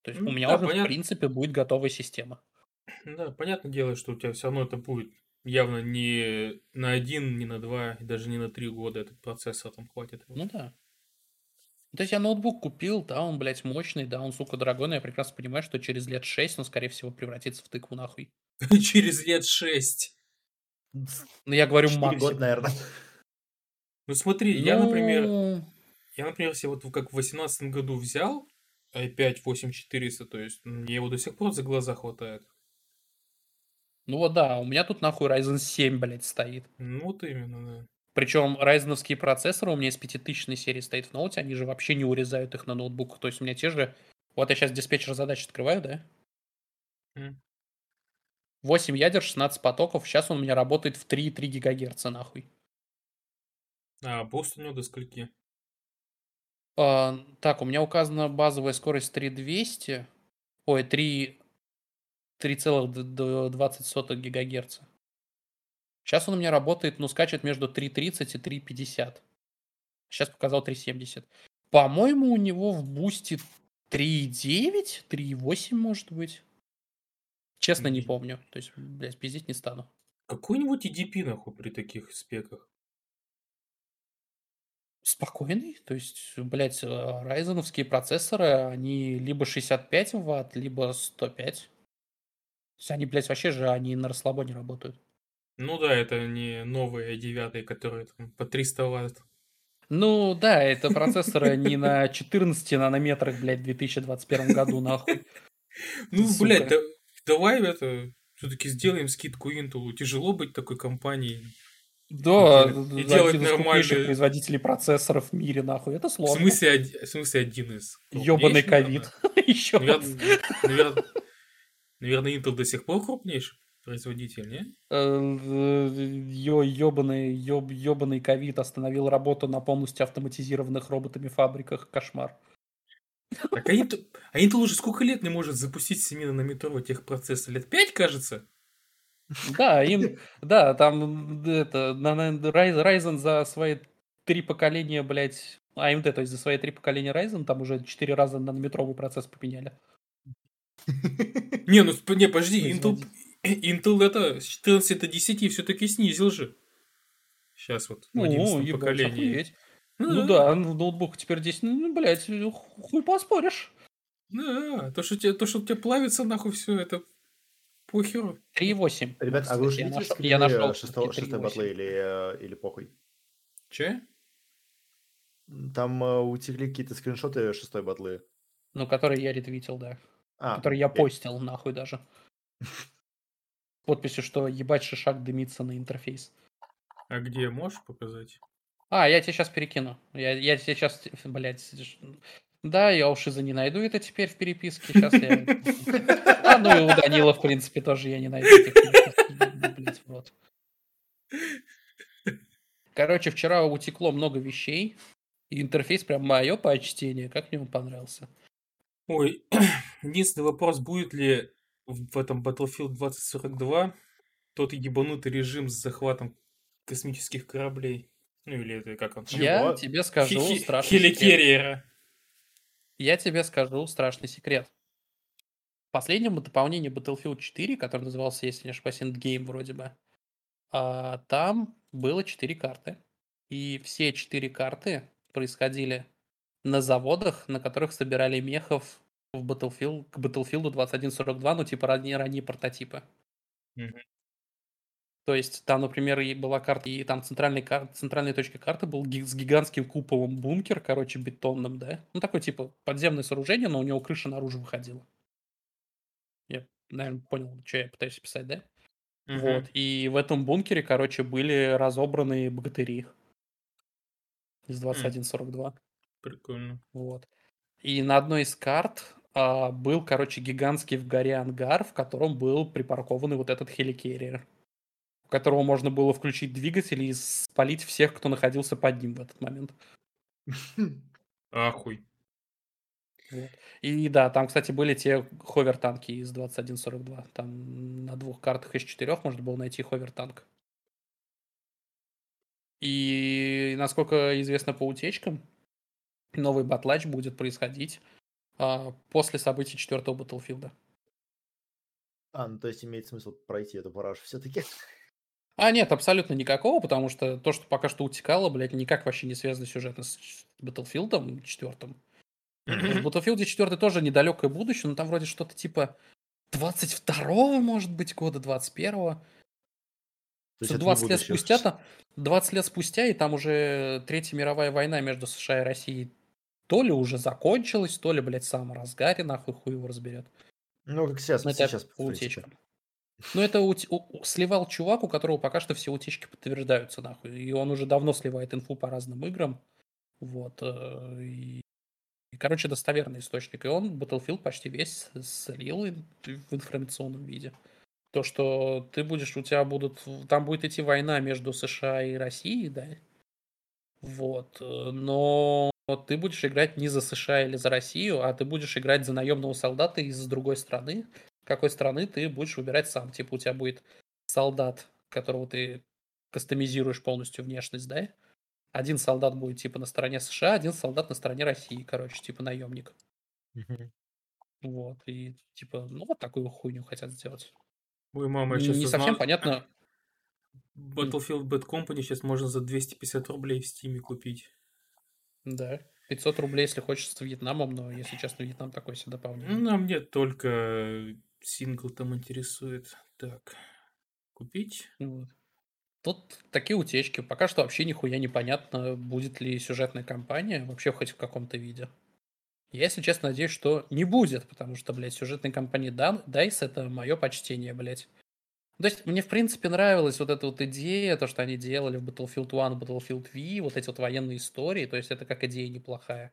То есть Ну у меня да, уже, в понятно. принципе, будет готовая система. Да, понятное дело, что у тебя все равно это будет явно не на один, не на два, и даже не на три года этот процессор там хватит. Ну да. То есть я ноутбук купил, да, он, блядь, мощный, да, он, сука, дорогой, но я прекрасно понимаю, что через лет 6 он, скорее всего, превратится в тыкву, нахуй. Через лет шесть. Ну, я говорю максимум. года, наверное. Ну смотри, я, например, Ну, я, например, себе вот как в восемнадцатом году взял i5 8400, то есть мне его до сих пор за глаза хватает. Ну вот да, у меня тут нахуй Ryzen 7, блядь, стоит. Ну вот именно, да. Причем райзеновские процессоры у меня из 5000 серии стоит в ноуте, они же вообще не урезают их на ноутбуках. То есть у меня те же... Вот я сейчас диспетчер задач открываю, да? М. 8 ядер, 16 потоков. Сейчас он у меня работает в 3,3 ГГц, нахуй. А буст у него до скольки? А, так, у меня указана базовая скорость 3200. Ой, 3... 3,20 ГГц. Сейчас он у меня работает, ну, скачет между 3.30 и 3.50. Сейчас показал 3.70. По-моему, у него в бусте 3.9, 3.8 может быть. Честно, не помню. То есть, блядь, пиздить не стану. Какой-нибудь EDP, нахуй, при таких спеках. Спокойный. То есть, блядь, райзеновские процессоры, они либо 65 ватт, либо 105. То есть они, блядь, вообще же они на расслабоне работают. Ну да, это не новые i9, которые там по 300 ватт. Ну да, это процессоры не на 14 нанометрах, блядь, в 2021 году, нахуй. Ну, блядь, да- давай это Все-таки сделаем скидку Intel. Тяжело быть такой компанией. Да, И делать один нормальные- производителей процессоров в мире, нахуй. Это В сложно. смысле, оди- в смысле один из. Ёбаный ковид. Еще. Наверное, Intel до сих пор крупнейший производитель, не? Ё, ёбаный, ёб, ёбаный ковид остановил работу на полностью автоматизированных роботами фабриках. Кошмар. Так а Intel, а Intel уже сколько лет не может запустить 7-нанометровый техпроцессор? Лет 5, кажется? Да, им, да, там это, Ryzen за свои три поколения, блядь, AMD, то есть за свои три поколения Ryzen, там уже четыре раза нанометровый процесс поменяли. Не, ну не, подожди, Intel, Производитель. Intel это с 14 до 10 все-таки снизил же. Сейчас вот, в Ну, 11 ебать, поколении. охуеть. Ну да, ну, ноутбук теперь 10, ну, блядь, хуй поспоришь. Да, то, что, тебе, то, что у тебя плавится, нахуй, все это похеру. 3.8. Ребят, а вы уже Я видели я нашел шестого- всё-таки шестой 3.8. батлы или, э, или похуй? Че? Там э, утекли какие-то скриншоты шестой батлы. Ну, который я ретвитил, да. А, который я постил, нахуй даже. С Подписью, что ебать шишак дымится на интерфейс. А где, можешь показать? А, я тебе сейчас перекину. Я, я тебе сейчас, блядь. Да, я уж и не найду это теперь в переписке. Сейчас я... А, ну и у Данила, в принципе, тоже я не найду этих. Блядь, вот. Короче, вчера утекло много вещей. И интерфейс прям мое почтение. Как мне он понравился. Ой, единственный вопрос, будет ли в этом Battlefield 2042 тот ебанутый режим с захватом космических кораблей? Ну или это как он? там? Я Чего? тебе скажу Хи- хи- страшный секрет. Я тебе скажу страшный секрет. В последнем дополнении Battlefield 4, который назывался, если не ошибаюсь, Endgame вроде бы, а, там было 4 карты. И все 4 карты происходили на заводах, на которых собирали мехов в Battlefield, к Battlefield 2142, ну типа ранние, ранние прототипы. Мгм. То есть там, например, и была карта, и там центральной, кар- центральной точкой карты был с гигантским куполом бункер, короче, бетонным, да? Ну, такой, типа, подземное сооружение, но у него крыша наружу выходила. Я, наверное, понял, что я пытаюсь писать, да? Мгм. Вот. И в этом бункере, короче, были разобраны богатыри из 2142. Прикольно. Вот. И на одной из карт а, был, короче, гигантский в горе ангар, в котором был припаркованный вот этот хеликерриер, у которого можно было включить двигатель и спалить всех, кто находился под ним в этот момент. Ахуй. И да, там, кстати, были те ховер-танки из 2142. Там на двух картах из четырех можно было найти ховер-танк. И, насколько известно по утечкам, новый батлач будет происходить а, после событий четвертого Battlefield. А, ну то есть имеет смысл пройти эту парашу все-таки. А, нет, абсолютно никакого, потому что то, что пока что утекало, блядь, никак вообще не связано сюжетно с Battlefield четвертым. В Battlefield 4 тоже недалекое будущее, но там вроде что-то типа 22-го, может быть, года, 21-го. То есть Что это не 20 лет будущее. спустя, там, 20 лет спустя, и там уже Третья мировая война между США и Россией то ли уже закончилась, то ли, блядь, в самом разгаре, нахуй хуй его разберет. Ну, как сейчас, Ну, это сейчас, утечкам. Ну, это у- у- сливал чувак, у которого пока что все утечки подтверждаются, нахуй. И он уже давно сливает инфу по разным играм. Вот. э, И, и, короче, достоверный источник. И он Battlefield почти весь слил в информационном виде. То, что ты будешь, у тебя будут, там будет идти война между США и Россией, да? Вот. э, Но ты будешь играть не за США или за Россию, а ты будешь играть за наемного солдата из другой страны, какой страны ты будешь выбирать сам. Типа у тебя будет солдат, которого ты кастомизируешь полностью внешность, да? Один солдат будет типа на стороне США, один солдат на стороне России, короче, типа наемник. Мгм. Вот, и типа, ну вот такую хуйню хотят сделать. Ой, мама, я Не сейчас совсем понятно. Battlefield Bad Company сейчас можно за 250 рублей в Стиме купить. Да, 500 рублей, если хочешь, с Вьетнамом, но, если честно, Вьетнам такой себе дополнение. Нам нет только сингл там интересует. Так, купить? Вот. Тут такие утечки. Пока что вообще нихуя непонятно, будет ли сюжетная кампания вообще хоть в каком-то виде. Я, если честно, надеюсь, что не будет, потому что, блядь, сюжетная кампания Дан- DICE это мое почтение, блядь. То есть мне, в принципе, нравилась вот эта вот идея, то, что они делали в Battlefield 1, Battlefield V, вот эти вот военные истории, то есть это как идея неплохая.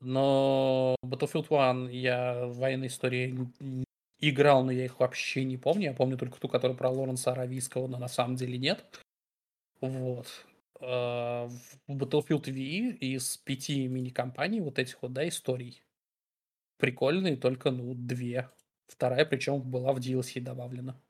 Но Battlefield 1 я военной истории играл, но я их вообще не помню. Я помню только ту, которая про Лоренса Аравийского, но на самом деле нет. Вот. А, в Battlefield V из пяти мини-компаний вот этих вот, да, историй. Прикольные, только, ну, две. Вторая, причем, была в DLC добавлена.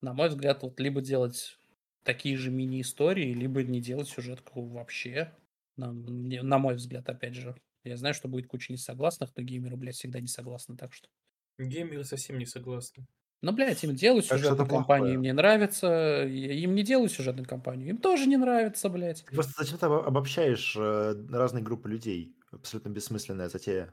На мой взгляд, вот либо делать такие же мини-истории, либо не делать сюжетку вообще. На, на мой взгляд, опять же. Я знаю, что будет куча несогласных, но геймеры, блядь, всегда не согласны, так что... Геймеры совсем не согласны. Ну, блядь, им делают сюжетную кампанию, плохое. им не нравится. Им не делают сюжетную кампанию, им тоже не нравится, блядь. Ты Просто зачем ты обо- обобщаешь э, разные группы людей? Абсолютно бессмысленная затея.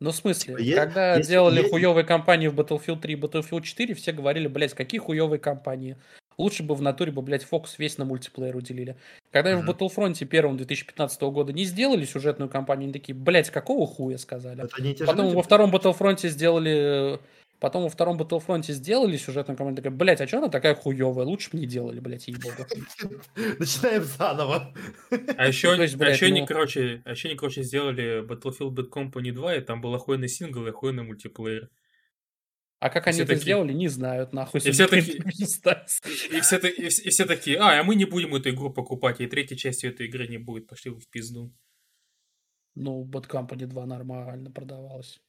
Ну, в смысле, Типа, когда если делали е- хуевые компании в Battlefield 3 и Battlefield 4, все говорили, блядь, какие хуевые компании. Лучше бы в натуре бы, блядь, фокус весь на мультиплеер уделили. Когда в Мгм. Battlefront первом 2015 года не сделали сюжетную кампанию, они такие, блядь, какого хуя сказали. Это не те же Потом люди, во втором Battlefront сделали... Потом во втором Battlefront сделали сюжетную кампанию, такая, блядь, а что она такая хуевая? Лучше бы не делали, блядь, ей-богу. Начинаем заново. А еще, То есть, а блядь, еще они, ну- короче, а еще они, короче, сделали Battlefield Bad Company 2, и там был охуенный сингл и охуенный мультиплеер. А как И они все это такие- сделали, не знают, нахуй. И все такие-. И все, и, вс- и все такие, а, а мы не будем эту игру покупать, и третьей части этой игры не будет, пошли в пизду. Ну, Bad Company 2 нормально продавалась.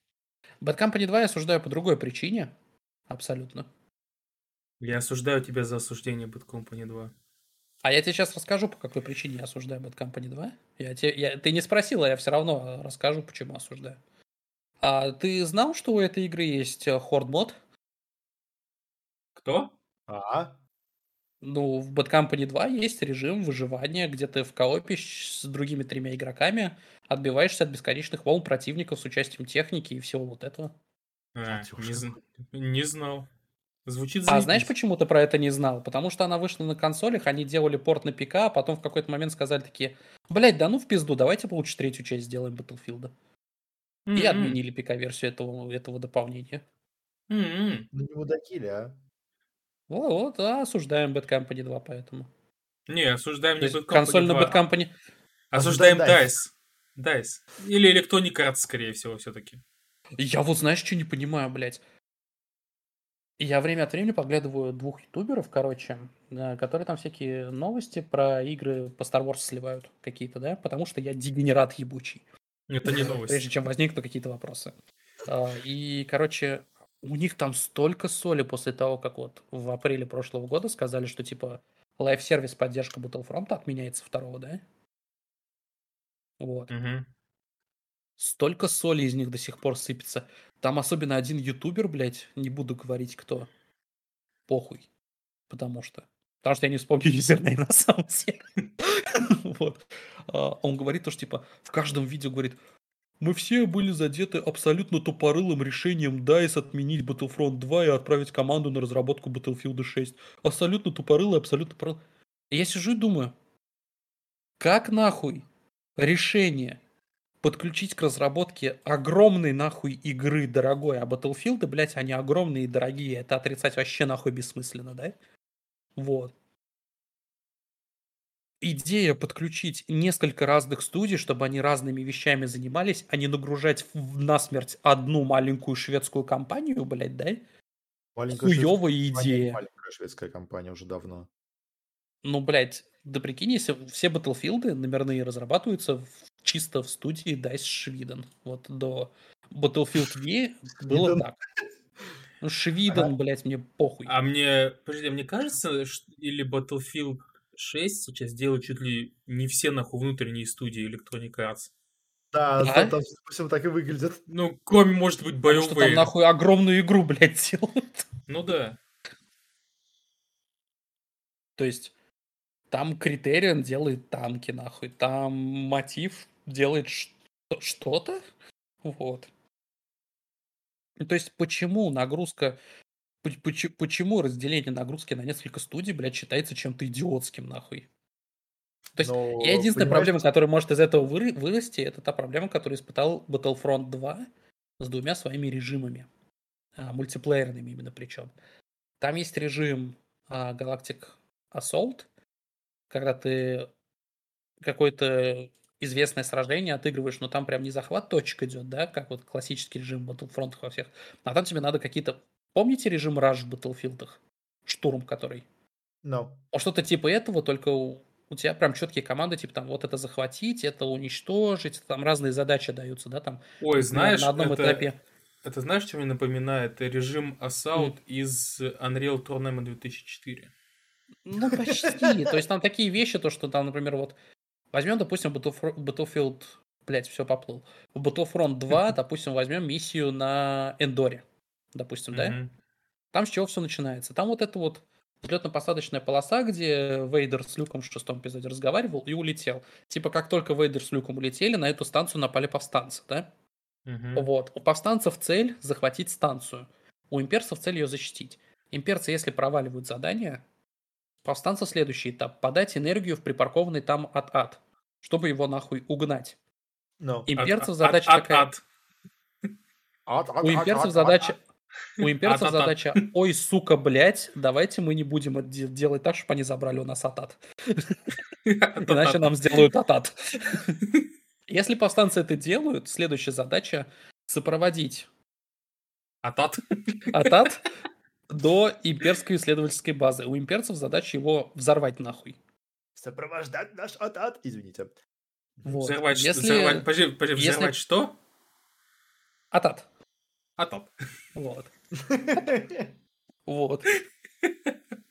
Bad Company 2 я осуждаю по другой причине. Абсолютно. Я осуждаю тебя за осуждение Bad Company 2. А я тебе сейчас расскажу, по какой причине я осуждаю Bad Company 2. Я те, я, ты не спросила, я все равно расскажу, почему осуждаю. А ты знал, что у этой игры есть э, хорд мод? Кто? А? Ну, в Bad Company 2 есть режим выживания, где ты в коопе с другими тремя игроками отбиваешься от бесконечных волн противников с участием техники и всего вот этого. А, не, не знал. Звучит А заебись. знаешь, почему ты про это не знал? Потому что она вышла на консолях, они делали порт на ПК, а потом в какой-то момент сказали такие, блять, да ну в пизду, давайте лучше третью часть сделаем Battlefield. И М-м. отменили ПК-версию этого, этого дополнения. М-м. Ну не мудаки ли, а? Вот, вот, а, осуждаем Bad Company 2 поэтому. Не, осуждаем То не Bad Company консольный 2. Bad Company... Осуждаем Осуждаем DICE. DICE. Или Electronic Arts, скорее всего, все-таки. Я вот знаешь, что не понимаю, блядь. Я время от времени поглядываю двух ютуберов, короче, э, которые там всякие новости про игры по Star Wars сливают какие-то, да, потому что я дегенерат ебучий. Это не новость. прежде чем возникнут какие-то вопросы. А, И, короче, у них там столько соли после того, как вот в апреле прошлого года сказали, что типа live-service поддержка Battlefront отменяется второго, да? Вот. Мгм. Столько соли из них до сих пор сыпется. Там особенно один ютубер, блядь, не буду говорить кто. Похуй. Потому что. Потому что я не вспомню юзернейм на самом деле. Вот. А, Он говорит то, что типа в каждом видео говорит, мы все были задеты абсолютно тупорылым решением DICE отменить Battlefront 2 и отправить команду на разработку Battlefield 6. Абсолютно тупорылый, абсолютно тупорылый. Я сижу и думаю, как нахуй решение подключить к разработке огромной нахуй игры дорогой, а Battlefield, блядь, они огромные и дорогие, это отрицать вообще нахуй бессмысленно, да? Вот. Идея подключить несколько разных студий, чтобы они разными вещами занимались, а не нагружать в насмерть одну маленькую шведскую компанию, блядь, да? Маленькая Хуёвая идея. Маленькая шведская компания уже давно. Ну, блядь, да прикинь, если все Battlefield номерные разрабатываются в- чисто в студии DICE Швиден. Вот до Battlefield V было Швиден. так. Ну, Швиден, блядь, мне похуй. А мне, подожди, а мне кажется, ш- или Battlefield 6 сейчас делают чуть ли не все нахуй внутренние студии Electronic Arts. Да, Да? там, всему, так и выглядит. Ну, кроме, может быть, Потому что там нахуй огромную игру, блядь, делают. Ну да. То есть там Критерион делает танки, нахуй. Там Мотив делает что-то. Вот. Ну, То есть почему нагрузка... поч- поч- Почему разделение нагрузки на несколько студий, блядь, считается чем-то идиотским, нахуй? То есть Но, я единственная понимаешь, проблема, которая может из этого выры- вырасти, это та проблема, которую испытал Battlefront 2 с двумя своими режимами. а, мультиплеерными именно причем. Там есть режим а, Galactic Assault, когда ты какое-то известное сражение отыгрываешь, но там прям не захват точек идет, да, как вот классический режим Battlefront во всех. А там тебе надо какие-то... Помните режим Rush в Battlefield? Штурм который? No. А что-то типа этого, только у, у тебя прям четкие команды, типа там вот это захватить, это уничтожить, там разные задачи даются, да, там Ой, знаешь, на одном это, этапе. это знаешь, что мне напоминает? Режим Assault из Unreal Tournament 2004. Ну, почти. То есть там такие вещи, то, что там, например, вот возьмем, допустим, Battlef- Battlefield, блять, все поплыл. В Battlefront 2, допустим, возьмем миссию на Эндоре, допустим, да? Мгм. Там с чего все начинается? Там вот это вот взлетно-посадочная полоса, где Вейдер с Люком в шестом эпизоде разговаривал и улетел. Типа, как только Вейдер с Люком улетели, на эту станцию напали повстанцы, да? Мгм. Вот. У повстанцев цель захватить станцию. У имперцев цель ее защитить. Имперцы, если проваливают задание, повстанцы следующий этап. Подать энергию в припаркованный там ад-ад, чтобы его нахуй угнать. No. Имперцев Ад- задача ад- такая. У имперцев ад, задача... У имперцев Ад-ад-ад. задача, ой, сука, блядь, давайте мы не будем делать так, чтобы они забрали у нас атат. Иначе нам сделают атат. Если повстанцы это делают, следующая задача сопроводить Атат. атат до имперской исследовательской базы. У имперцев задача его взорвать нахуй. Сопровождать наш ад, Извините. Вот. Взорвать, что- Если... взорвать, подожди, подожди, если- взорвать что? Атат. Атат. Вот. Вот.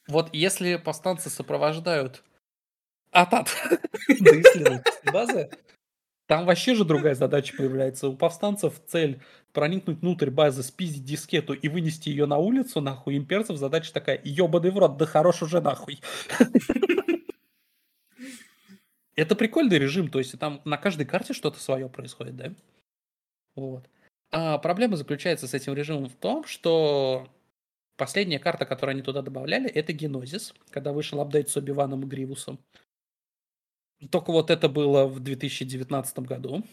Вот если повстанцы сопровождают атат до исследовательской базы, там вообще же другая задача появляется. У повстанцев цель проникнуть внутрь базы, спиздить дискету и вынести ее на улицу, нахуй. Имперцев задача такая, ебаный в рот, да хорош уже нахуй. Это прикольный режим, то есть там на каждой карте что-то свое происходит, да? Вот. А проблема заключается с этим режимом в том, что последняя карта, которую они туда добавляли, это Генозис, когда вышел апдейт с Оби-Ваном и Гривусом. Только вот это было в 2019 году.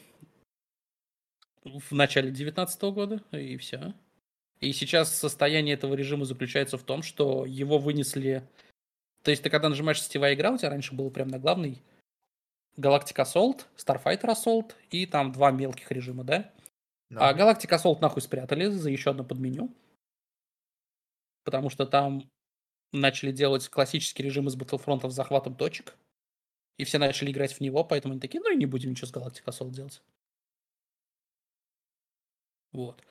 В начале 2019 года, и все. И сейчас состояние этого режима заключается в том, что его вынесли... То есть ты когда нажимаешь сетевая игра, у тебя раньше было прям на главный Galactic Assault, Starfighter Assault и там два мелких режима, да? No. А Galactic Assault нахуй спрятали за еще одно подменю. Потому что там начали делать классический режим из Battlefront с захватом точек. И все начали играть в него, поэтому они такие, ну и не будем ничего с Galactic Assault делать. Вот.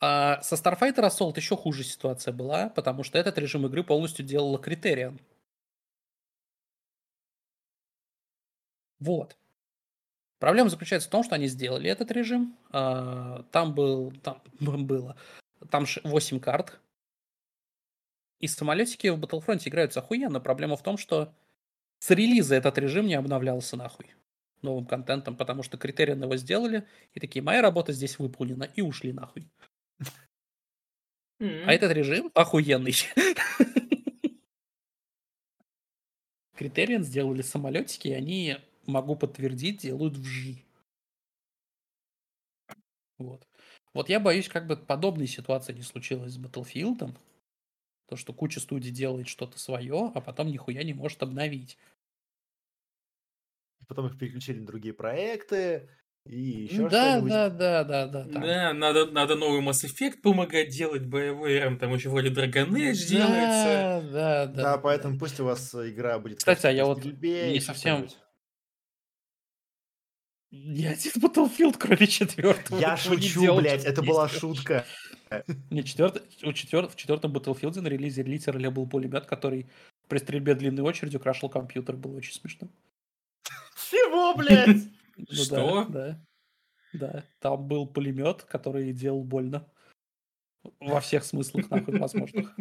А со Starfighter Assault еще хуже ситуация была, потому что этот режим игры полностью делала Criterion. Вот. Проблема заключается в том, что они сделали этот режим. а, Там был, там было, там 8 карт. И самолетики в Battlefront играются охуенно. Проблема в том, что с релиза этот режим не обновлялся нахуй новым контентом, потому что критерии его сделали, и такие, моя работа здесь выполнена, и ушли нахуй. А этот режим охуенный. Критериан сделали самолетики, и они, могу подтвердить, делают вжи. Вот. Вот я боюсь, как бы подобной ситуации не случилось с Battlefield. То, что куча студий делает что-то свое, а потом нихуя не может обновить. Потом их переключили на другие проекты. И еще да, что-нибудь. да, да, да, да, там. Да, надо, надо новый Mass Effect помогать делать боевой, там, там еще вроде Dragon Age делается. Да, да, Да, да. поэтому пусть у вас э, игра будет... Кстати, а я вот не совсем- что-нибудь. Ни один Battlefield, кроме четвертого. Я шучу, делал, блядь, это была шутка. Не, четвертый, у четвер- в четвертом Battlefield на релизе литерали был пулемет, который при стрельбе длинной очередью крашил компьютер. Было очень смешно. Чего, блядь? Ну да, Что? Да, да. Там был пулемет, который делал больно. Во всех смыслах, нахуй, возможных.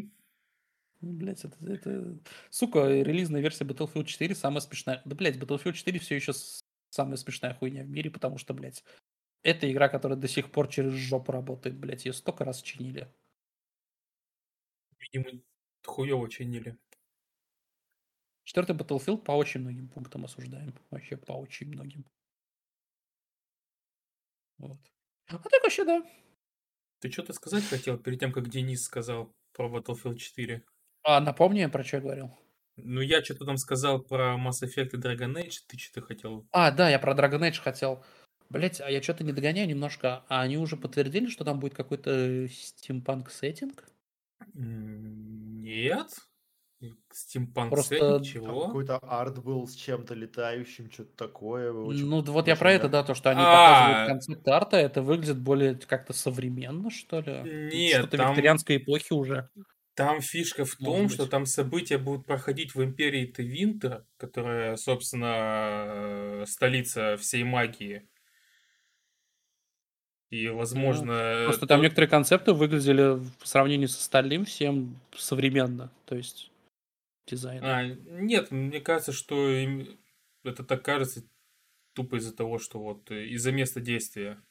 Ну, блядь, это, это... Сука, релизная версия Battlefield 4 самая смешная. Да, блядь, Battlefield 4 все еще самая смешная хуйня в мире, потому что, блядь, это игра, которая до сих пор через жопу работает, блядь, ее столько раз чинили. Видимо, хуево чинили. Четвертый Battlefield по очень многим пунктам осуждаем. Вообще по очень многим. Вот. А так вообще, да. Ты что-то сказать хотел перед тем, как Денис сказал про Battlefield 4? А напомни, про что я говорил. Ну, я что-то там сказал про Mass Effect и Dragon Age, ты что-то хотел... А, да, я про Dragon Age хотел. Блять, а я что-то не догоняю немножко. А они уже подтвердили, что там будет какой-то стимпанк сеттинг? М, Нет. Стимпанк Просто сеттинг, чего? какой-то арт был с чем-то летающим, что-то такое. очень Ну, вот я про это, да, то, что они А. показывают концепт арта, это выглядит более как-то современно, что ли? Нет, Что-то там- викторианской эпохи уже. Там фишка в том, что там события будут проходить в Империи Тевинтер, которая, собственно, э, столица всей магии. И, возможно... Просто то- там некоторые концепты выглядели в сравнении с остальным всем современно. То есть дизайн. А, нет, мне кажется, что им это так кажется тупо из-за того, что вот э, из-за места действия.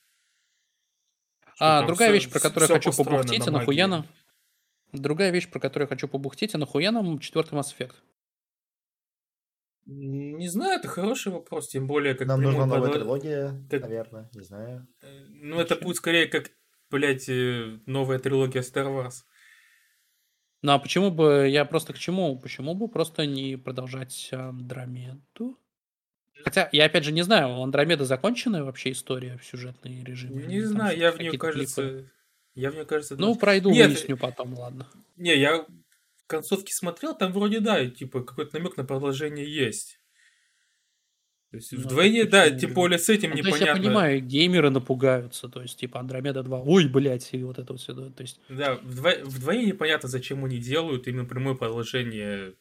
А, другая всё- вещь, про которую я хочу побухтеть, а магии. нам... Другая вещь, про которую я хочу побухтеть, а нахуя нам четвертый Mass Effect? Не знаю, это хороший вопрос, тем более как Нам нужна новая трилогия, как- наверное, не знаю. Э, Ну, это будет скорее как, блядь, э, новая трилогия Star Wars. Ну а почему бы, я просто к чему? Почему бы просто не продолжать Андромеду? Хотя, я опять же не знаю, у Андромеды законченная вообще история в сюжетной режиме? Не знаю, я в нее, кажется... клипы? Я в нее, кажется... Ну, да. пройду, Нет, выясню потом, ладно. Не, я в концовке смотрел, там вроде, да, типа, какой-то намек на продолжение есть. То есть Ну, вдвойне, да, тем бы? более с этим Ну, то есть я непонятно. понимаю, геймеры напугаются, то есть типа Андромеда 2, ой, блядь, и вот это вот все, да, то есть Да, вдво- вдвойне непонятно, зачем они делают именно прямое продолжение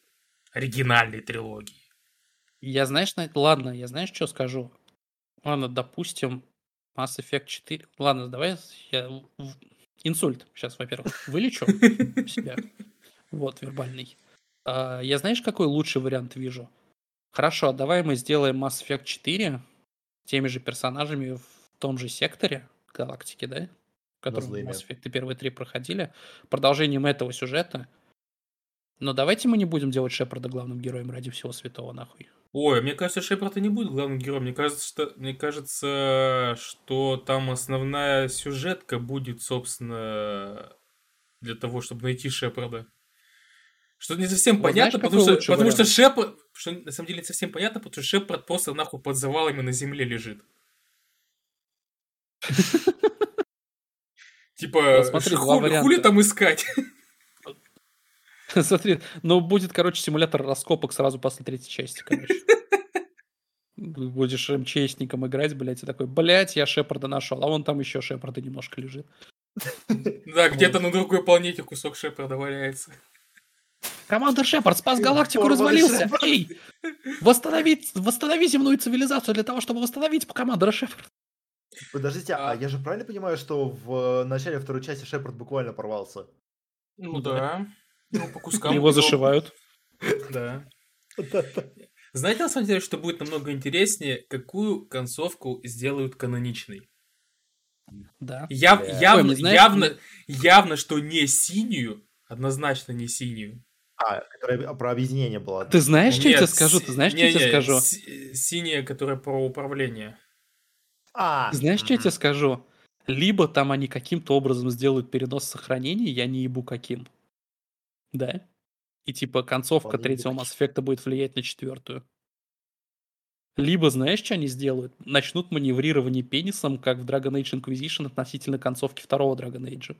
оригинальной трилогии. я, знаешь, на... ладно, я знаешь, что скажу? Ладно, допустим, Mass Effect 4, ладно, давай я инсульт сейчас, во-первых, вылечу себя, вот, вербальный. А, я знаешь, какой лучший вариант вижу? Хорошо, давай мы сделаем Mass Effect 4 теми же персонажами в том же секторе галактики, да? В котором. Mass Effect первые три проходили. Продолжением этого сюжета. Но давайте мы не будем делать Шепарда главным героем ради всего святого, нахуй. Ой, мне кажется, Шепард не будет главным героем. Мне кажется, что, мне кажется, что там основная сюжетка будет, собственно, для того, чтобы найти Шепарда. Что не совсем Вот понятно, знаешь, потому, что, потому что? Шепард... Что на самом деле не совсем понятно, потому что Шепард просто нахуй под завалами на земле лежит. Типа, хули там искать? Смотри, ну будет, короче, симулятор раскопок сразу после третьей части, короче. Будешь МЧСником играть, блядь, и такой, блядь, я Шепарда нашел, а вон там еще Шепарда немножко лежит. Да, где-то на другой планете кусок Шепарда валяется. Командор Шепард спас галактику, развалился! Шепард. Эй! Восстановить, восстанови земную цивилизацию для того, чтобы восстановить командора Шепарда. Подождите, а А- я же правильно понимаю, что в начале второй части Шепард буквально порвался? Ну да. Ну, по кускам. Его зашивают. Да. Знаете, на самом деле, что будет намного интереснее, какую концовку сделают каноничной? Да. Яв- Бля. явно, Ой, знаешь, явно, мне- явно, что не синюю, однозначно не синюю. А, которая про объединение была. Ты знаешь, что я тебе скажу? Ты знаешь, что я тебе скажу? си- Синяя, которая про управление. А, Ты Знаешь, что я тебе скажу? Либо там они каким-то образом сделают перенос сохранения, я не ебу каким. Да? И типа концовка Вполне третьего. Mass Effect будет влиять на четвертую. Либо, знаешь, что они сделают? Начнут маневрирование пенисом, как в Dragon Age Inquisition относительно концовки второго Dragon Age.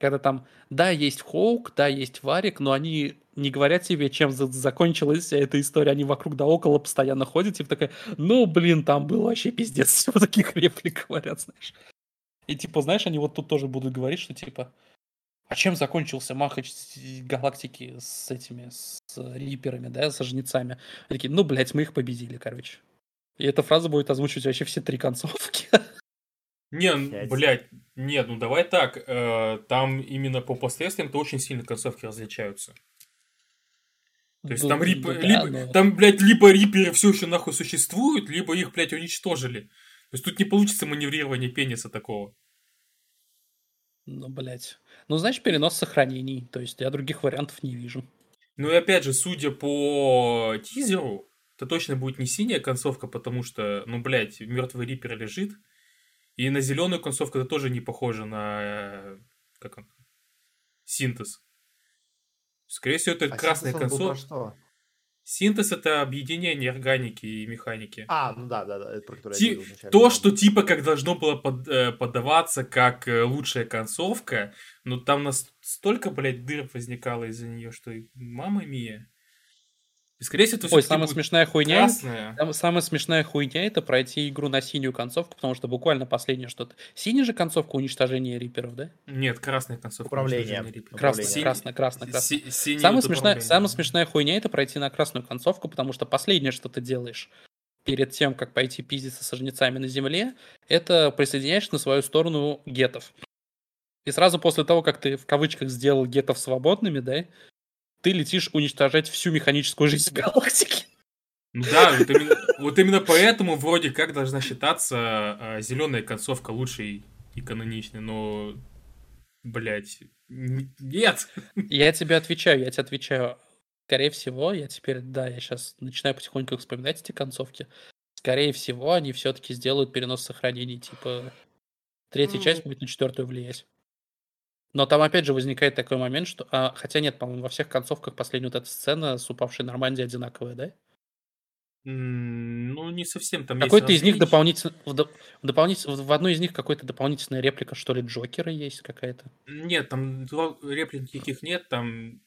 Когда там, да, есть Хоук, да, есть Варик, но они не говорят тебе, чем за- закончилась вся эта история. Они вокруг да около постоянно ходят, типа такая, ну, блин, там был вообще пиздец. Всего таких реплик говорят, знаешь. И типа, знаешь, они вот тут тоже будут говорить, что типа, а чем закончился Махач галактики с этими, с риперами, да, со жнецами? Они такие, ну, блядь, мы их победили, короче. И эта фраза будет озвучивать вообще все три концовки. Не, н- Пять. блядь, нет, ну давай так. э, там именно по последствиям-то очень сильно концовки различаются. То есть Ну, там, рип- ну да, либо, но- там, блядь, либо риперы все еще нахуй существуют, либо их, блядь, уничтожили. То есть тут не получится маневрирование пениса такого. Ну, блядь. Ну, значит, перенос сохранений. То есть я других вариантов не вижу. Ну и опять же, судя по тизеру, это точно будет не синяя концовка, потому что, ну, блядь, мертвый рипер лежит. И на зеленую концовку это тоже не похоже на как он, синтез. Скорее всего, это А красная синтез Синтез это объединение органики и механики. А, ну да, да, да, это про которое Ти- я говорил То, что типа как должно было под- э, подаваться как э, лучшая концовка, но там нас столько, блядь, дыр возникало из-за нее, что мама мия. И, скорее всего, это Ой, самая будет смешная хуйня. красная. Там самая смешная хуйня это пройти игру на синюю концовку, потому что буквально последнее что-то. Синяя же концовка уничтожения риперов, да? Нет, красная концовка. Управление. Красная, красная, красная, красная. Си- Самая смешная, самая смешная хуйня это пройти на красную концовку, потому что последнее, что ты делаешь перед тем, как пойти пиздиться со жнецами на земле, это присоединяешь на свою сторону гетов. И сразу после того, как ты в кавычках сделал гетов свободными, да, ты летишь уничтожать всю механическую жизнь галактики. Ну да, вот именно, вот именно поэтому вроде как должна считаться зеленая концовка лучшей и каноничной, но, блять, нет. Я тебе отвечаю, я тебе отвечаю. Скорее всего, я теперь, да, я сейчас начинаю потихоньку вспоминать эти концовки. Скорее всего, они все-таки сделают перенос сохранений, типа третья Ну. часть будет на четвертую влиять. Но там опять же возникает такой момент, что... а, хотя нет, по-моему, во всех концовках последняя вот эта сцена с упавшей Нормандией одинаковая, да? Ну, не совсем там Какой-то из них дополнительно... В, до- в одной из них какой-то дополнительная реплика, что ли, Джокера есть какая-то. Нет, там реплик никаких нет, там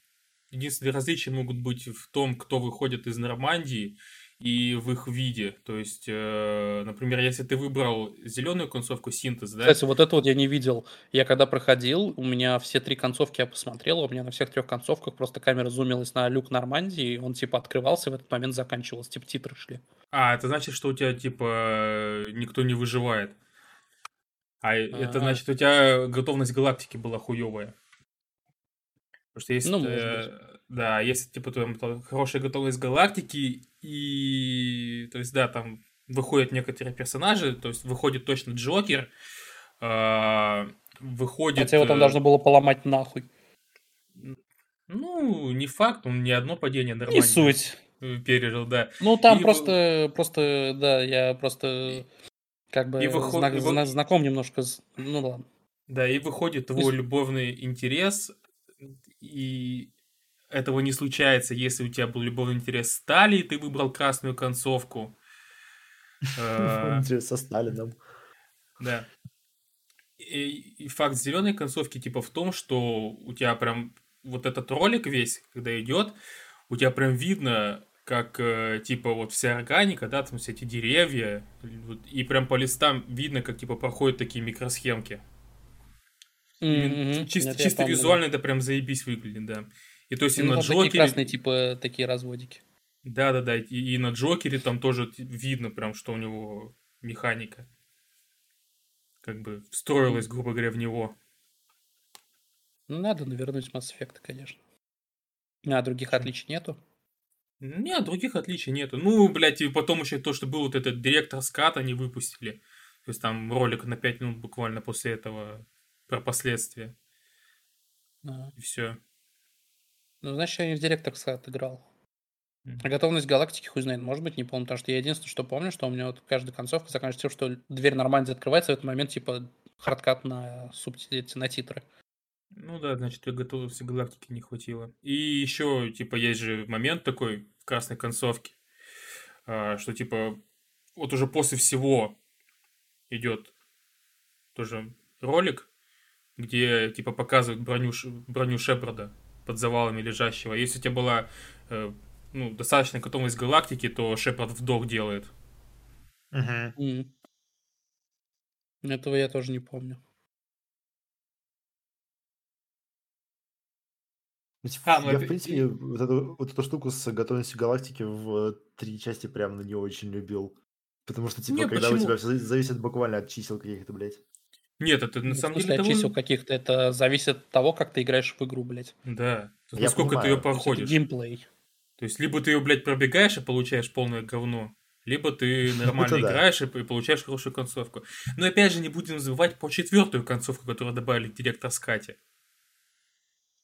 единственные различия могут быть в том, кто выходит из Нормандии и в их виде. То есть, э, например, если ты выбрал зеленую концовку синтез, да? Кстати, вот это вот я не видел. Я когда проходил, у меня все три концовки я посмотрел, у меня на всех трех концовках просто камера зумилась на люк Нормандии, и он типа открывался, и в этот момент заканчивался, типа титры шли. А, это значит, что у тебя, типа, никто не выживает. А это А. значит, у тебя готовность галактики была хуевая. Потому что есть, Ну, э, да, есть, типа, там, там хорошая готовность галактики, и, то есть, да, там выходят некоторые персонажи, то есть, выходит точно Джокер, а, выходит... Хотя его там э, должно было поломать нахуй. Ну, не факт, он ни одно падение Не нормально суть. пережил, да. Ну там И вы- просто, просто, да, я просто как бы И выход- зна- и вы- зна- знаком немножко с... Ну ладно. Да, и выходит его любовный интерес, и этого не случается, если у тебя был любовный интерес с Тали, и ты выбрал красную концовку. Э, Интерес со Сталином. Да. И, факт зеленой концовки типа в том, что у тебя прям вот этот ролик весь, когда идет, у тебя прям видно, как э, типа вот вся органика, да, там все эти деревья, и прям по листам видно, как типа проходят такие микросхемки. Чисто, Это я чисто визуально это прям заебись выглядит, да. И то есть и Ну, на там такие Джокере... красные, типа, такие разводики. Да-да-да, и, и на Джокере там тоже видно прям, что у него механика. Как бы встроилась, грубо говоря, в него. Ну, надо навернуть Mass Effect, конечно. А других отличий нету? Нет, других отличий нету. Ну, блядь, и потом еще то, что был вот этот директор скат, они выпустили. То есть там ролик на 5 минут буквально после этого про последствия. А. И все. Ну, значит, я не в директор отыграл. А готовность галактики хуй знает, может быть, не помню, потому что я единственное, что помню, что у меня вот каждая концовка заканчивается тем, что дверь Нормандии открывается, в этот момент, типа, хардкат на, эти, на титры. Ну да, значит, готовности галактики не хватило. И еще, типа, есть же момент такой в красной концовке, а, что, типа, вот уже после всего идет тоже ролик, где, типа, показывают броню, броню Шепарда под завалами лежащего. Если у тебя была э, ну, достаточная готовность галактики, то Шепард вдох делает. Мгм. М. Этого я тоже не помню. Ну, типа, А, ну я, это в принципе, вот эту, вот эту штуку с готовностью галактики в э, три части прям не очень любил. Потому что, типа, Не, когда у почему? тебя все зависит буквально от чисел каких-то, блядь. Нет, это на Ну, самом деле от того- чисел каких-то, это зависит от того, как ты играешь в игру, блядь. Да. Я Насколько ты ее понимаю. То есть проходишь. геймплей. То есть, либо ты ее, блядь, пробегаешь и получаешь полное говно, либо ты нормально Это да. играешь и получаешь хорошую концовку. Но опять же, не будем забывать по четвертую концовку, которую добавили директор Скати.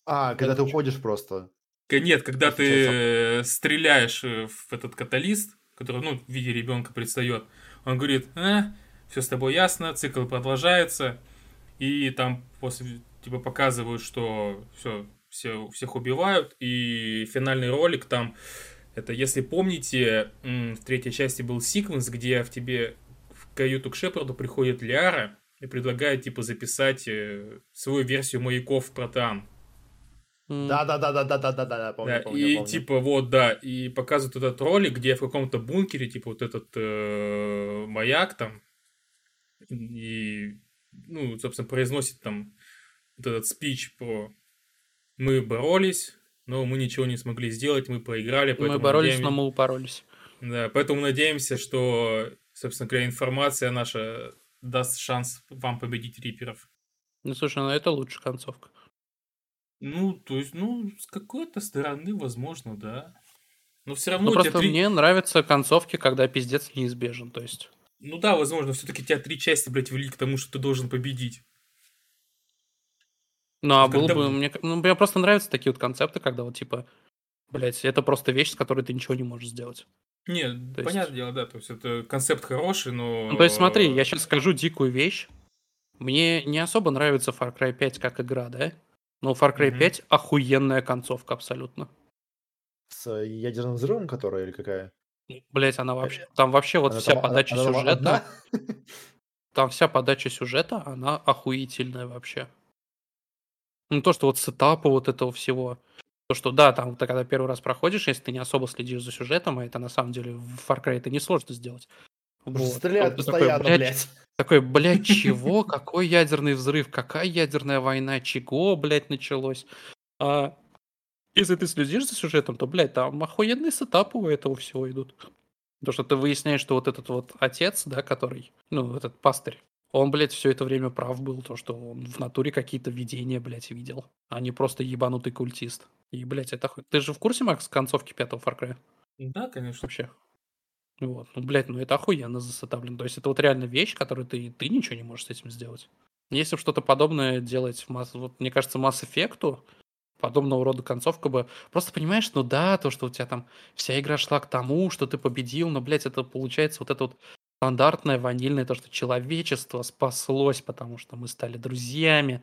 А, когда ты уходишь просто. Нет, когда ты стреляешь э, в этот каталист, который, ну, в виде ребенка предстает, он говорит, а, все с тобой ясно, цикл продолжается, и там после, типа, показывают, что все, все, всех убивают, и финальный ролик там, это, если помните, в третьей части был секвенс, где в тебе в каюту к Шепарду приходит Ляра и предлагает, типа, записать э, свою версию маяков про Тан. М, Да, да, да, да, да, да, да, да, Да, помню, помню, и помню. типа вот, да, и показывают этот ролик, где в каком-то бункере, типа вот этот э, маяк там, и, ну, собственно, произносит там вот этот спич про мы боролись, но мы ничего не смогли сделать, мы проиграли, Мы боролись, надеем- но мы упоролись. да, поэтому надеемся, что, собственно говоря, информация наша даст шанс вам победить риперов. Ну, слушай, ну это лучшая концовка. Ну, то есть, ну, с какой-то стороны, возможно, да. Но все равно Ну, просто три- мне нравятся концовки, когда пиздец неизбежен, то есть. Ну да, возможно, все-таки тебя три части, блядь, вели к тому, что ты должен победить. Ну, а Когда было бы... Мне, ну, мне просто нравятся такие вот концепты, когда вот, типа, блядь, это просто вещь, с которой ты ничего не можешь сделать. Не, То есть- понятное дело, да, то есть это концепт хороший, но... Ну, то есть, смотри, я сейчас скажу дикую вещь. Мне не особо нравится Far Cry 5 как игра, да? Но Far Cry Мгм. 5 охуенная концовка абсолютно. С ядерным взрывом, которая или какая? Блять, она вообще... Там вообще вот Она вся там- она- подача она сюжета... одна? Там вся подача сюжета, она охуительная вообще. Ну, то, что вот сетапа вот этого всего. То, что, да, там, ты когда первый раз проходишь, если ты не особо следишь за сюжетом, а это на самом деле в Far Cry это несложно сделать. Вот. Стреляют То ты такой, постоянно, «Блядь, блядь. Такой, блядь, чего? Какой ядерный взрыв? Какая ядерная война? Чего, блядь, началось? А если ты следишь за сюжетом, то, блядь, там охуенные сетапы у этого всего идут. Потому что ты выясняешь, что вот этот вот отец, да, который, ну, этот пастырь, он, блядь, все это время прав был, то, что он в натуре какие-то видения, блядь, видел, а не просто ебанутый культист. И, блядь, это... Ты же в курсе, Макс, концовки пятого Far Cry? Да, конечно. вообще. Вот, ну, блядь, ну это охуенно засетаплено. То есть это вот реально вещь, которую ты, ты ничего не можешь с этим сделать. Если что-то подобное делать в Mass... Вот, мне кажется, Mass Effect, подобного рода концовка бы... Просто понимаешь, ну да, то, что у тебя там вся игра шла к тому, что ты победил, но, блядь, это получается вот это вот стандартное ванильное, то, что человечество спаслось, потому что мы стали друзьями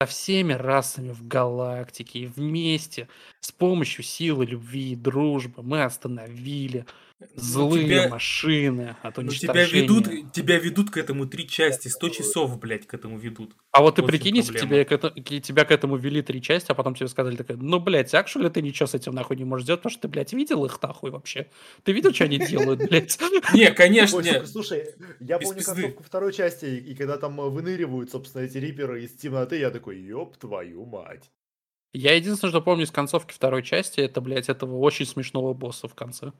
со всеми расами в галактике и вместе с помощью силы любви и дружбы мы остановили злые Ну, тебя- машины от Ну, тебя уничтожения. ведут, тебя ведут к этому три части, 100 часов, блядь, к этому ведут. А вот ты вот прикинь, если тебе к это- тебя к этому вели три части, а потом тебе сказали такая, ну, блядь, акшули ты ничего с этим нахуй не можешь сделать, потому что ты, блядь, видел их нахуй вообще? Ты видел, что они делают, блядь? Не, конечно, слушай, я помню концовку второй части, и и когда там э, выныривают, собственно, эти риперы из темноты, я такой, ёб твою мать. Я единственное, что помню из концовки второй части, это, блядь, этого очень смешного босса в конце.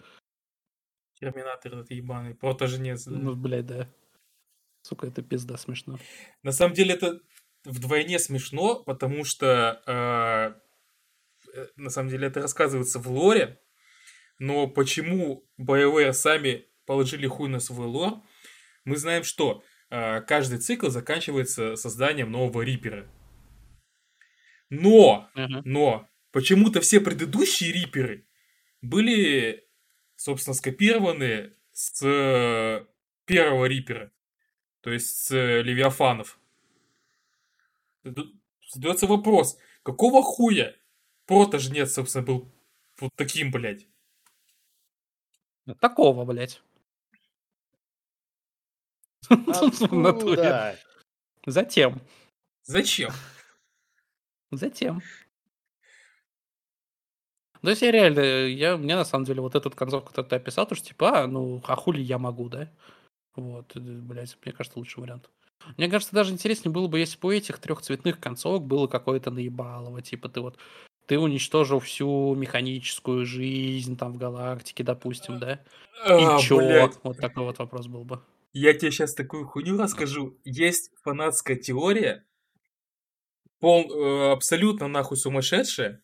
Терминатор этот ебаный, протожнец. да. Ну, блядь, да. Сука, это пизда смешно. На самом деле это вдвойне смешно, потому что э, э, на самом деле это рассказывается в лоре, но почему BioWare сами положили хуй на свой лор, мы знаем, что э, каждый цикл заканчивается созданием нового рипера. Но, Ага. но почему-то все предыдущие риперы были, собственно, скопированы с э, первого рипера. То есть с э, Левиафанов. Задается вопрос, какого хуя протожнец, собственно, был вот таким, блядь? Такого, блядь. Натуре. Откуда? Затем. Зачем? Затем. То есть я реально, я, мне на самом деле вот этот концовку, который ты описал, то что типа, а, ну, а хули я могу, да? Вот, э, блядь, мне кажется, лучший вариант. Мне кажется, даже интереснее было бы, если бы у этих трех цветных концовок было какое-то наебалово, типа ты вот, ты уничтожил всю механическую жизнь там в галактике, допустим, да? И А, чё? блядь. Вот такой вот вопрос был бы. Я тебе сейчас такую хуйню расскажу. Есть фанатская теория, пол, э, абсолютно нахуй сумасшедшая.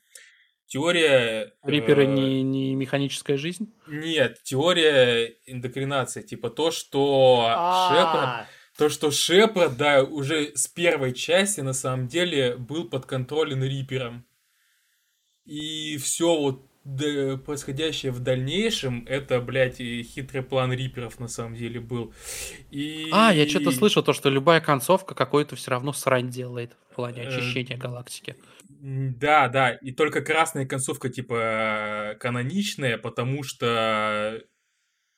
Теория... э, Риперы не, не механическая жизнь? Нет, теория индокринации. Типа то, что Шепард... А, То, что Шепард, да, уже с первой части на самом деле был подконтролен Рипером. И все вот д- происходящее в дальнейшем, это, блядь, и хитрый план Риперов на самом деле был. И... А, я что-то слышал, то, что любая концовка какой-то все равно срань делает в плане Э, очищения галактики. Да, да, и только красная концовка, типа, каноничная, потому что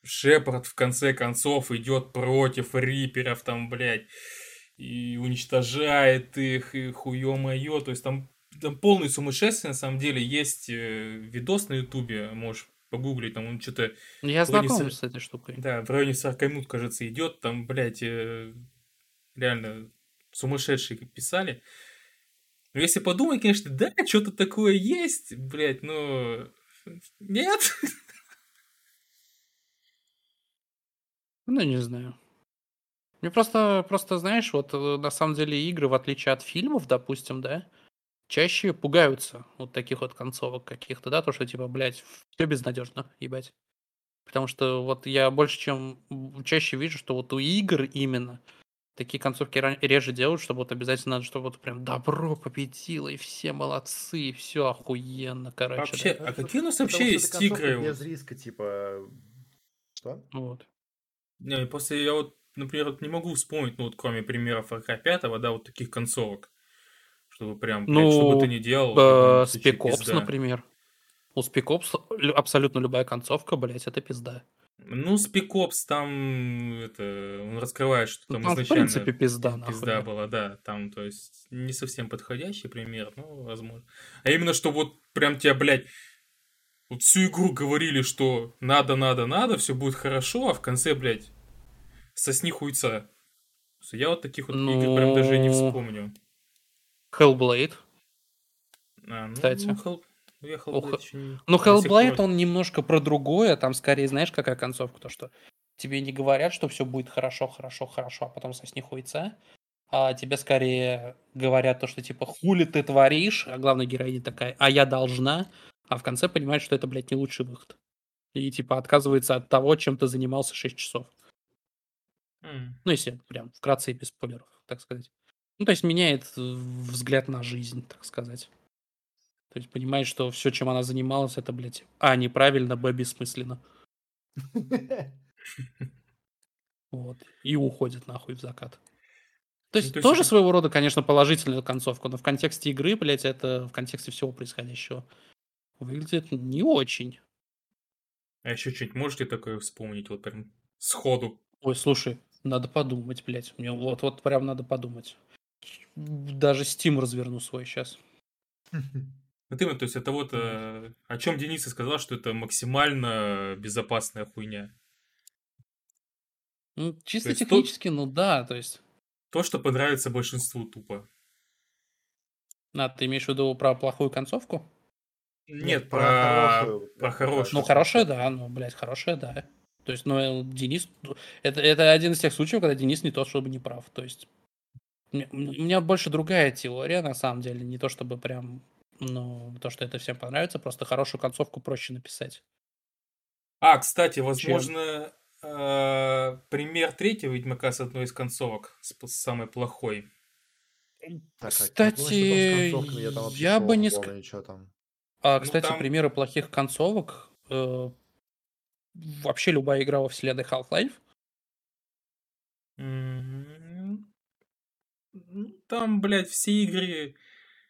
Шепард в конце концов идет против Риперов, там, блядь, и уничтожает их, и хуё-моё, то есть там, там полное сумасшествие, на самом деле, есть э, видос на ютубе, можешь погуглить, там он что-то, Ну, Я знаком с- с этой штукой. да, в районе 40 минут, кажется, идет, там, блядь, э, реально сумасшедшие писали. Но если подумать, конечно, да, что-то такое есть, блядь, но нет. Ну, не знаю. Мне просто, просто, знаешь, вот э, на самом деле игры, в отличие от фильмов, допустим, да, чаще пугаются вот таких вот концовок каких-то, да, то, что типа, блядь, все безнадежно, ебать. Потому что вот я больше, чем чаще вижу, что вот у игр именно такие концовки реже делают, чтобы вот обязательно надо, чтобы вот прям добро победило, и все молодцы, и все охуенно, короче. Вообще, да. а какие у нас Потому вообще что есть игры? Без риска, типа... Что? Вот. Не, просто я вот, например, вот не могу вспомнить, ну вот кроме примеров РК 5, да, вот таких концовок. Чтобы прям, Ну, что бы ты ни делал. в Э, пизда. например. У лю- абсолютно любая концовка, блядь, это пизда. Ну, Ops там, это, он раскрывает, что Ну, там там, в изначально принципе, пизда, пизда нахуй. да. была, да, там, то есть, не совсем подходящий пример, ну, возможно. А именно, что вот прям тебя, блядь, вот всю игру говорили, что надо, надо, надо, все будет хорошо, а в конце, блядь, сосни хуйца. Я вот таких вот игр прям даже не Ну, вспомню. Hellblade. А, ну, кстати. ну, Hell- я Hellblade Ох, ещё не- Ну, Hellblade, он немножко про другое. Там скорее, знаешь, какая концовка? То, что тебе не говорят, что все будет хорошо, хорошо, хорошо, а потом сосни хуйца. А тебе скорее говорят то, что типа хули ты творишь, а главная героиня такая, а я должна, а в конце понимает, что это, блядь, не лучший выход. И типа отказывается от того, чем ты занимался 6 часов. М. Ну, если прям вкратце и без спойлеров, так сказать. Ну, то есть меняет взгляд на жизнь, так сказать. То есть понимает, что все, чем она занималась, это, блядь, а, неправильно, б, бессмысленно. Вот. И уходит нахуй в закат. То есть, то есть тоже это- своего рода, конечно, положительная концовка, но в контексте игры, блядь, это в контексте всего происходящего выглядит не очень. А еще что-нибудь можете такое вспомнить, вот прям сходу? Ой, слушай, надо подумать, блядь. Мне вот, вот прям надо подумать. Даже Steam разверну свой сейчас. Вот именно, то есть это вот э, о чем Денис и сказал, что это максимально безопасная хуйня. Ну, чисто тут- технически, ну да, то есть. То, что понравится большинству тупо. А, ты имеешь в виду про плохую концовку? Нет, про про, хорошую. про хорошую. Ну, хорошая, да, ну, блядь, хорошая, да. То есть, ну, Денис... Это, это один из тех случаев, когда Денис не то, чтобы не прав. То есть, у меня- больше другая теория, на самом деле. Не то, чтобы прям, ну, то, что это всем понравится, просто хорошую концовку проще написать. А, кстати, возможно, э, пример третьего Ведьмака с одной из концовок, с, с самой плохой. Так, а Кстати, ну, с концовками? Я там я бы не помню, ска- ничего там. А, Ну, кстати, там- примеры плохих концовок. э, вообще любая игра во вселенной Half-Life. Ну, Там, блядь, все игры...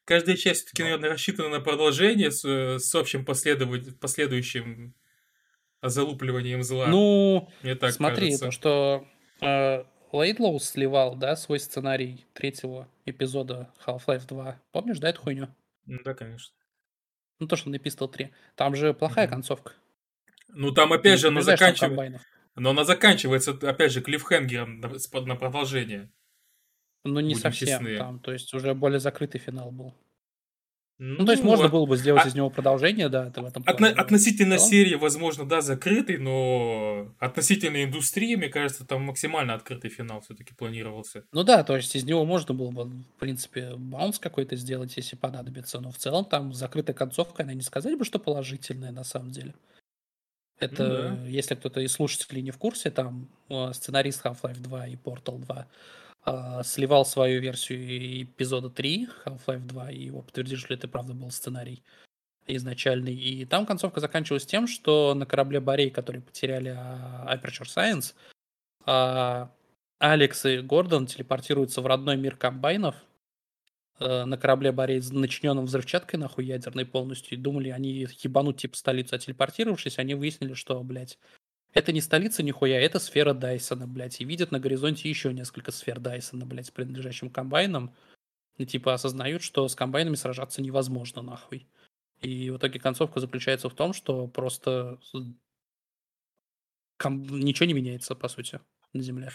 Каждая часть все-таки, наверное, рассчитана на продолжение с, э, с общим последовать- последующим залупливанием зла. Ну, Мне так смотри, кажется. то, что э, Лейдлоу сливал, да, свой сценарий третьего эпизода Half-Life 2. Помнишь, да, эту хуйню? Ну Да, конечно. Ну, то, что на Pistol 3. Там же плохая Мгм. концовка. Ну, там, Ты опять не же, там заканчивается... Но она заканчивается, опять же, клиффхенгером на, на продолжение. Ну, не Будем совсем честны. там. То есть уже более закрытый финал был. Ну, то есть можно от- было бы сделать а- из него продолжение, да, это в этом плане, но относительно целом- серии, возможно, да, закрытый, но относительно индустрии, мне кажется, там максимально открытый финал все-таки планировался. Ну да, то есть из него можно было бы, в принципе, баунс какой-то сделать, если понадобится. Но в целом там закрытая концовка, она не сказать бы, что положительная на самом деле. Это, да. если кто-то из слушателей не в курсе, там э, сценарист Half-Life 2 и Portal 2 э, сливал свою версию эпизода 3 Half-Life 2, и его подтвердили, что это правда был сценарий. изначальный. И там концовка заканчивалась тем, что на корабле Борей, который потеряли а, Aperture Science, а, Алекс и Гордон телепортируются в родной мир комбайнов, э, на корабле Борей, начиненном взрывчаткой, нахуй, ядерной полностью, и думали, они ебанут, типа, столицу, а телепортировавшись, они выяснили, что, блядь, это не столица нихуя, это сфера Дайсона, блядь, и видят на горизонте еще несколько сфер Дайсона, блядь, с принадлежащим комбайном, и, типа, осознают, что с комбайнами сражаться невозможно, нахуй. И в итоге концовка заключается в том, что просто ком- ничего не меняется, по сути, на Земле.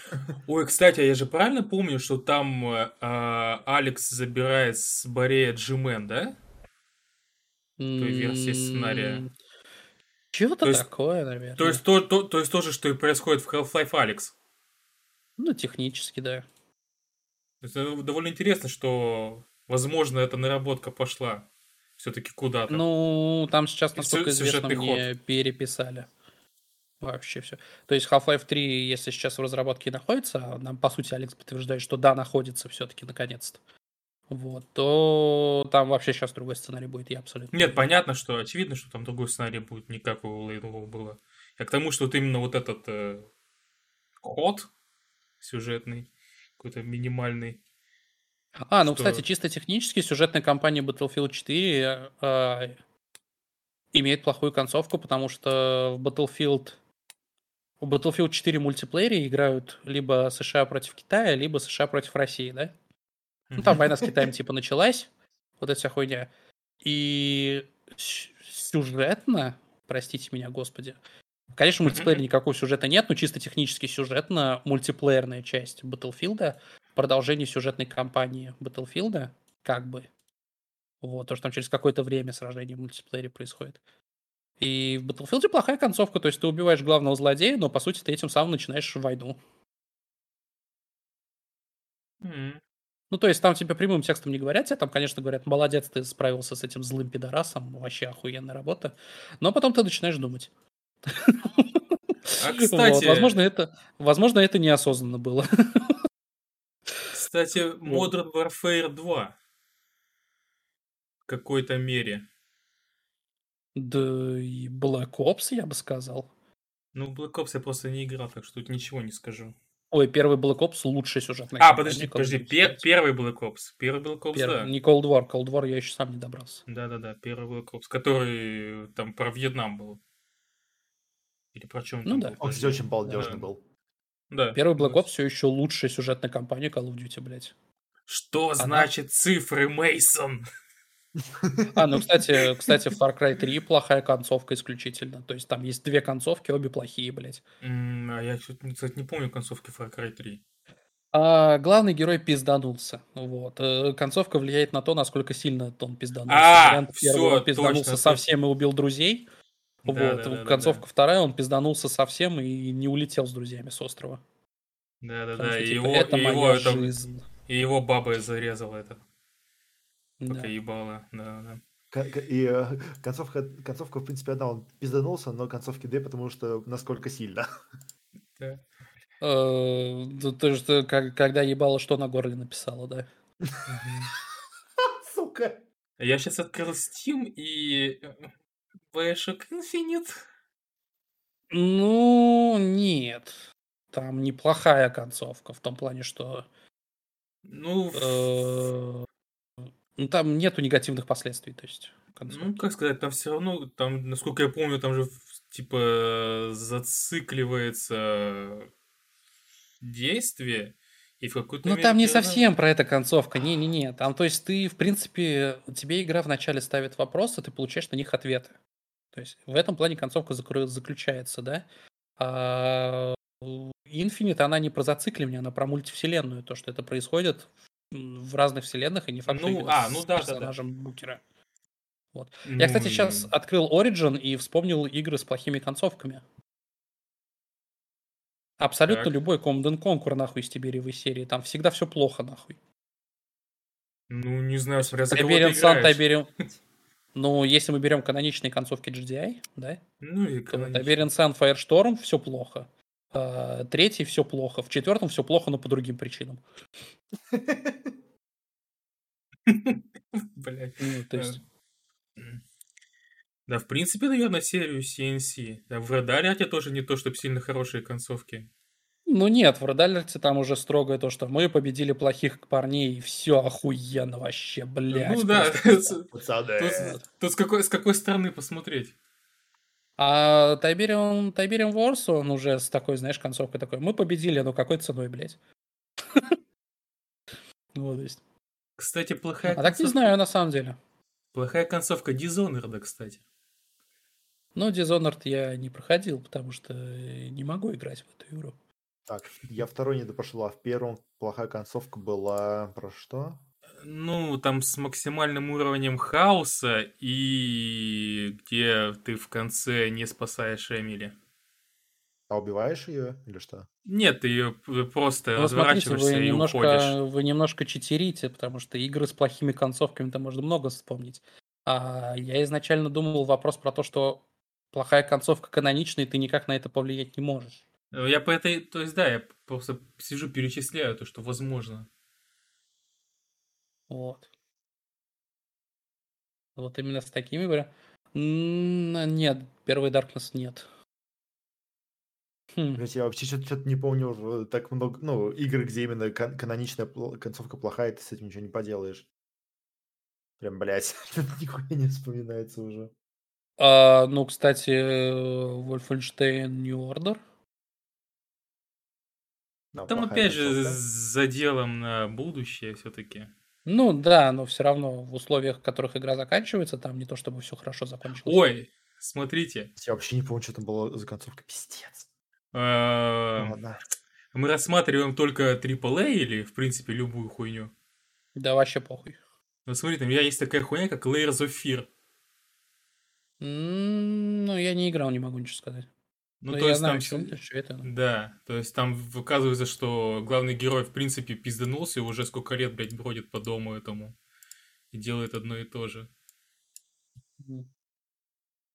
Ой, кстати, а я же правильно помню, что там э, а, Алекс забирает с Борея Джимен, да? той версии сценария. Чего-то То есть- такое, наверное. То есть то, то, то есть то же, что и происходит в Half-Life Алекс. Ну, технически, да. Это довольно интересно, что, возможно, эта наработка пошла все-таки куда-то. Ну, там сейчас, И насколько сю- известно, мне переписали. Вообще все. То есть Half-Life 3, если сейчас в разработке и находится, а нам, по сути, Алекс подтверждает, что да, находится все-таки, наконец-то. Вот, то там вообще сейчас другой сценарий будет, я абсолютно. Нет, понятно, что очевидно, что там другой сценарий будет, не как у Лейдлова было. Я к тому, что вот именно вот этот э, ход сюжетный, какой-то минимальный. А, ну, что- кстати, чисто технически сюжетная кампания Battlefield 4 э, имеет плохую концовку, потому что в Battlefield в Battlefield 4 мультиплеере играют либо США против Китая, либо США против России, да? Ну, там война с Китаем типа началась, вот эта вся хуйня. И сюжетно, простите меня, господи, конечно, в мультиплеере никакого сюжета нет, но чисто технически сюжетно мультиплеерная часть Battlefield, продолжение сюжетной кампании Battlefield, как бы. Вот, то, что там через какое-то время сражение в мультиплеере происходит. И в Battlefield плохая концовка, то есть ты убиваешь главного злодея, но по сути ты этим самым начинаешь войну. Ну, то есть там тебе прямым текстом не говорят, тебе там, конечно, говорят, молодец, ты справился с этим злым пидорасом, вообще охуенная работа. Но потом ты начинаешь думать. А, Вот, кстати, возможно, это, возможно, это неосознанно было. кстати, Modern Warfare 2 в какой-то мере. Да и Black Ops, я бы сказал. Ну, Black Ops я просто не играл, так что тут ничего не скажу. Ой, первый Black Ops лучший сюжетный. А, подожди, подожди, пер- первый Black Ops. Первый Black Ops, да. Не Cold War, Cold War я еще сам не добрался. Да-да-да, первый Black Ops, который там про Вьетнам был. Или про чем Ну да. Он, кстати, очень балдежный Да. был. Да. Первый Black Ops все еще лучшая сюжетная кампания Call of Duty, блядь. Что значит цифры, Мейсон? А, ну, кстати, кстати, в Far Cry 3 плохая концовка исключительно. То есть там есть две концовки, обе плохие, блядь. А я, чё-то, кстати, не помню концовки Far Cry 3. А главный герой пизданулся. Вот. Э, Концовка влияет на то, насколько сильно он пизданулся. А, Вариант всё, первого пизданулся точно, совсем и убил друзей. Да, вот. да, да, да, Концовка да. вторая, он пизданулся совсем и не улетел с друзьями с острова. Потому Да-да-да, что, и типа, его, это его, это- жизнь. и его баба зарезала это, Да. пока. Да, да. К- к- И э, концовка, концовка, в принципе, одна, он пизданулся, но концовки две, потому что насколько сильно. Да. Э, да Ты же как- когда ебало, что на горле написала, да? Сука. Я сейчас открыл Steam и... э, Bioshock Infinite. Ну, нет. Там неплохая концовка, в том плане, что Ну, э, ну, там нету негативных последствий, то есть ну, как сказать, там все равно, там, насколько я помню, там же, типа, зацикливается действие, и в какой-то Ну, там не совсем про это концовка. Не-не-не. Там, то есть, ты, в принципе, тебе игра вначале ставит вопросы, ты получаешь на них ответы. То есть, в этом плане концовка заключается, да? А Infinite, она не про зацикливание, она про мультивселенную, то, что это происходит в разных вселенных, и не факт, что Ну, именно а, с ну да, да, да. персонажем Букера. Я, кстати, Ну, сейчас открыл Origin и вспомнил игры с плохими концовками. Абсолютно Так. любой Command Conquer, нахуй, из Тибериевой серии. Там всегда все плохо, нахуй. Ну, не знаю, смотря за Тайбериан Сан. Тайбериан... Ну, если мы берем каноничные концовки GDI, да, Ну, и. Тайбериан Сан, Firestorm все плохо. А, Третий все плохо. В четвертом все плохо, но по другим причинам. Блядь. Ну, то есть, М. Да, в принципе, наверное, серию CNC. Да, в Red Alert тоже не то, чтобы сильно хорошие концовки. Ну нет, в Red Alert там уже строгое то, что мы победили плохих парней, и все охуенно вообще, блядь. Ну да, тут, тут с, какой, с какой стороны посмотреть. А Tiberium, Tiberium Wars, он уже с такой, знаешь, концовкой такой, мы победили, но какой ценой, блядь? Вот, то есть. Кстати, плохая А так не концовка- знаю, на самом деле. Плохая концовка Dishonored, кстати. Но Dishonored я не проходил, потому что не могу играть в эту игру. Так, я второй не допрошел, а в первом плохая концовка была про что? Ну, там с максимальным уровнем хаоса и где ты в конце не спасаешь Эмили. А убиваешь ее или что? Нет, ты ее просто Ну, смотрите, разворачиваешься вы и уходишь. немножко, вы немножко читерите, потому что игры с плохими концовками-то можно много вспомнить. А я изначально думал вопрос про то, что плохая концовка каноничная, и ты никак на это повлиять не можешь. Ну, Я по этой, то есть да, я просто сижу, перечисляю то, что возможно. Вот. Вот именно с такими Нет, первый Darkness нет. Хм. Блять, я вообще что-то не помню уже так много, ну, игр, где именно кан- каноничная пл- концовка плохая, ты с этим ничего не поделаешь. Прям, блядь, нихуя не вспоминается уже. А, ну, кстати, э, Wolfenstein New Order. Да, Там опять же концовка. с заделом на будущее все-таки. Ну да, но все равно в условиях, в которых игра заканчивается, там не то чтобы все хорошо закончилось. Ой, смотрите, Я вообще не помню, что там было за концовка. Пиздец. Э, Ну, мы рассматриваем только AAA или, в принципе, любую хуйню. Да вообще похуй. Вот смотри, там у меня есть такая хуйня, как Layers of Fear. Ну, я не играл, не могу ничего сказать. Ну, Но то я есть знаю, там... что это, что это. Да, то есть там оказывается, что главный герой, в принципе, пизданулся и уже сколько лет, блядь, бродит по дому этому. И делает одно и то же.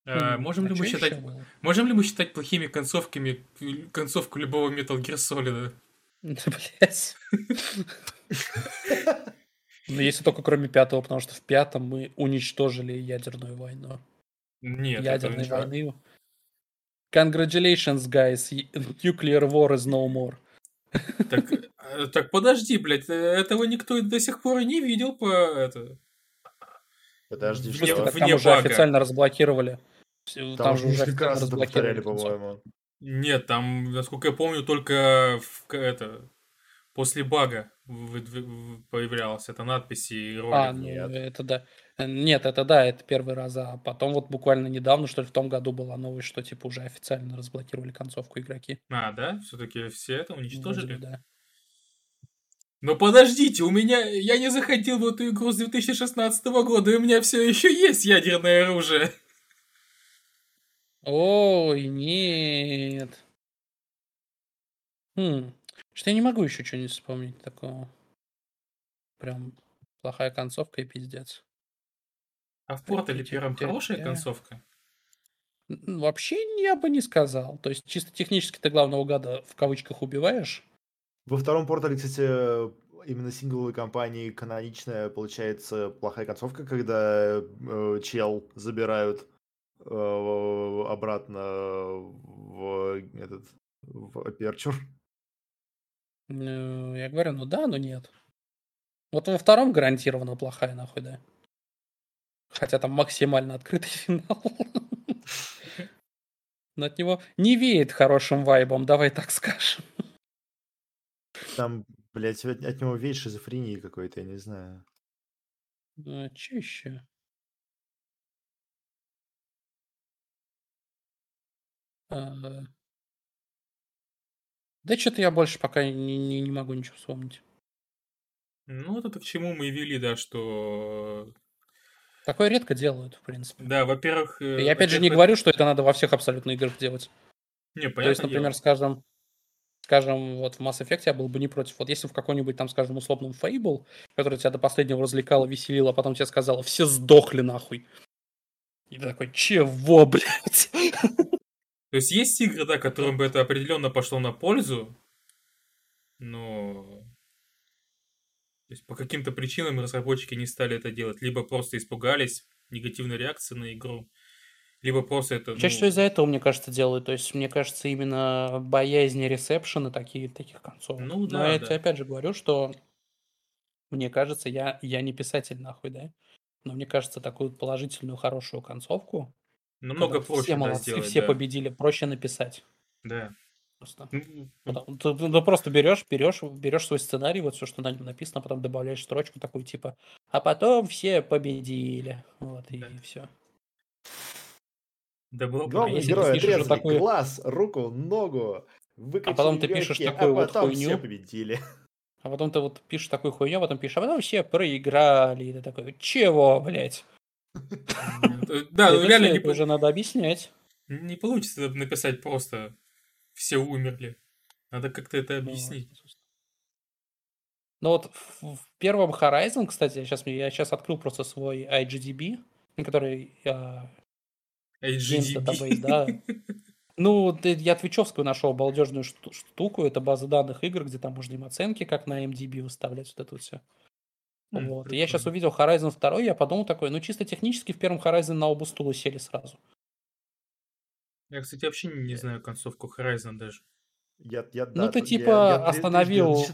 Хм, можем а ли мы считать... было? Можем ли мы считать плохими концовками концовку любого Metal Gear Solid? Да, блядь. Ну, если только кроме пятого, потому что в пятом мы уничтожили ядерную войну. Нет, Ядерной это войны. Congratulations, guys. Nuclear war is no more. Так, э, так подожди, блядь, э, этого никто до сих пор и не видел по это. Подожди, В Вне- что? вне там уже бага. официально разблокировали. Всё, Там, же уже несколько раз это повторяли, по-моему. Нет, там, насколько я помню, только в, это после бага появлялась эта надпись и ролик. А, ну Нет. это да. Э, Нет, это да, это первый раз, а потом вот буквально недавно, что ли, в том году была новость, что типа уже официально разблокировали концовку игроки. А, да? Все-таки все это Вроде уничтожили? бы да. Но подождите, у меня... Я не заходил в эту игру с 2016 года, и у меня все еще есть ядерное оружие. Ой, нет. Хм. Что я не могу еще что-нибудь вспомнить такого. Прям плохая концовка и пиздец. А в Портале первом хорошая концовка? Вообще я бы не сказал. То есть чисто технически ты главного гада в кавычках убиваешь. Во втором портале, кстати, именно сингловой кампании каноничная получается плохая концовка, когда э, чел забирают обратно в этот в Aperture. Ну, я говорю, ну да, но нет. Вот во втором гарантированно плохая нахуй, да. Хотя там максимально открытый финал. Но от него не веет хорошим вайбом, давай так скажем. Там, блядь, от, от него веет шизофрении какой-то, я не знаю. А, че еще? Да что-то я больше пока не, не- не могу ничего вспомнить. Ну, это к чему мы и вели, да, что... Такое редко делают, в принципе. Да, во-первых... э, Я опять же не говорю, что это надо во всех абсолютно играх делать. Не, То есть, например, дело. скажем, скажем, вот в Mass Effect я был бы не против. Вот если в какой-нибудь там, скажем, условном Fable, который тебя до последнего развлекал, веселил, а потом тебе сказала, все сдохли нахуй. И ты такой, чего, блядь? То есть есть игры, да, которым бы это определенно пошло на пользу, но... То есть по каким-то причинам разработчики не стали это делать. Либо просто испугались негативной реакции на игру, либо просто это... Чаще ну, всего из-за этого, мне кажется, делают. То есть, мне кажется, именно боязнь ресепшена такие, таких концов. Ну Но да, я тебе да. опять же говорю, что мне кажется, я, я не писатель нахуй, да? Но мне кажется, такую положительную, хорошую концовку, намного когда проще все молодцы, сделать, все да. победили, проще написать. Да. Просто. Ну, Потом- ты, ты- ты просто берешь, берешь, берешь свой сценарий, вот все, что на нем написано, потом добавляешь строчку такую типа, а потом все победили. Вот, и Да. все. Да было бы Главный если ты герой отрезали такую- глаз, руку, ногу, выкачали потом ты пишешь легкие, такую а вот потом все хуйню. победили. А потом ты вот пишешь такую хуйню, а потом пишешь, а потом все проиграли. И ты такой, чего, блядь? Да, ну реально не, уже надо объяснять. не получится написать просто «все умерли». Надо как-то это Ну, объяснить. Ну вот в, первом Horizon, кстати, я сейчас, я сейчас открыл просто свой IGDB, который Database, HGDB. да. Ну, я твичевскую нашел балдежную шту- штуку, это база данных игр, где там можно им оценки, как на MDB выставлять, вот это вот все. М, Вот. Я сейчас увидел Horizon 2, я подумал такой, ну чисто технически в первом Horizon на оба стула сели сразу. Я, кстати, вообще не знаю концовку Horizon даже. Я, я, Ну, да, ты тут я- типа я трижды остановил-.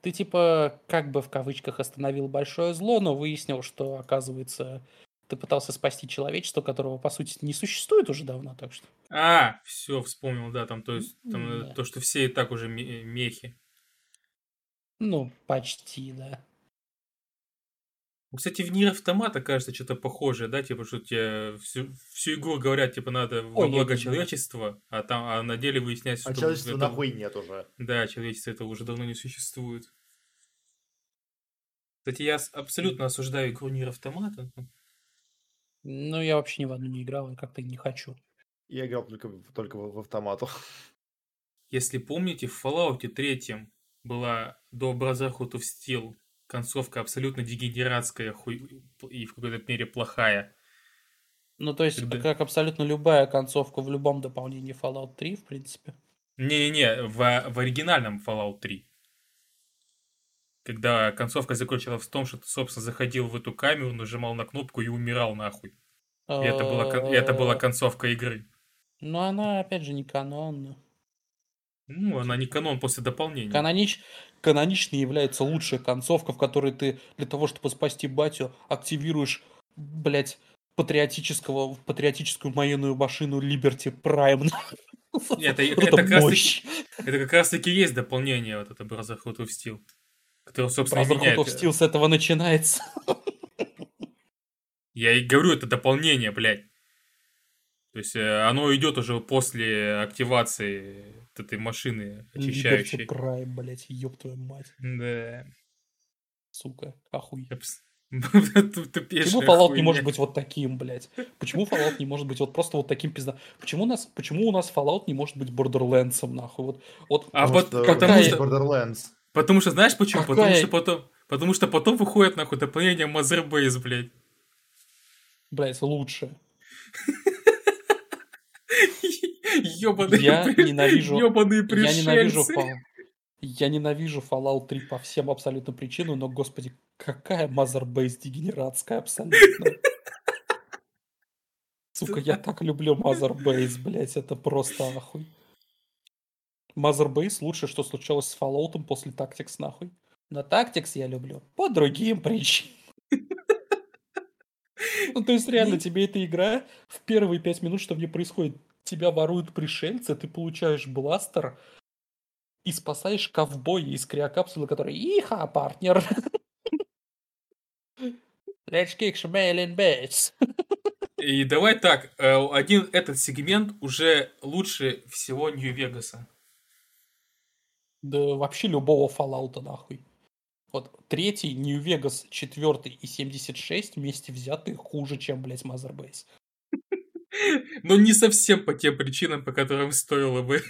Ты типа как бы в кавычках остановил большое зло, но выяснил, что оказывается ты пытался спасти человечество, которого по сути не существует уже давно, так что. А, все, вспомнил, да, там, то есть, там, э, Да. то, что все и так уже ме- мехи. Ну, почти, да. Ну, Кстати, в Нир Автомата, кажется, что-то похожее, да, типа, что тебе всю, всю игру говорят, типа, надо во благо человечества, а там, а на деле выясняется, А что человечества это- нахуй нет уже. Да, человечество это уже давно не существует. Кстати, я абсолютно осуждаю игру Нир Автомата. Ну, я вообще ни в одну не играл и как-то не хочу. Я играл только, в- только в, в автомату. Если помните, в Fallout 3 была до Brotherhood of Steel концовка абсолютно дегенератская хуй- и в какой-то мере плохая. Ну, то есть, Когда- как абсолютно любая концовка в любом дополнении Fallout 3, в принципе. Не-не-не, в, в оригинальном Fallout 3. Когда концовка заключалась в том, что ты, собственно, заходил в эту камеру, нажимал на кнопку и умирал нахуй. И это была, это была концовка игры. Ну, она, опять же, не канонна. Ну, она не канон после дополнения. Канонич... Каноничной является лучшая концовка, в которой ты для того, чтобы спасти батю, активируешь, блядь, патриотического, патриотическую военную машину Liberty Prime. Это- Вот это как раз мощь. Это как раз таки есть дополнение, вот это Brotherhood of Steel. Которое, собственно, Brotherhood меняет. of Steel с этого начинается. Я и говорю, это дополнение, блядь. То есть э, оно идет уже после активации этой машины очищающей. Prime, блядь, ёб твою мать. Да. Сука, Тупейшая Почему Fallout не может быть вот таким, блядь? Почему Fallout не может быть вот просто вот таким пизда? Почему у нас, почему у нас Fallout не может быть Borderlands, нахуй? Вот, вот А Потому потому что, Borderlands. потому что знаешь почему? Потому что потом, потому что потом выходит нахуй дополнение Mother Base, блядь. блядь, лучше. Ёбаные, Я ненавижу- ёбаные Я ненавижу. Fall... Я ненавижу Fallout 3 по всем абсолютно причинам, но, господи, какая Base дегенератская абсолютно. Сука, я так люблю Base, блядь, это просто нахуй. Base лучшее, что случилось с Fallout после Tactics, нахуй. Но Tactics я люблю по другим причинам. Ну, то есть, реально, тебе эта игра в первые пять минут, что в ней происходит, тебя воруют пришельцы, ты получаешь бластер и спасаешь ковбоя из криокапсулы, который «Иха, партнер!» Let's kick some alien base. И давай так, э, один этот сегмент уже лучше всего Нью-Вегаса. Да вообще любого Fallout нахуй. Вот третий, Нью-Вегас, четвертый и 76 вместе взятые хуже, чем, блядь, Base. Но не совсем по тем причинам, по которым стоило бы.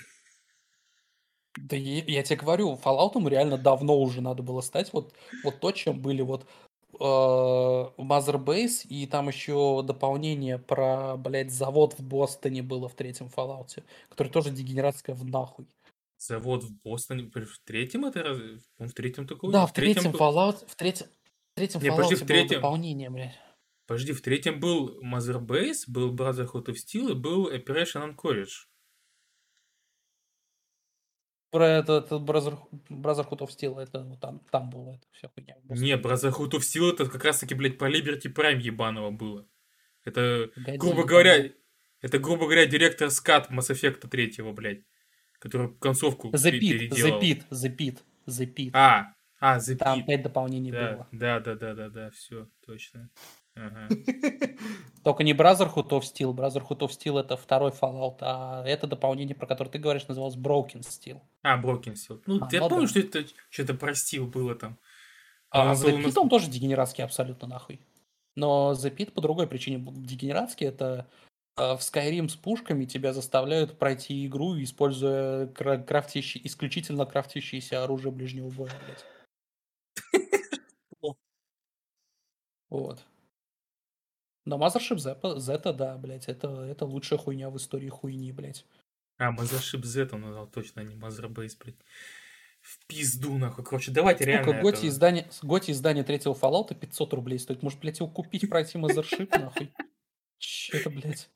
Да я, я тебе говорю, Fallout реально давно уже надо было стать. Вот, вот то, чем были вот э, Mother Base, и там еще дополнение про, блядь, завод в Бостоне было в третьем Fallout, который тоже дегенератская в нахуй. Завод в Бостоне. В третьем это в третьем такой? да, в третьем был- Fallout, в третьем, в третьем Не, Fallout подожди, в было третьем- дополнение, блядь. Подожди, в третьем был Mother Base, был Brotherhood of Steel и был Operation Anchorage. Про это, это Brother, Brotherhood of Steel, это ну, там, там было это вся хуйня. Не, Brotherhood of Steel это как раз таки, блядь, по Liberty Prime ебаного было. Это, Погоди, грубо говоря, это, грубо говоря, директор скат Mass Effect третьего, блядь, который концовку The Pit, The. Pit, The Pit, The Pit. А, а, The Там Pit. пять дополнений Да, было. да, да, да, да, да, все, точно. Только не Brotherhood of Steel. Brotherhood of Steel это второй Fallout, а это дополнение, про которое ты говоришь, называлось Broken Steel. А, Broken Steel. Ну, А, я ну помню, что это что-то простил было там. А Он The Pit он тоже дегенератский абсолютно нахуй. Но The Pit по другой причине дегенератский. Это э, в Skyrim с пушками тебя заставляют пройти игру, используя кра- крафтящий- исключительно крафтящееся оружие ближнего боя, блядь. Вот. Но Mothership Zeta, Zeta, да, блядь, это, это лучшая хуйня в истории хуйни, блядь. А, Mothership Z он назвал, точно, а не Base, блядь. В пизду, нахуй. Короче, давайте реально Сука, готи издание, готи издание третьего Fallout 500 рублей стоит. Может, блядь, его купить, пройти Mothership, нахуй? Че это, блядь?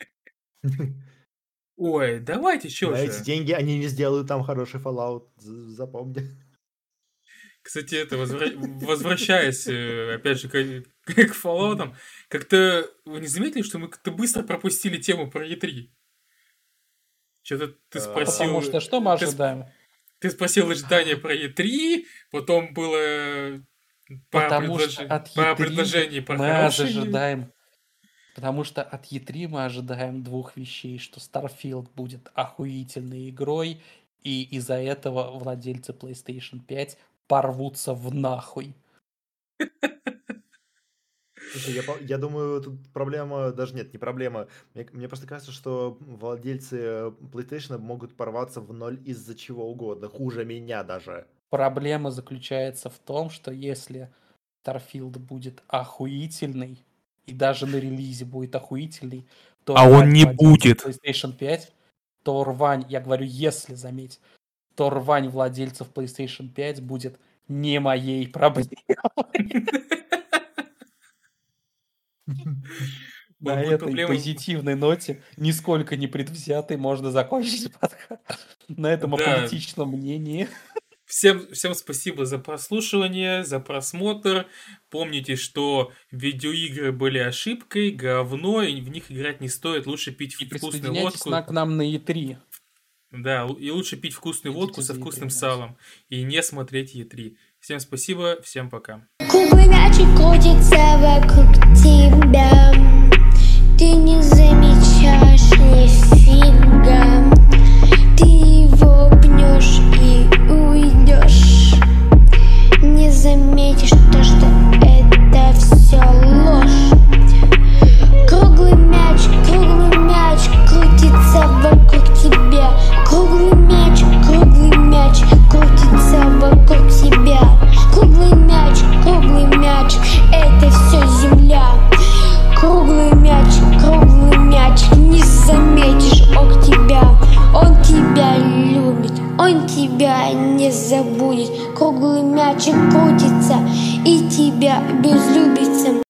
Ой, давайте, чё На же. эти деньги они не сделают там хороший Fallout, запомни. Кстати, это возвра- возвращаясь, э, опять же, к, Fallout, как-то вы не заметили, что мы как-то быстро пропустили тему про E3? Что-то ты А, спросил... Потому что что мы ожидаем? Ты спросил ожидания про E3, потом было пара, Потому предлож- что от пара E3 предложений про мы хорошие. ожидаем... Потому что от E3 мы ожидаем двух вещей, что Starfield будет охуительной игрой, и из-за этого владельцы PlayStation 5 порвутся в нахуй. Слушай, я, я думаю, тут проблема, даже нет, не проблема. Мне, мне просто кажется, что владельцы PlayStation могут порваться в ноль из-за чего угодно, хуже меня даже. Проблема заключается в том, что если Starfield будет охуительный, и даже на релизе будет охуительный, то А он не будет. PlayStation 5, то рвань, я говорю, если заметь, то рвань владельцев PlayStation 5 будет не моей проблемой. На этой позитивной ноте, нисколько не предвзятой, можно закончить подкаст. На этом аполитичном мнении. Всем, всем спасибо за прослушивание, за просмотр. Помните, что видеоигры были ошибкой, говно, и в них играть не стоит. Лучше пить И вкусную водку. на- к нам на E3. Да, и лучше пить вкусную Идите водку со вкусным E3, салом. И не смотреть Е3. Всем спасибо, всем пока. Круглый мячик крутится вокруг тебя Ты не замечаешь мяч, это все земля. Круглый мяч, круглый мяч, не заметишь он тебя Он тебя любит, он тебя не забудет. Круглый мячик крутится и тебя без любви